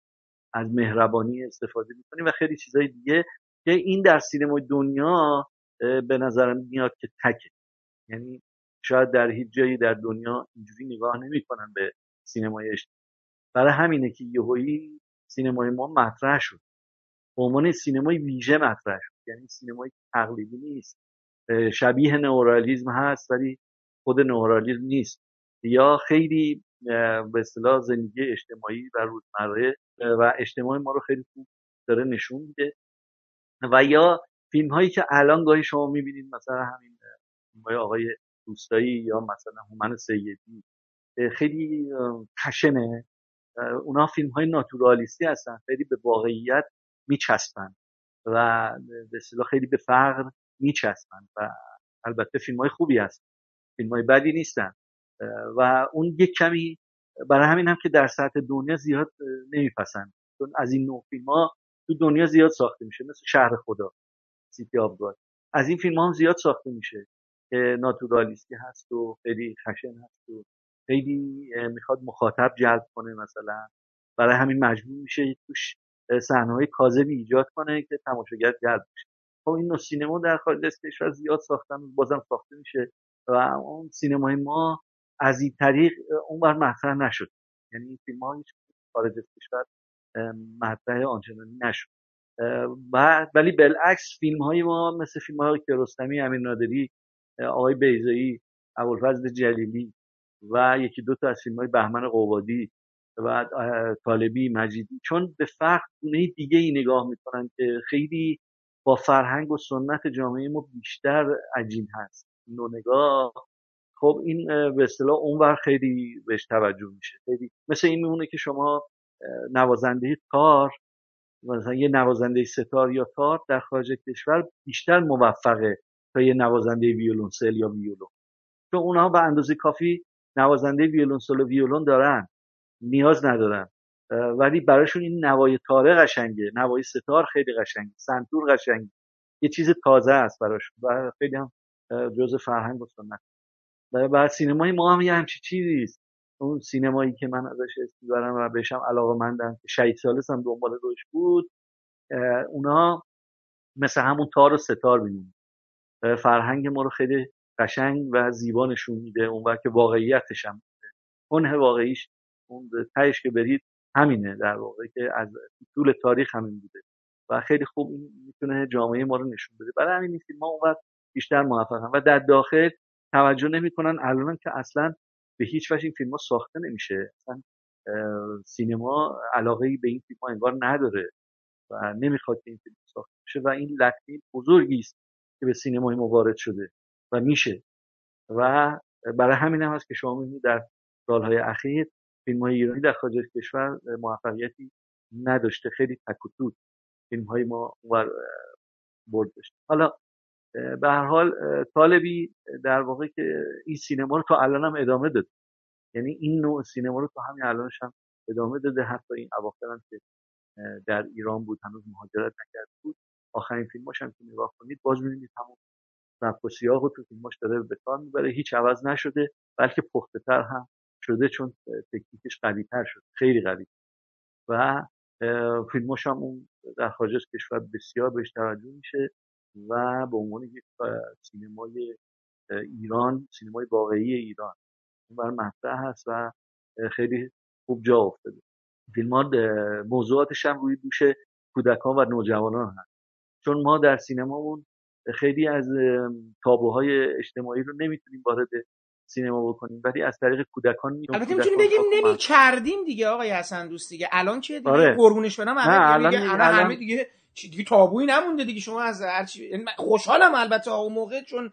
از مهربانی استفاده می‌کنیم و خیلی چیزهای دیگه که این در سینمای دنیا به نظرم میاد که تکه. یعنی شاید در هیچ جایی در دنیا اینجوری نگاه نمی‌کنن به سینمای برای همینه که یهویی سینمای ما مطرح شد. به عنوان سینمای ویژه مطرح شد. یعنی سینمای تقلیدی نیست. شبیه نئورالیزم هست ولی خود نورالیزم نیست. یا خیلی به اصطلاح زندگی اجتماعی و روزمره و اجتماعی ما رو خیلی خوب داره نشون میده. و یا فیلم هایی که الان گاهی شما می‌بینید مثلا همین فیلم آقای دوستایی یا مثلا هومن سیدی خیلی خشنه اونا فیلم های ناتورالیستی هستن خیلی به واقعیت میچسبن و به اصطلاح خیلی به فقر میچسبن و البته فیلم های خوبی هست فیلم های بدی نیستن. و اون یک کمی برای همین هم که در سطح دنیا زیاد نمیپسند. چون از این نوع فیلم ها تو دنیا زیاد ساخته میشه مثل شهر خدا City of از این فیلم ها هم زیاد ساخته میشه. که ناتورالیستی هست و خیلی خشن هست و خیلی می‌خواد مخاطب جلب کنه مثلا. برای همین مجبور میشه توش صحنه های کاذبی ایجاد کنه که تماشاگر جلب بشه. خب این نوع سینما در خارج از کشور زیاد ساختن بازم ساخته میشه و اون سینمای ما از این طریق اونور مطرح نشد. یعنی این فیلم ها خارج از کشور مطرح آنچنانی نشد. ولی بالعکس فیلم های ما مثل فیلم های کیارستمی امیر نادری آقای بیزایی ابوالفضل جلیلی و یکی دو تا از فیلم های بهمن قوادی و طالبی مجیدی. چون به فرق گونه دیگه ای نگاه می‌کنن که خیلی با فرهنگ و سنت جامعه ما بیشتر عجین هست. نوع نگاه خب این به اصطلاح اونور خیلی بهش توجه میشه. خیلی مثل این میمونه که شما نوازنده تار مثلا یه نوازنده ستار یا تار در خارج کشور بیشتر موفقه تا یه نوازنده ویولونسل یا ویولون. چون اونها به اندازه کافی نوازنده ویولونسل و ویولون دارن. نیاز ندارن. ولی براشون این نوای تاره قشنگه. نوای ستار خیلی قشنگه. سنتور قشنگه. یه چیز تازه است براشون. و خیلی هم جز فرهنگ و سنت. و سینمای ما هم یه همچی چیزیست اون سینمایی که من ازش دارم و بهشم علاقه مندم که شهید سالس هم دنبال روش بود اونا مثل همون تار و ستار میمون فرهنگ ما رو خیلی قشنگ و زیبا نشون میده. اون که واقعیتش هم اون واقعیش اون تهش که برید همینه در واقع که از طول تاریخ همین بوده. و خیلی خوب این می‌تونه جامعه ما رو نشون بده. برای همین نیست ما اون بیشتر موفقن. و در داخل توجه نمی‌کنن. الان که اصلا به هیچ وجه این فیلم ها ساخته نمیشه. اصلا سینما علاقه به این فیلم ها انگار نداره. و نمی‌خواد که این فیلم ساخته بشه. و این لطمه بزرگی است که به سینمای ما وارد شده و میشه. و برای همین هم هست که شما می‌بینید در سالهای اخیر فیلم های ایرانی در خارج کشور موفقیتی نداشته. خیلی تک و فیلم های ما برد داشته. حالا به هر حال طالبی در واقع که این سینما رو تا الان هم ادامه داده. یعنی این نوع سینما رو تا همین الانش هم ادامه داده. حتی این اواخر هم که در ایران بود هنوز مهاجرت نکرده بود. آخرین فیلماش هم که نگاه کنید باز می‌بینید همون و تو فیلماش داره به کار می‌بره. هیچ عوض نشده بلکه پخته تر هم شده چون تکنیکش قوی تر شد خیلی قوی. و فیلماش هم اون در خارج از کشور بسیار بهش توجه میشه و به عنوان یک سینمای ایران سینمای واقعی ایران. بر مطرح هست و خیلی خوب جا افتاده. فیلم موضوعاتش هم روی دوش کودکان و نوجوانان هست. چون ما در سینمامون خیلی از تابوهای اجتماعی رو نمی‌تونیم وارد سینما بکنیم ولی از طریق کودکان البته می‌تونیم بگیم نمی کردیم دیگه آقای حسن دوست دیگه. الان که دیگه؟ آره. قربونش برم الان, دیگه الان, همه دیگه دیگه تابویی نمونده دیگه. شما از هرچی یعنی خوشحالم البته اون موقع چون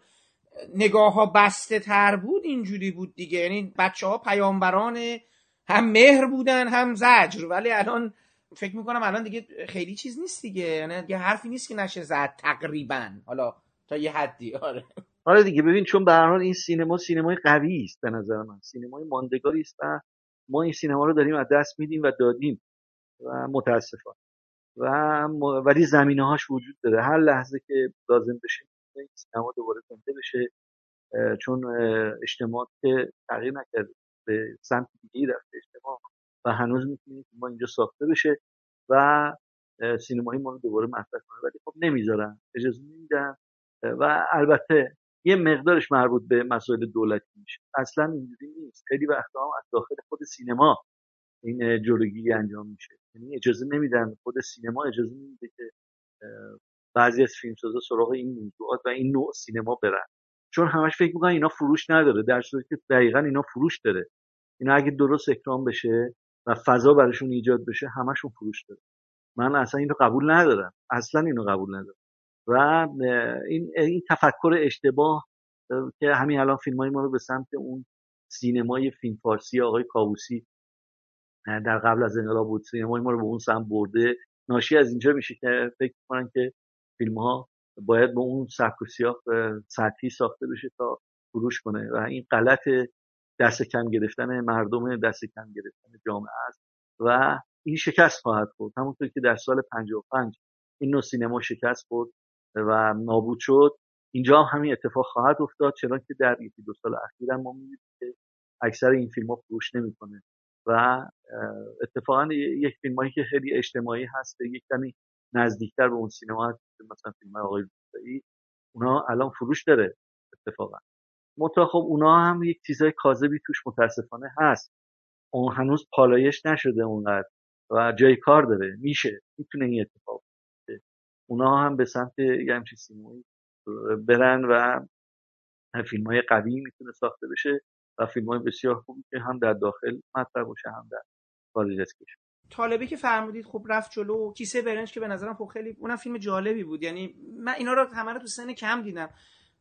نگاه ها بسته تر بود اینجوری بود دیگه. یعنی بچه ها پیامبران هم مهر بودن هم زجر. ولی الان فکر می‌کنم الان دیگه خیلی چیز نیست دیگه. یعنی دیگه حرفی نیست که نشه زد تقریبا. حالا تا یه حدی. آره. آره دیگه ببین چون به حال این سینما سینمای قوی است به نظر من. سینمای ماندگاری است و ما این سینما رو داریم از دست میدیم و دادیم و متاسفانه. و ولی زمینه هاش وجود داره. هر لحظه که لازم بشه این سینما دوباره زنده بشه چون اجتماع که تغییر نکرده به سمت دیگه رفته اجتماع. و هنوز می‌تونید ما اینجا ساخته بشه و سینمایی ما رو دوباره مطرح کنه. ولی خب نمی‌ذارن اجازه نمیدن. و البته یه مقدارش مربوط به مسائل دولتی میشه. اصلا اینجوری نیست. خیلی وقتا هم از داخل خود سینما این جلوگیری انجام میشه. یعنی اجازه نمیدن خود سینما اجازه نمیده که بعضی از فیلمسازا سراغ این موضوعات و این نوع سینما برن. چون همش فکر می‌کنن اینا فروش نداره. در صورتی که دقیقا اینا فروش داره. اینا اگه درست اکرام بشه و فضا براشون ایجاد بشه همشون فروش داره. من اصلا اینو قبول ندارم. اصلا اینو قبول ندارم. و این, این تفکر اشتباه که همین الان فیلم های ما رو به سمت اون سینمای فیلم فارسی آقای کاووسی در قبل از انقلاب بود سینمای ما رو به اون سمت برده. ناشی از اینجا میشه که فکر کنن که فیلم ها باید به اون سبک و سیاق سطحی ساخته بشه تا فروش کنه. و این غلط دست کم گرفتن مردم دست کم گرفتن جامعه است و این شکست خواهد خورد. همونطور که در سال 55 این نوع سینما شکست خورد و نابود شد اینجا هم همین اتفاق خواهد افتاد چرا که در یکی دو سال اخیر ما می‌بینیم که اکثر این فیلم ها فروش نمی‌کنه و اتفاقا یک فیلم هایی که خیلی اجتماعی هست یک کمی نزدیکتر به اون سینما هست مثلا فیلم آقای اونا الان فروش داره اتفاقا. منتها خب اونا هم یک چیزای کاذبی توش متاسفانه هست. اون هنوز پالایش نشده اونقدر و جای کار داره. میشه. می‌تونه این اتفاق اونا هم به سمت یه همچین سینمایی برن و فیلم های قوی می‌تونه ساخته بشه و فیلم های بسیار خوبی که هم در داخل مطرح باشه هم در خارج از طالبی که فرمودید خب رفت جلو کیسه برنج که به نظرم خب خیلی اونم فیلم جالبی بود. یعنی من اینا رو همه رو تو سن کم دیدم.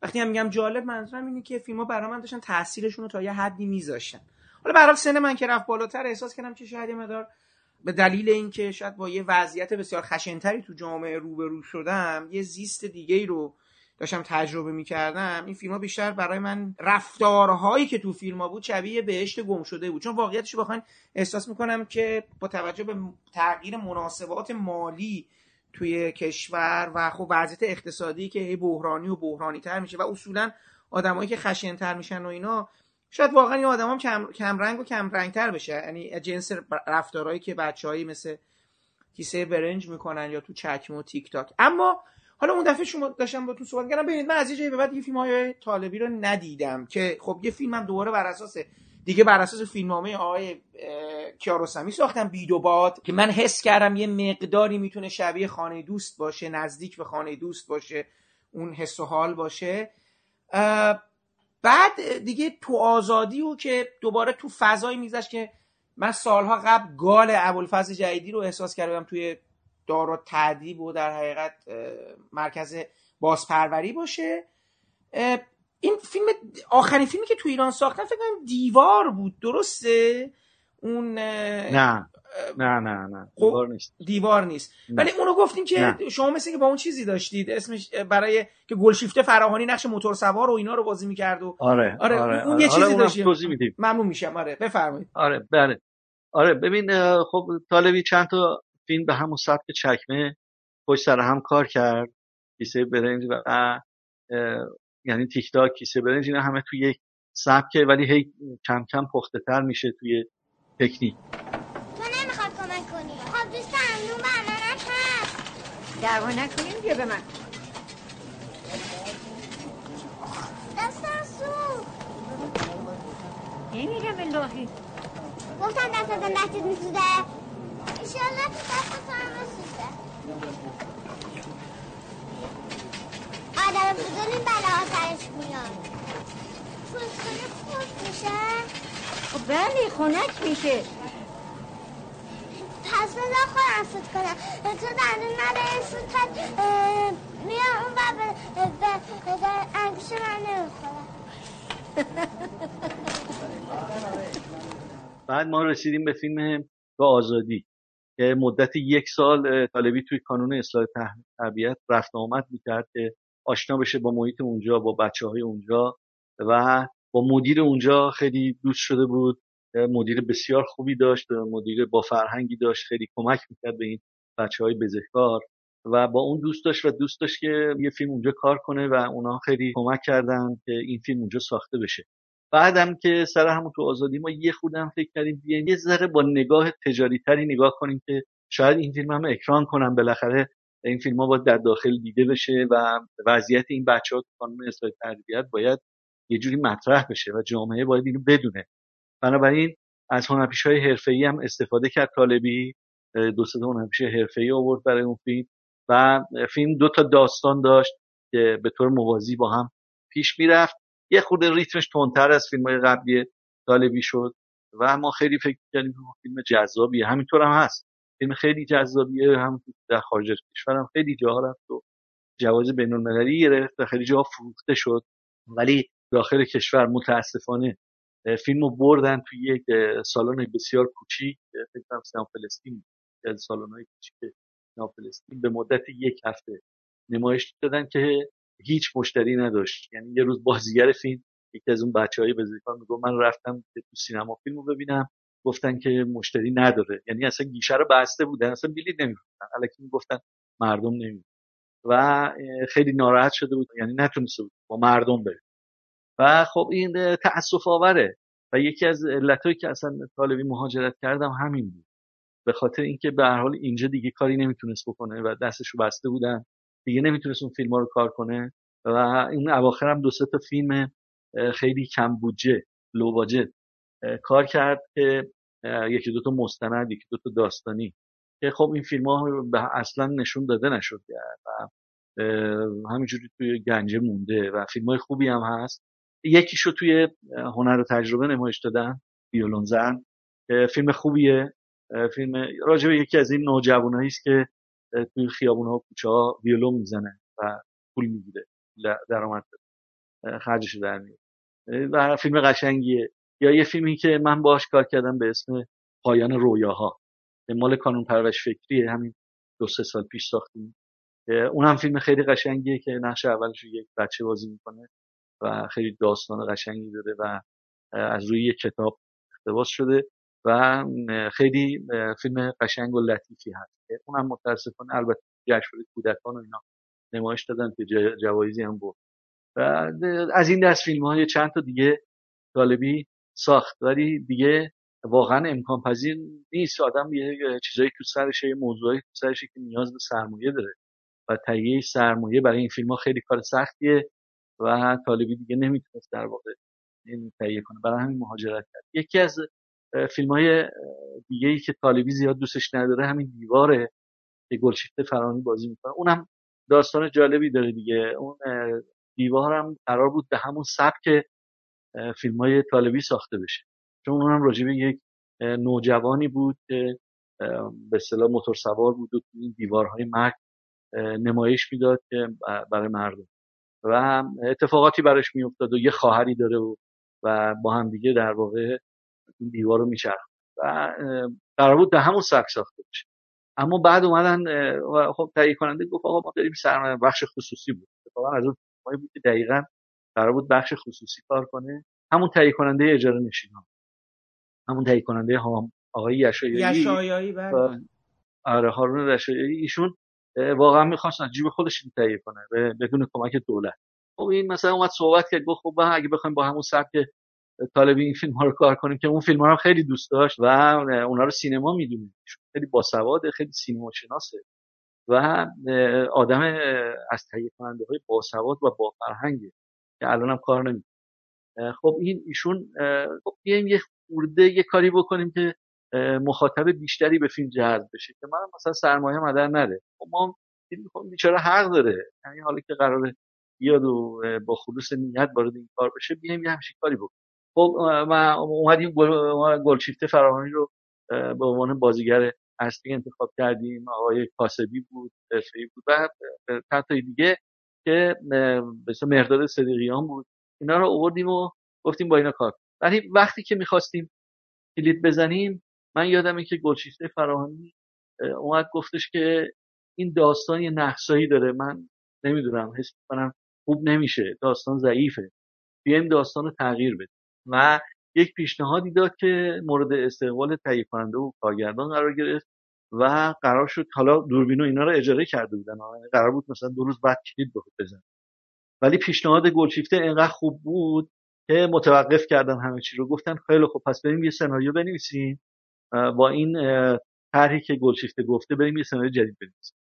وقتی هم میگم جالب منظورم اینه که فیلم‌ها برای من داشتن تاثیرشون رو تا یه حدی میذاشتن. حالا به سن من که رفت بالاتر احساس کردم که شاید یه مقدار به دلیل اینکه شاید با یه وضعیت بسیار خشنتری تو جامعه روبرو شدم یه زیست دیگه رو داشتم تجربه می‌کردم این فیلم ها بیشتر برای من رفتارهایی که تو فیلم ها بود شبیه بهشت گم شده بود. چون واقعیتش بخواین احساس می‌کنم که با توجه به تغییر مناسبات مالی توی کشور و خب وضعیت اقتصادی که بحرانی و بحرانی تر میشه و اصولا آدمایی که خشنتر میشن و اینا شاید واقعا این آدم هم کم, کم رنگ و کم رنگ تر بشه. یعنی جنس رفتارهایی که بچههایی مثل کیسه برنج می‌کنن یا تو چکمه و تیک تاک. اما حالا اون دفعه شما داشتم با تو صحبت کردم ببینید من از یه جایی به بعد یه فیلم های طالبی رو ندیدم که خب یه فیلم هم دوباره بر اساس دیگه بر اساس فیلمنامه آقای کیارستمی ساختم بیدوباد که من حس کردم یه مقداری می‌تونه شبیه خانه دوست باشه نزدیک به خانه دوست باشه اون حس و حال باشه. بعد دیگه تو آزادی و که دوباره تو فضایی میگذشت که من سالها قبل گال ابوالفضل جدیدی رو احساس کردم توی دار تعدیب و در حقیقت مرکز بازپروری باشه. این فیلم آخرین فیلمی که تو ایران ساختن فکر کنم دیوار بود درسته؟ اون نه. نه نه نه. خب، دیوار نیست. دیوار نیست. نه. ولی اونو گفتیم که نه. شما مثل که با اون چیزی داشتید اسمش برای که گلشیفته فراهانی نقش موتور سوار و اینا رو بازی می‌کرد و آره آره، آره, اون یه آره. چیزی حالا اونم داشت. توضیح میدیم. ممنون میشم. آره بفرمایید. آره بله. آره ببین خب طالبی چند تا فیلم به همون سبک چکمه پشت سر هم کار کرد. کیسه برنج و یعنی تیک تاک کیسه برنج اینا همه توی یک سبکه ولی هی کم کم پخته تر میشه توی تکنیک. تو نمی‌خواد کمک کنی. خب دوستم نون برنامه هست دعوا نکنیم بیا به من. دستم سو. نمیرم الهی گفتم دستتون دستت میسوزه. ایشالله دستتون هم بسوزه آدم این بلا سرش میاد. فوزکنه خوب میشه. خب بله خنک میشه. پس بذار خودم سود کنم. تو دندون نداری سود کرد اه، میام اون بر به انگوش من نمی‌خوره. بعد ما رسیدیم به فیلم به آزادی که مدت یک سال طالبی توی کانون اصلاح طبیعت رفت و آمد می‌کرد که آشنا بشه با محیط اونجا با بچه های اونجا و با مدیر اونجا خیلی دوست شده بود. مدیر بسیار خوبی داشت مدیر با فرهنگی داشت خیلی کمک می‌کرد به این بچه های بزهکار و با اون دوست داشت و دوست داشت که یه فیلم اونجا کار کنه و اونا خیلی کمک کردن که این فیلم اونجا ساخته بشه. بعدم که سر همون تو آزادی ما یه خودم فکر کردیم بیایم یه ذره با نگاه تجاری تری نگاه کنیم که شاید این فیلم هم اکران کنم بالاخره. این فیلم ها باید در داخل دیده بشه و وضعیت این بچه ها تو اصلاح تربیت باید یه جوری مطرح بشه و جامعه باید اینو بدونه. بنابراین از هنرپیشه های حرفه‌ای هم استفاده کرد طالبی دو سه تا هنرپیشه حرفه‌ای آورد برای اون فیلم و فیلم دو تا داستان داشت که به طور موازی با هم پیش می‌رفت. یه خورده ریتمش تندتر از فیلم های قبلی طالبی شد و ما خیلی فکر کردیم که فیلم جذابیه. همینطور هم هست. فیلم خیلی جذابیه هم در خارج از کشور هم خیلی جاها رفت و جواز بین المللی گرفت و خیلی جاها فروخته شد. ولی داخل کشور متاسفانه اه، فیلم رو بردن توی یک سالن بسیار کوچیک فکر کنم سینما فلسطین از سالن های کوچیک سینما به مدت یک هفته نمایش دادن که هیچ مشتری نداشت. یعنی یه روز بازیگر فیلم یکی از اون بچه های بزرگان می‌گفت من رفتم که تو سینما فیلم ببینم. گفتن که مشتری نداره. یعنی اصلا گیشه رو بسته بودن. اصلا بلیط نمیفروختن الکی می‌گفتن مردم نمی و خیلی ناراحت شده بود. یعنی نتونسته بود با مردم بره. و خب این اه، تأسف آوره. و یکی از علتایی که اصلا طالبی مهاجرت کردم همین بود. به خاطر اینکه به هر حال اینجا دیگه کاری نمی‌تونست بکنه و دستشو بسته بودن. دیگه نمی‌تونست اون فیلم رو کار کنه. و این اواخر هم دو سه تا فیلم خیلی کم بودجه لو باجت کار کرد که یکی دو تا مستند یکی دو تا داستانی. که خب این فیلم ها اصلا نشون داده نشد. و همینجوری توی گنجه مونده و فیلم های خوبی هم هست. یکیشو توی هنر و تجربه نمایش دادن ویولون زن. فیلم خوبیه. فیلم راجع به یکی از این نوجوانایی است که توی خیابون ها و کوچه ها ویولون می‌زنه و پول می‌گیره درآمد خرجش در میاره و فیلم قشنگیه. یا یه فیلمی که من باهاش کار کردم به اسم پایان رویاها. که مال کانون پرورش فکریه همین دو سه سال پیش ساختیم. اون هم فیلم خیلی قشنگیه که نقش اولش یک بچه بازی می‌کنه و خیلی داستان قشنگی داره و از روی یک کتاب اقتباس شده و خیلی فیلم قشنگ و لطیفی هست. اونم متاسفانه البته جشنواره کودکان و اینا نمایش دادن که جوایزی هم برد. و از این دست فیلم های چند تا دیگه طالبی ساخت. ولی دیگه واقعا امکان پذیر نیست. آدم یه چیزایی تو سرشه یه موضوعی تو سرشه که نیاز به سرمایه داره و تهیه سرمایه برای این فیلم ها خیلی کار سختیه و طالبی دیگه نمی‌تونست در واقع این تهیه کنه. برای همین مهاجرت کرد. یکی از فیلم های دیگه ای که طالبی زیاد دوستش نداره همین دیواره که گلشیفته فرانی بازی می‌کنه. اونم داستان جالبی داره دیگه. اون اه، دیوار هم قرار بود به همون سبک فیلم های طالبی ساخته بشه. چون اونم راجع به یک نوجوانی بود که به اصطلاح موتور سوار بود و این دیوارهای مرگ نمایش می‌داد که برای مردم. و اتفاقاتی براش میافتاد و یه خواهری داره و, و با هم دیگه در واقع این دیوار رو میچرخ. و قرار بود به همون سبک ساخته بشه. اما بعد اومدن خب تهیه کننده گفت آقا ما داریم سرمایه بخش خصوصی بود. اتفاقا از اون بود که دقیقا قرار بود بخش خصوصی کار کنه. همون تهیه کننده اجاره نشین همون تهیه کننده هم آقای یشایایی. یشایایی بله. آره هارون رشایایی. ایشون واقعا می‌خواست جیب خودش تهیه کنه بدون کمک دولت. خب این مثلا اومد صحبت کرد گفت خب اگه بخوایم با همون سبک طالبی این فیلم ها رو کار کنیم که اون فیلم ها رو خیلی دوست داشت و اونا رو سینما می‌دونه. خیلی باسواده خیلی سینما شناسه و آدم از تهیه کننده های باسواد و با فرهنگه که الان هم کار نمی‌کنه خب این ایشون خب بیایم یه خورده یه کاری بکنیم که مخاطب بیشتری به فیلم جذب بشه که من مثلا سرمایه مدر نده خب ما فیلم بیچاره حق داره. یعنی حالا که قراره بیاد و با خلوص نیت وارد این کار بشه بیایم یه همچین کاری بکنیم. خب ما اومدیم گلشیفته فراهانی رو به عنوان بازیگر اصلی انتخاب کردیم. آقای کاسبی بود رفعی بود و چند دیگه که مثل مرداد صدیقیان بود. اینا رو آوردیم و گفتیم با اینا کار ولی وقتی که می‌خواستیم کلید بزنیم من یادمه که گلشیفته فراهانی اومد گفتش که این داستان یه نقصایی داره. من نمی‌دونم حس کنم خوب نمیشه. داستان ضعیفه. بیایم داستان رو تغییر بدیم. و یک پیشنهادی داد که مورد استقبال تهیه کننده و کارگردان قرار گرفت. و قرار شد حالا دوربینو اینا رو اجاره کرده بودن. قرار بود مثلا دو روز بعد کلید بزن ولی پیشنهاد گلشیفته اینقدر خوب بود که متوقف کردن همه چی رو. گفتن خیلی خوب پس بریم یه سناریو بنویسیم. با این طرحی که گلشیفته گفته بریم یه سناریو جدید بنویسیم.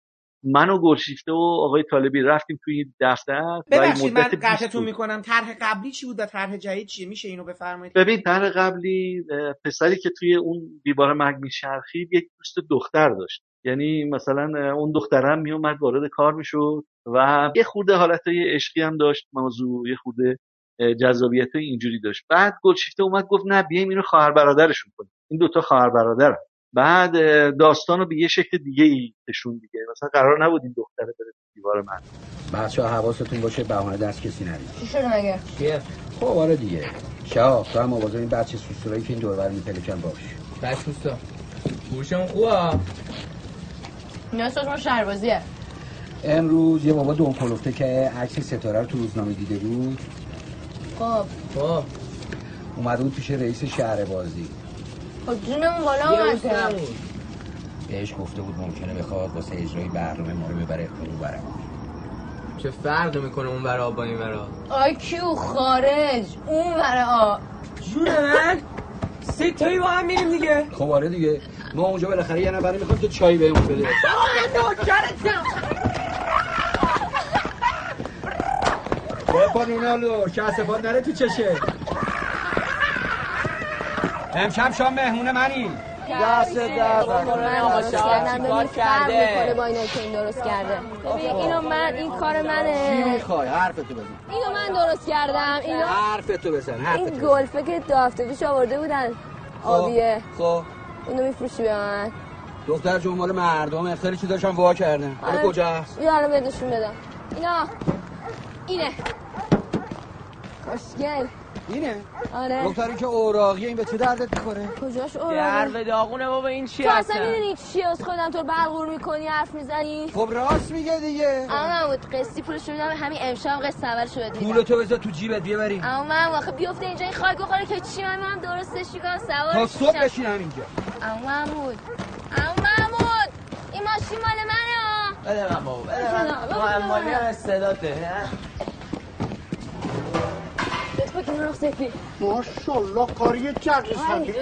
من و گلشیفته و آقای طالبی رفتیم توی دفتر ببخشید من قطعتون می‌کنم. طرح قبلی چی بود و طرح جدید چیه؟ میشه اینو بفرمایید؟ ببین طرح قبلی پسری که توی اون دیوار مرگ میچرخید یک دوست دختر داشت. یعنی مثلا اون دخترم میومد وارد کار می‌شد و یه خورده حالت عشقی هم داشت موضوع یه خورده جذابیت اینجوری داشت. بعد گلشیفته اومد گفت نه بیایم اینو خواهر برادرشون کنیم. این دوتا خواهر برادر بعد داستان رو به یه شکل دیگه ای نشون دیگه مثلا قرار نبود این دختره بره دیوار من. بچه ها حواستون باشه بهانه دست کسی نرید چی شده مگه؟ خب آره دیگه. شاه تو هم مواظب این بچه سوسورایی که این دور بر میپلکن باش. بس دوستا گوشم خوبه؟ نیاز ما شهربازیه امروز یه بابا دون پلوفته که عکس ستاره رو تو روزنامه دیده بود. خب. خب. اومده بود پیش رئیس شهر بازی. خب جونمون بالا اومد بهش گفته بود ممکنه بخواد واسه اجرای برنامه ما رو ببره اون برم. چه فرق می‌کنه اون برا با این برا آی کیو خارج اون برا جون من سه تایی با هم میریم دیگه. خب آره دیگه. ما اونجا بالاخره یه نفری می‌خوام که چای بهمون بده. بپا نونالو که اصفاد نره تو چشه. امشب شام مهمون منی. دست دست کار کرده با اینا که این درست کرده ببین اینو من این کار منه. چی می‌خوای؟ حرفتو بزن. اینو من درست کردم. اینو حرفتو بزن حرفتو این گلفه که دو هفته پیش آورده بودن. آبیه. خب. اونو میفروشی به من. دختر جون مال مردم خیلی چیزاش هم وا کردن حالا کجاست؟ بیا الان بهتشون بدم. اینا. اینه. خوشگل. اینه. آره. دختری که اوراقیه این به چه دردت می‌خوره کجاش در اوراقه به داغونه بابا این چی تو اصلا می‌دونی چیه از خودم تو برغور می‌کنی حرف می‌زنی؟ خب راست میگه دیگه. اما بود قسطی پولش میدم همین امشب قسط اولش بهت پول تو بذار تو جیبت بیا بریم اما من واخه بیفته اینجا این خاک بخوره که چی؟ من هم درستش می‌کنم سوار تا صبح بشین همینجا. اما محمود اما محمود این ماشین مال منه بده من بابا بده. من. مالی هم استعداده ماشالله کاری جقی سبی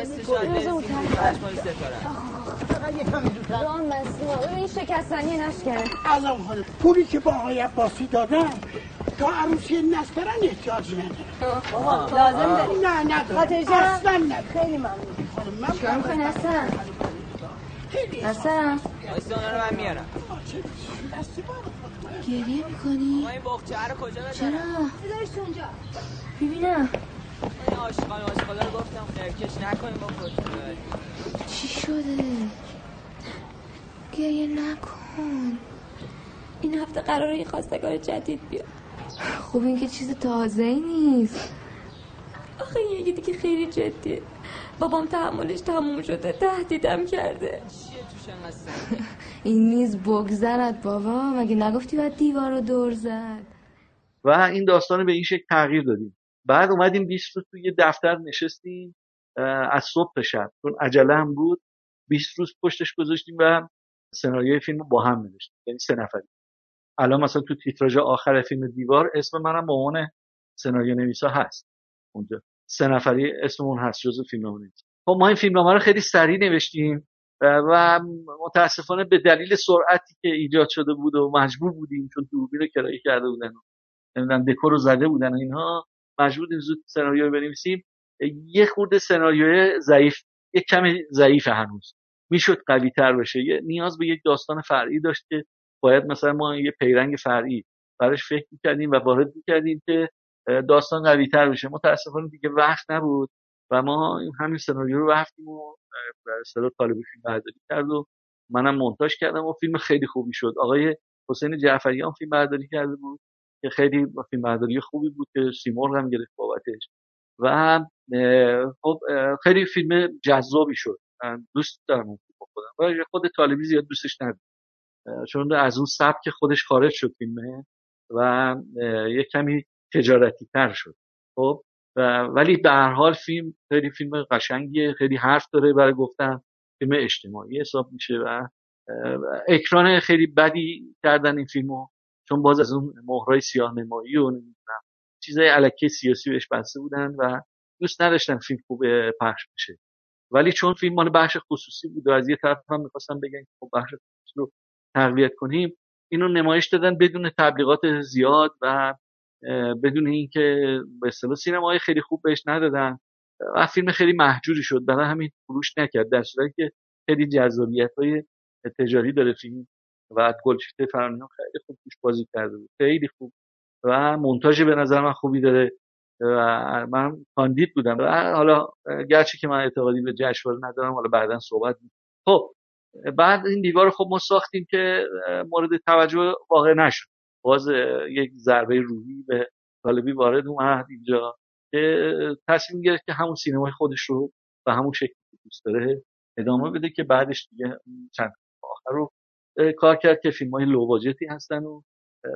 ران این شکستنی نشکنه از اون حال پولی که با آقای عباسی دادم تا عروسی نسکرن احتیاج نداره. لازم داری. نه نداره. اصلا نداره. خیلی ممنون. من می‌کنی؟ حسن. خیلی حسن. اونا رو من میارم. گریه می‌کنی؟ ما این بخچه رو کجا بدم چرا؟ ببینم. این عاشقان عاشقالا رو گفتم خیرکش نکنیم با خودتون چی شده؟ گریه نکن. این هفته قراره یه خواستگار جدید بیاد. خب این که چیز تازه ای نیست. آخه یکی دیگه خیلی جدیه. بابام تحملش تموم شده تهدیدم کرده. این نیز بگذرد بابا مگه نگفتی باید دیوار رو دور زد؟ و این داستان به این شکل تغییر دادیم. بعد اومدیم 20 روز توی دفتر نشستیم از صبح شب. چون عجله هم بود. 20 روز پشتش گذاشتیم و سناریوی فیلم با هم نوشتیم. یعنی سه نفری الان مثلا تو تیتراژ آخر فیلم دیوار اسم منم به عنوان سناریو نویسا هست. اونجا. سه نفری اسممون هست جزو فیلم خب ما این فیلمنامه رو خیلی سریع نوشتیم. و متاسفانه به دلیل سرعتی که ایجاد شده بود و مجبور بودیم چون دوربین رو کرایه کرده بودن نمی‌دونم دکور رو زده بودن اینها مجبور بودیم زود سناریو بنویسیم. یه خورده سناریو ضعیف یه کمی ضعیف هنوز. می‌شد قوی تر بشه. یه نیاز به یک داستان فرعی داشت که باید مثلا ما یه پیرنگ فرعی براش فکر می‌کردیم و وارد می‌کردیم که داستان قوی تر بشه. متاسفانه دیگه وقت نبود. و ما همین سناریو رو رفتیم و به اصطلاح طالب فیلم برداری کرد و منم مونتاژ کردم و فیلم خیلی خوبی شد. آقای حسین جعفریان فیلم برداری کرده بود که خیلی فیلم برداری خوبی بود که سیمرغ هم گرفت بابتش. و خب خیلی فیلم جذابی شد. من دوست دارم اون فیلم خودم. و خود طالبی زیاد دوستش ندارم. چون از اون سبک خودش خارج شد فیلمه و یه کمی تجارتی تر شد. خب ولی به هر حال فیلم خیلی فیلم قشنگیه خیلی حرف داره برای گفتن. فیلم اجتماعی حساب میشه و اکران خیلی بدی کردن این فیلمو چون باز از اون مهرای سیاه نمایی و نمی‌دونم چیزای علکه سیاسی بهش بسته بودن و دوست نداشتن فیلم خوب پخش بشه. ولی چون فیلم مال بخش خصوصی بود و از یه طرف هم می‌خواستم بگن که خب بخش خصوصی رو تقویت کنیم اینو نمایش دادن بدون تبلیغات زیاد و بدون اینکه به اصطلاح سینمای خیلی خوب بهش ندادن. و فیلم خیلی محجوری شد. برای همین فروش نکرد. در صورتی که خیلی جذابیت های تجاری داره فیلم و گلشیته فرانیان خیلی خوب توش بازی کرده بود. خیلی خوب. و مونتاژ به نظر من خوبی داره. و من کاندید بودم. و حالا گرچه که من اعتقادی به جشنواره ندارم حالا بعدا صحبت خب بعد این دیوار خب ما ساختیم که مورد توجه واقع نشد. باز یک ضربه روحی به طالبی وارد اومد اینجا که تصمیم گرفت که همون سینمای خودش رو به همون شکلی که دوست داره ادامه بده که بعدش دیگه چند آخر رو کار کرد که فیلم های لوواجتی هستن و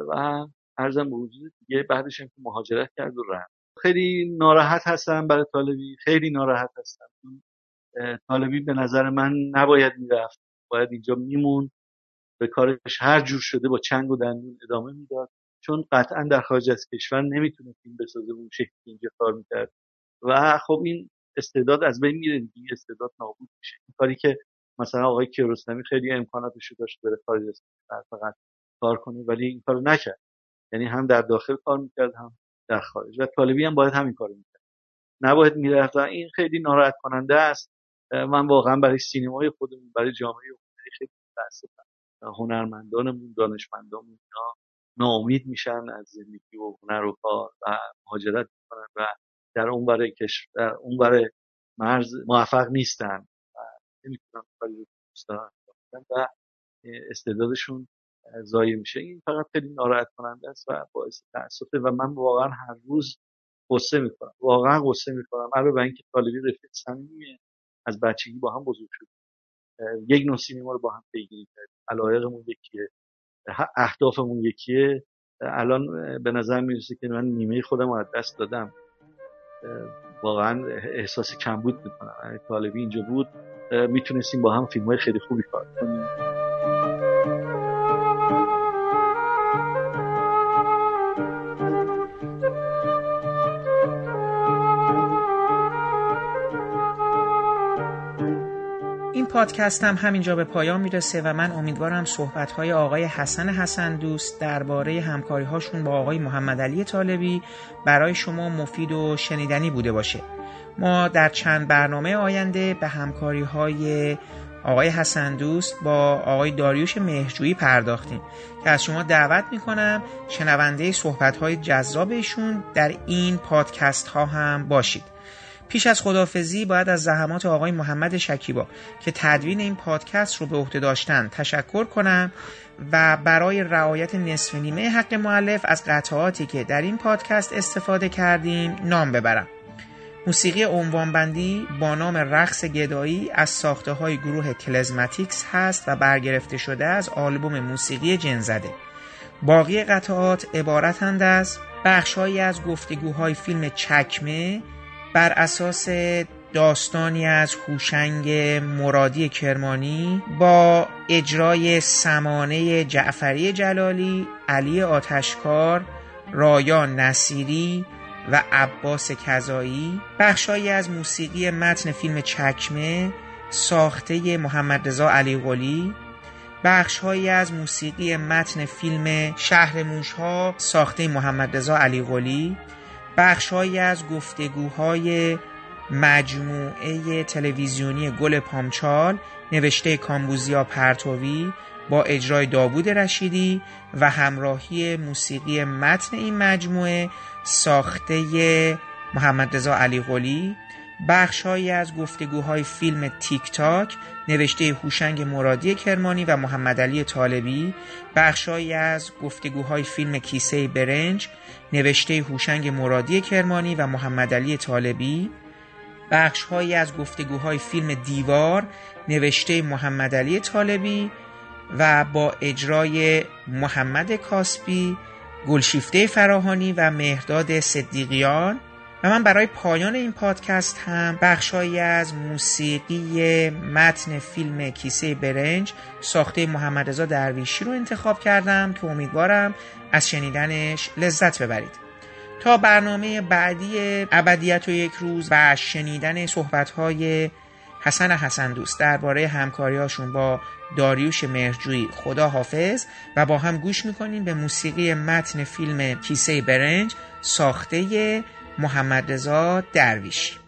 و ارزم به وجود دیگه بعدش هم که مهاجرت کرد و رفت. خیلی ناراحت هستم برای طالبی خیلی ناراحت هستم. طالبی به نظر من نباید می‌رفت. باید اینجا میمون به کارش هر جور شده با چنگ و دندون ادامه می‌داد. چون قطعا در خارج از کشور نمی‌تونه فیلم بسازه اون شکلی اینجا کار می‌کرد. و خب این استعداد از بین میره دیگه استعداد نابود میشه. این کاری که مثلا آقای کیارستمی خیلی امکاناتش داشت بره خارج از کشور فقط کار کنه ولی این کارو نکرد. یعنی هم در داخل کار می‌کرد هم در خارج. و طالبی هم باید همین کارو می‌کرد. نباید می‌رفت این خیلی ناراحت کننده است. من واقعا برای سینمای خودمون برای جامعه خیلی متاسفم هنرمندانمون دانشمندانمون اینا ناامید میشن از زندگی و هنر و کار و مهاجرت می‌کنن و در اون برای کشور در اون برای مرز موفق نیستن و نمی‌تونن کاری و استعدادشون ضایع میشه. این فقط خیلی ناراحت کننده است و باعث تاسفه و من واقعا هر روز قصه می‌کنم. واقعا قصه می‌کنم. علاوه بر اینکه طالبی رفیق صمیمیه از بچگی با هم بزرگ شد یک نوع سینما رو با هم پیگیری کردیم. علایقمون یکیه. اهدافمون یکیه. الان به نظر می‌رسه که من نیمه خودم از دست دادم. واقعا احساس کمبود می‌کنم. طالبی اینجا بود می‌تونستیم با هم فیلم های خیلی خوبی کار کنیم. پادکست هم همینجا به پایان می‌رسه و من امیدوارم صحبت های آقای حسن حسن دوست درباره همکاری هاشون با آقای محمد علی طالبی برای شما مفید و شنیدنی بوده باشه. ما در چند برنامه آینده به همکاری های آقای حسن دوست با آقای داریوش مهجویی پرداختیم که از شما دعوت می‌کنم شنونده صحبت های جذابشون در این پادکست ها هم باشید. پیش از خدافزی باید از زحمات آقای محمد شکیبا که تدوین این پادکست رو به عهده داشتن تشکر کنم و برای رعایت نصف نیمه حق معلف از قطعاتی که در این پادکست استفاده کردیم نام ببرم. موسیقی عنوانبندی با نام رقص گدایی از ساخته های گروه کلزماتیکس هست و برگرفته شده از آلبوم موسیقی جنزده. باقی قطعات عبارتند از بخشهایی از گفتگوهای فیلم چکمه بر اساس داستانی از هوشنگ مرادی کرمانی با اجرای سمانه جعفری جلالی علی آتشکار رایا نصیری و عباس کذایی بخشهایی از موسیقی متن فیلم چکمه ساخته محمد رضا علی قلی. بخشهایی از موسیقی متن فیلم شهر موشها ساخته محمد رضا علی قلی. بخشهایی از گفتگوهای مجموعه تلویزیونی گل پامچال نوشته کامبوزیا پرتوی با اجرای داوود رشیدی و همراهی موسیقی متن این مجموعه ساخته محمد رضا علی قلی بخشهایی از گفتگوهای فیلم تیک تاک نوشته هوشنگ مرادی کرمانی و محمد علی طالبی. بخشهایی از گفتگوهای فیلم کیسه برنج نوشته هوشنگ مرادی کرمانی و محمد علی طالبی بخشهایی از گفتگوهای فیلم دیوار نوشته محمد علی طالبی و با اجرای محمد کاسبی گلشیفته فراهانی و مهرداد صدیقیان و من برای پایان این پادکست هم بخشهایی از موسیقی متن فیلم کیسه برنج ساخته محمد رضا درویشی رو انتخاب کردم که امیدوارم از شنیدنش لذت ببرید. تا برنامه بعدی ابدیت و یک روز و شنیدن صحبتهای حسن حسن دوست درباره همکاریاشون با داریوش مهرجویی خدا حافظ. و با هم گوش می‌کنیم به موسیقی متن فیلم کیسه برنج ساخته محمد رضا درویش.